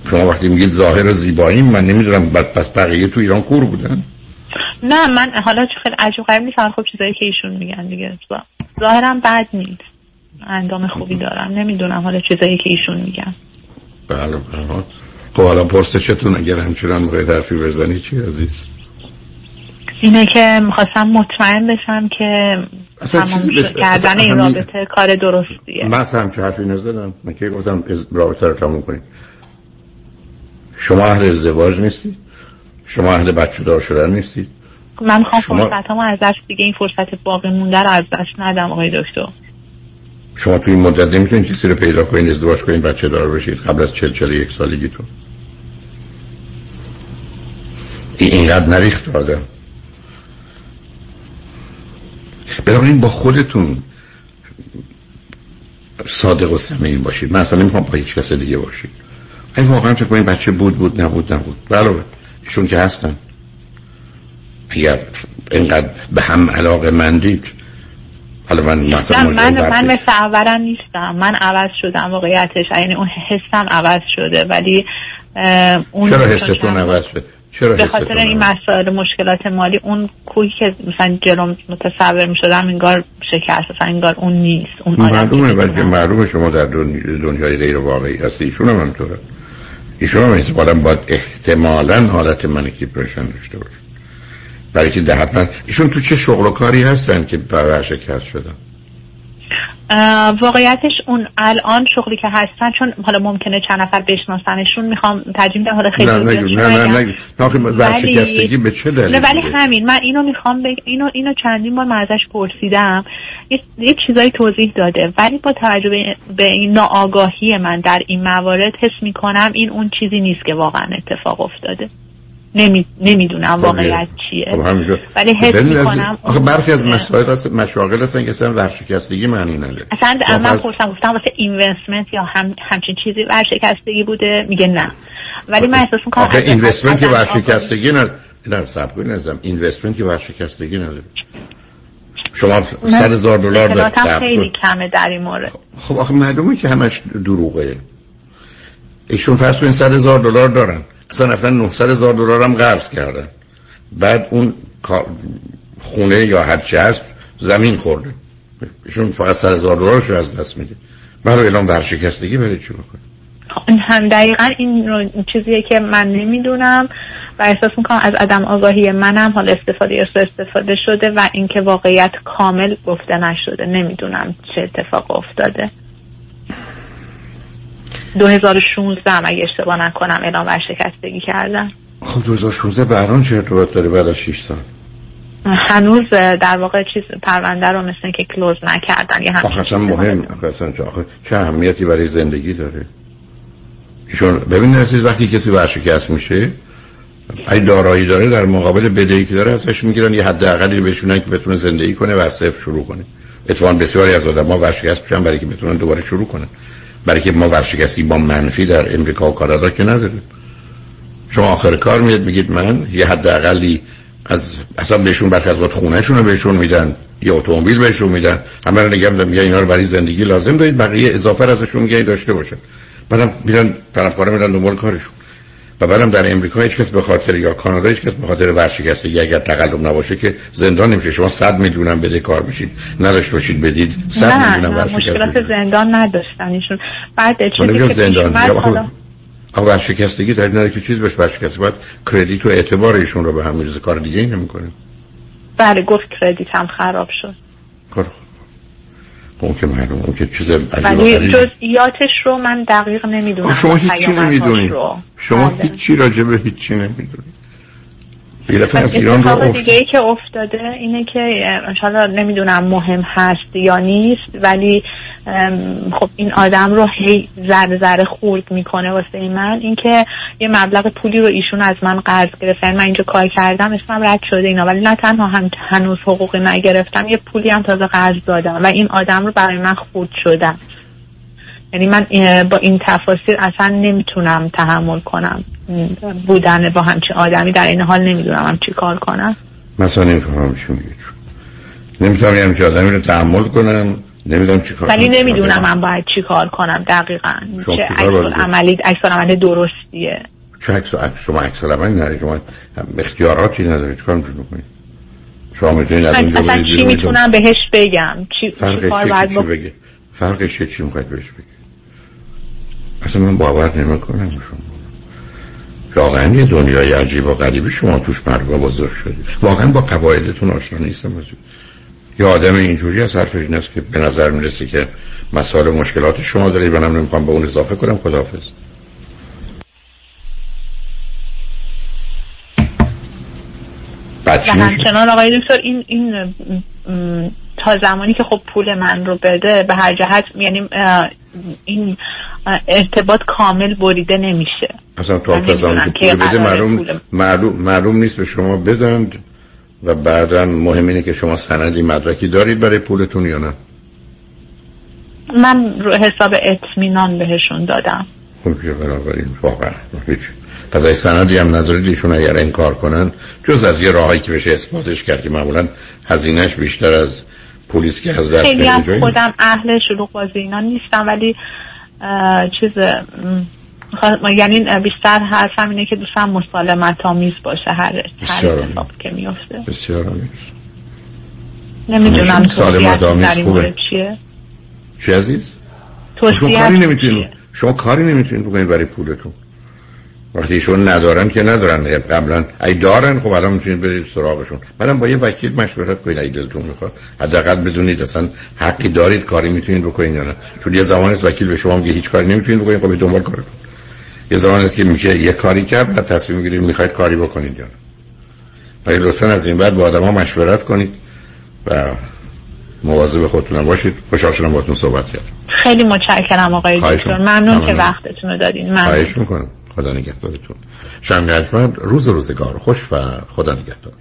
شما وقتی میگید ظاهر زیبایی من نمی‌دونم بعد پس بقیه تو ایران کور بودن. نه من حالا خیلی عجب غریب نیست خب چیزایی که ایشون میگن دیگه. ظاهرم بد نیست. اندام خوبی دارم. نمی‌دونم حالا چیزایی که ایشون میگن. بله بله. خب حالا پرسشتون اگر همچنان موقع حرفی بزنی چی عزیز؟ اینه که می‌خواستم مطمئن بشم که تمام کردن این رابطه کار درستیه. من اصلا همچه حرفی نزدم. من که گفتم رابطه رو تموم کنیم. شما اهل ازدواج نیستید شما اهل بچه دار شدن نیستید من می‌خوام شما... فرصت همو از دست دیگه این فرصت باقی مونده رو از دست ندم آقای دکتر. شما توی این مدت نمی‌تونید کسی رو پیدا کنید ازدواج کنید بچه دار بشید. قبل از چل چل یک سالگیتون اینقدر نریخت آدم. بنابراین با خودتون صادق و سمین باشید. من اصلا نمی‌خوام با هیچ کس دیگه باشید. این واقعا فکر این بچه بود بود نبود نبود. بله. ایشون که هستن. اگر اینقدر به هم علاقه مندید حالا من مثلا من, من مثل اولم نیستم. من عوض شدم واقعیتش. یعنی اون حسم عوض شده. ولی اون چرا حستون عوض شده چرا به خاطر این مسائل مشکلات مالی اون کوهی که مثلا جلوم متصور می شدم انگار شکست مثلا انگار اون نیست اون معلومه ولی معلومه شما در دنیای غیر واقعی هستی. ایشون هم همطوره ایشون هم احتمالا باید احتمالا حالت منیکی پرشن داشته باشه. برای که ده ایشون تو چه شغل و کاری هستن که شکست شدن؟ واقعیتش اون الان شغلی که هستن چون حالا ممکنه چند نفر بشناسنشون می‌خوام ترجیم ده حالا خیلی نه نه نه نه نه ورشکستگی به چه دلیل ولی همین من اینو می‌خوام بگ... اینو اینو چندین بار من ازش پرسیدم. یه چیزایی توضیح داده ولی با توجه به این ناآگاهی من در این موارد حس می‌کنم این اون چیزی نیست که واقعا اتفاق افتاده. نمی... نمی‌دونم خب، واقعیت چیه. خب ولی حس می‌کنم آخه برخی از مسائل هست مشاغل هستن که اصلا ورشکستگی معنی نداره. اصلا من پرسم گفتم واسه اینوستمنت یا هم همچین چیزی ورشکستگی بوده؟ میگه نه. ولی من احساس می‌کنم آخه اینوستمنت که ورشکستگی نداره نه سب کنید نظرم اینوستمنت که ورشکستگی نداره. شما صد هزار دلار دارید خیلی کمه در این مورد. خب آخه معلومه که همش دروغه. ایشون فرض کنید صد هزار دلار دارن. اصلا رفتن 900 هزار دلار هم قرض کردن. بعد اون خونه یا هر چی هست زمین خورده. ایشون فقط 100 هزار دلارش از دست میده. برای اعلام ورشکستگی برای چی بکنه؟ هم دقیقا این رو چیزیه که من نمی‌دونم و احساس می‌کنم از عدم آگاهی منم حال استفاده استفاده شده و اینکه واقعیت کامل گفته نشده. نمی‌دونم چه اتفاق افتاده. 2016 اگه اشتباه نکنم اعلام ورشکستگی کردن. خب 2016 به الان چه ارتباط داره بعد از 6 سال؟ هنوز در واقع چیز پرونده رو مثل که کلوز نکردن یه آخه اصلا مهم آخه چه اهمیتی برای زندگی داره؟ ایشون ببین عزیز وقتی کسی ورشکست میشه ای دارایی داره در مقابل بدهی که داره ازش می‌گیرن یه حد اقلی بهشونن که بتونه زندگی کنه و از صفر شروع کنه. اتفاقا بسیاری از آدم ها ورشکست میشن برای که بتونن دوباره شروع کنن. برای که ما ورشکستی با منفی در امریکا و کانادا که نداریم. شما آخر کار میاد میگید من یه حد اقلی از اصلا بهشون برخی از وقت خونهشون رو بهشون میدن یه اتومبیل بهشون میدن. همه رو نگم میدن اینا رو برای زندگی لازم دارید بقیه اضافه ازشون میگه داشته باشه بعدم میرن طرفکارا میرن دنبال کارشون. و بعدم در امریکا هیچ کس به خاطر یا کانادا هیچ کس به خاطر ورشکستگی اگر تقلب نباشه که زندان نمیشه. شما 100 میلیون هم بده کار بشید نداشت باشید بدید. 100 میلیون هم ورشکست مشکلات زندان نداشتن. ایشون بعد چیزی که زندان. آقا ورشکستگی در نره که چیز بهش ورشکستگی باید کردیت و اعتبار ایشون رو به هم میرزه کار دیگه ای نمی‌کنه. بله گفت کردیت هم خراب شد. کار اون که معلوم اون که چیز ولی جزئیاتش رو من دقیق نمی‌دونم. شما هیچی نمی‌دونید شما بله. هیچی راجع به هیچی نمی‌دونید یه دفعه از ایران رو دیگه ای که افتاده اینه که انشالله نمی‌دونم مهم هست یا نیست ولی خب این آدم رو هی ذره ذره خورد می‌کنه واسه من. اینکه یه مبلغ پولی رو ایشون از من قرض گرفتن یعنی من اینجا کار کردم اسمم رد شده اینا. ولی نه تنها هم هنوز حقوقی نگرفتم یه پولی هم تازه قرض دادم. و این آدم رو برای من خورد شدم. یعنی من با این تفاصیل اصلا نمی‌تونم تحمل کنم. بودن با همچین آدمی در این حال نمی‌دونم هم چی کار کنم. مثلا نمی‌فهمم چی میگی نمی‌تونم یه همچین آدمی رو تحمل کنم. نمی‌دونم چی کار ولی نمی‌دونم من باید چی کار کنم دقیقا. چه عکس عملی عکس عمل درستیه. چه عکس شما عکس عملی نداری شما اختیاراتی نداری چیکار می‌تونی کنی شما می‌تونید از اونجا چی می‌تونم بهش بگم؟ چی فرقش چی, چی, چی بگه؟ فرقش چی چی می‌خواید بهش بگی اصلا من باور نمی‌کنم شما. واقعا یه دنیای عجیب و غریبی شما توش مرگا بزرگ شدید. واقعا با قواعدتون آشنا نیستم از یه آدم اینجوری از حرفش این است که به نظر می‌رسه که مسائل مشکلات شما دارید من نمی‌خوام به اون اضافه کنم خداحافظ. و همچنان آقای دکتر این این تا زمانی که خب پول من رو بده به هر جهت یعنی این ارتباط کامل بریده نمیشه. اصلا تا زمانی که پول بده معلوم, معلوم, معلوم نیست به شما بدند و بعدا مهم اینه که شما سندی مدرکی دارید برای پولتون یا نه. من رو حساب اطمینان بهشون دادم. خب بنابراین واقعا. هیچ. پس ای سندی هم ندارید ایشون اگر این کار کنن جز از یه راهایی که بشه اثباتش کرد که معمولا هزینهش بیشتر از پلیس که از دست خیلی هم خودم اهل شلوغ بازی اینا نیستم ولی چیز یعنی بیشتر حرفم اینه که دوستم مسالمت آمیز باشه هر هر اتفاق که میفته بسیار آمیز نمی‌دونم مسالمت آمیز خوبه. چیه؟ چی عزیز؟ شما کاری نمی‌تونید شما کاری نمی‌تونید بکنید برای پولتون. وقتی ایشون ندارن که ندارن. قبلا ای دارن خب الان می‌تونید برید سراغشون. بعدم با یه وکیل مشورت کنید اگه دلتون می‌خواد. حداقل بدونید اصلا حقی دارید کاری می‌تونید بکنید یا نه. چون یه زمانی وکیل به شما میگه هیچ کاری نمی‌تونید بکنید خب دنبال کار یه زمان است که میشه یه کاری کرد بعد تصمیم می‌گیرید می‌خواید کاری بکنید یا نه. ولی لطفا از این بعد با آدم ها مشورت کنید و مواظب خودتون باشید. خوشحال شدم باهاتون صحبت کردم. خیلی متشکرم آقای دکتر. ممنون که وقتتون رو دادین. ممنون. خواهش می‌کنم. خدا نگهدارتون. شنگ روز روزگار خوش و خدا نگهدار.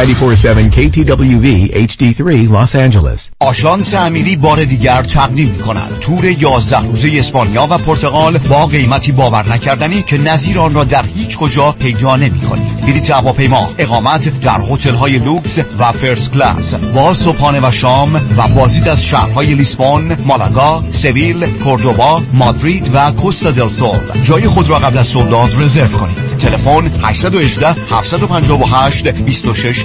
947 KTWV HD3 Los Angeles. آژانس امیری بار دیگر تقدیم می کند تور 11 روزه اسپانیا و پرتغال با قیمتی باور نکردنی که نظیر آن را در هیچ کجا پیدا نمی کنید بلیط هواپیما اقامت در هتل های لوکس و first class. با صبحانه و شام و بازدید از شهرهای لیسبون مالاگا سویل کوردوبا مادرید و کوستا دل سول. جای خود را قبل از sold out رزرو کنید. تلفن 818 758 26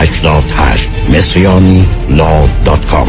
88 مصریانی law dot com.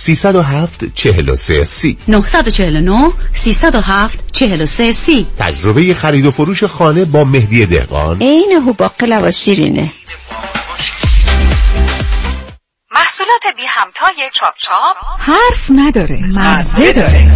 307 43 سی. 949 307 43 سی. تجربه خرید و فروش خانه با مهدی دهقان. عین هوباقلا و شیرینه. محصولات بی همتای چاپ چاپ. حرف نداره مزه داره.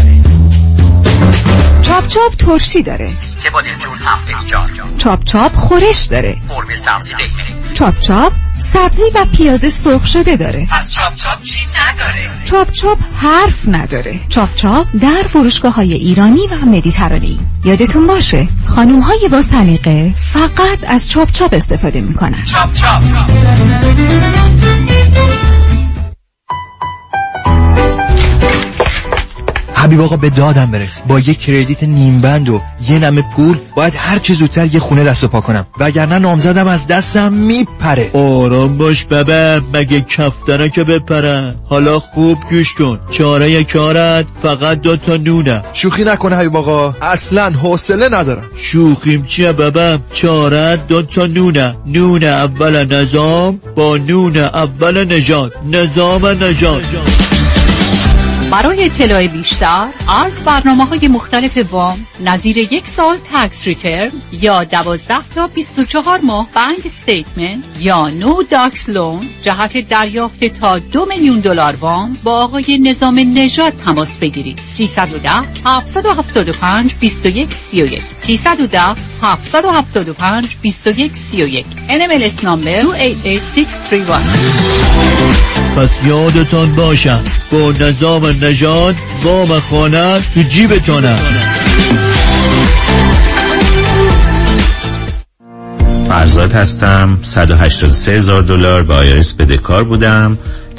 چاپ چاپ ترشی داره. چه با جون هفته ایجار چاپ چاپ خورش داره. فرم سبزی دهنه چاپ چاپ سبزی و پیاز سرخ شده داره. پس چاپ چاپ چی نداره؟ چاپ چاپ حرف نداره. چاپ چاپ در فروشگاه های ایرانی و مدیترانی یادتون باشه خانوم های با سلیقه فقط از چاپ چاپ استفاده می‌کنن. چاپ چاپ. حبیب آقا به دادم برس. با یه کردیت نیم بند و یه نمه پول باید هر چه زودتر یه خونه دست و پا کنم. وگرنه نامزدم از دستم میپره. آرام باش بابا مگه کفتره که بپره. حالا خوب گوش کن. چاره کارت فقط دو تا نونه. شوخی نکنه حبیب آقا. اصلا حوصله ندارم. شوخیم چیه بابا؟ چاره دو تا نونه. نون اول نظام با نون اول نجات نظام نجات برای اطلاع بیشتر از برنامه های مختلف وام نظیر یک سال tax return یا دوازده تا 24 ماه bank statement یا no docs loan جهت دریافت تا دو میلیون دلار وام با آقای نظام نژاد تماس بگیرید. 310 775 21 31 310 775 21 31 NMLS number 288631 پس یادتان باشه با نظام نژاد وام خانه تو جیبتانه فرزاد هستم. 183 هزار دلار به IRS بدهکار بودم.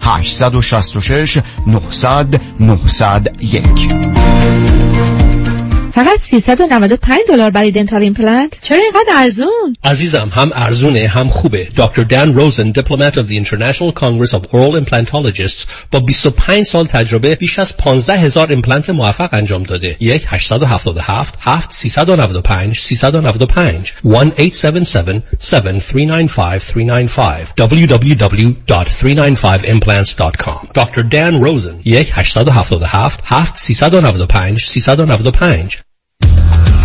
866 900 901 فقط 395 دلار برای dental implant؟ چرا اینقدر ارزون؟ عزیزم هم ارزونه هم خوبه. دکتر دان روزن Diplomate of the International Congress of Oral Implantologists با 25 سال تجربه بیش از 15 هزار ایمپلنت موفق انجام داده. یک 877 7 395 395 1 877 7395 395 www.395implants.com دکتر دان روزن یک 877 7 395 395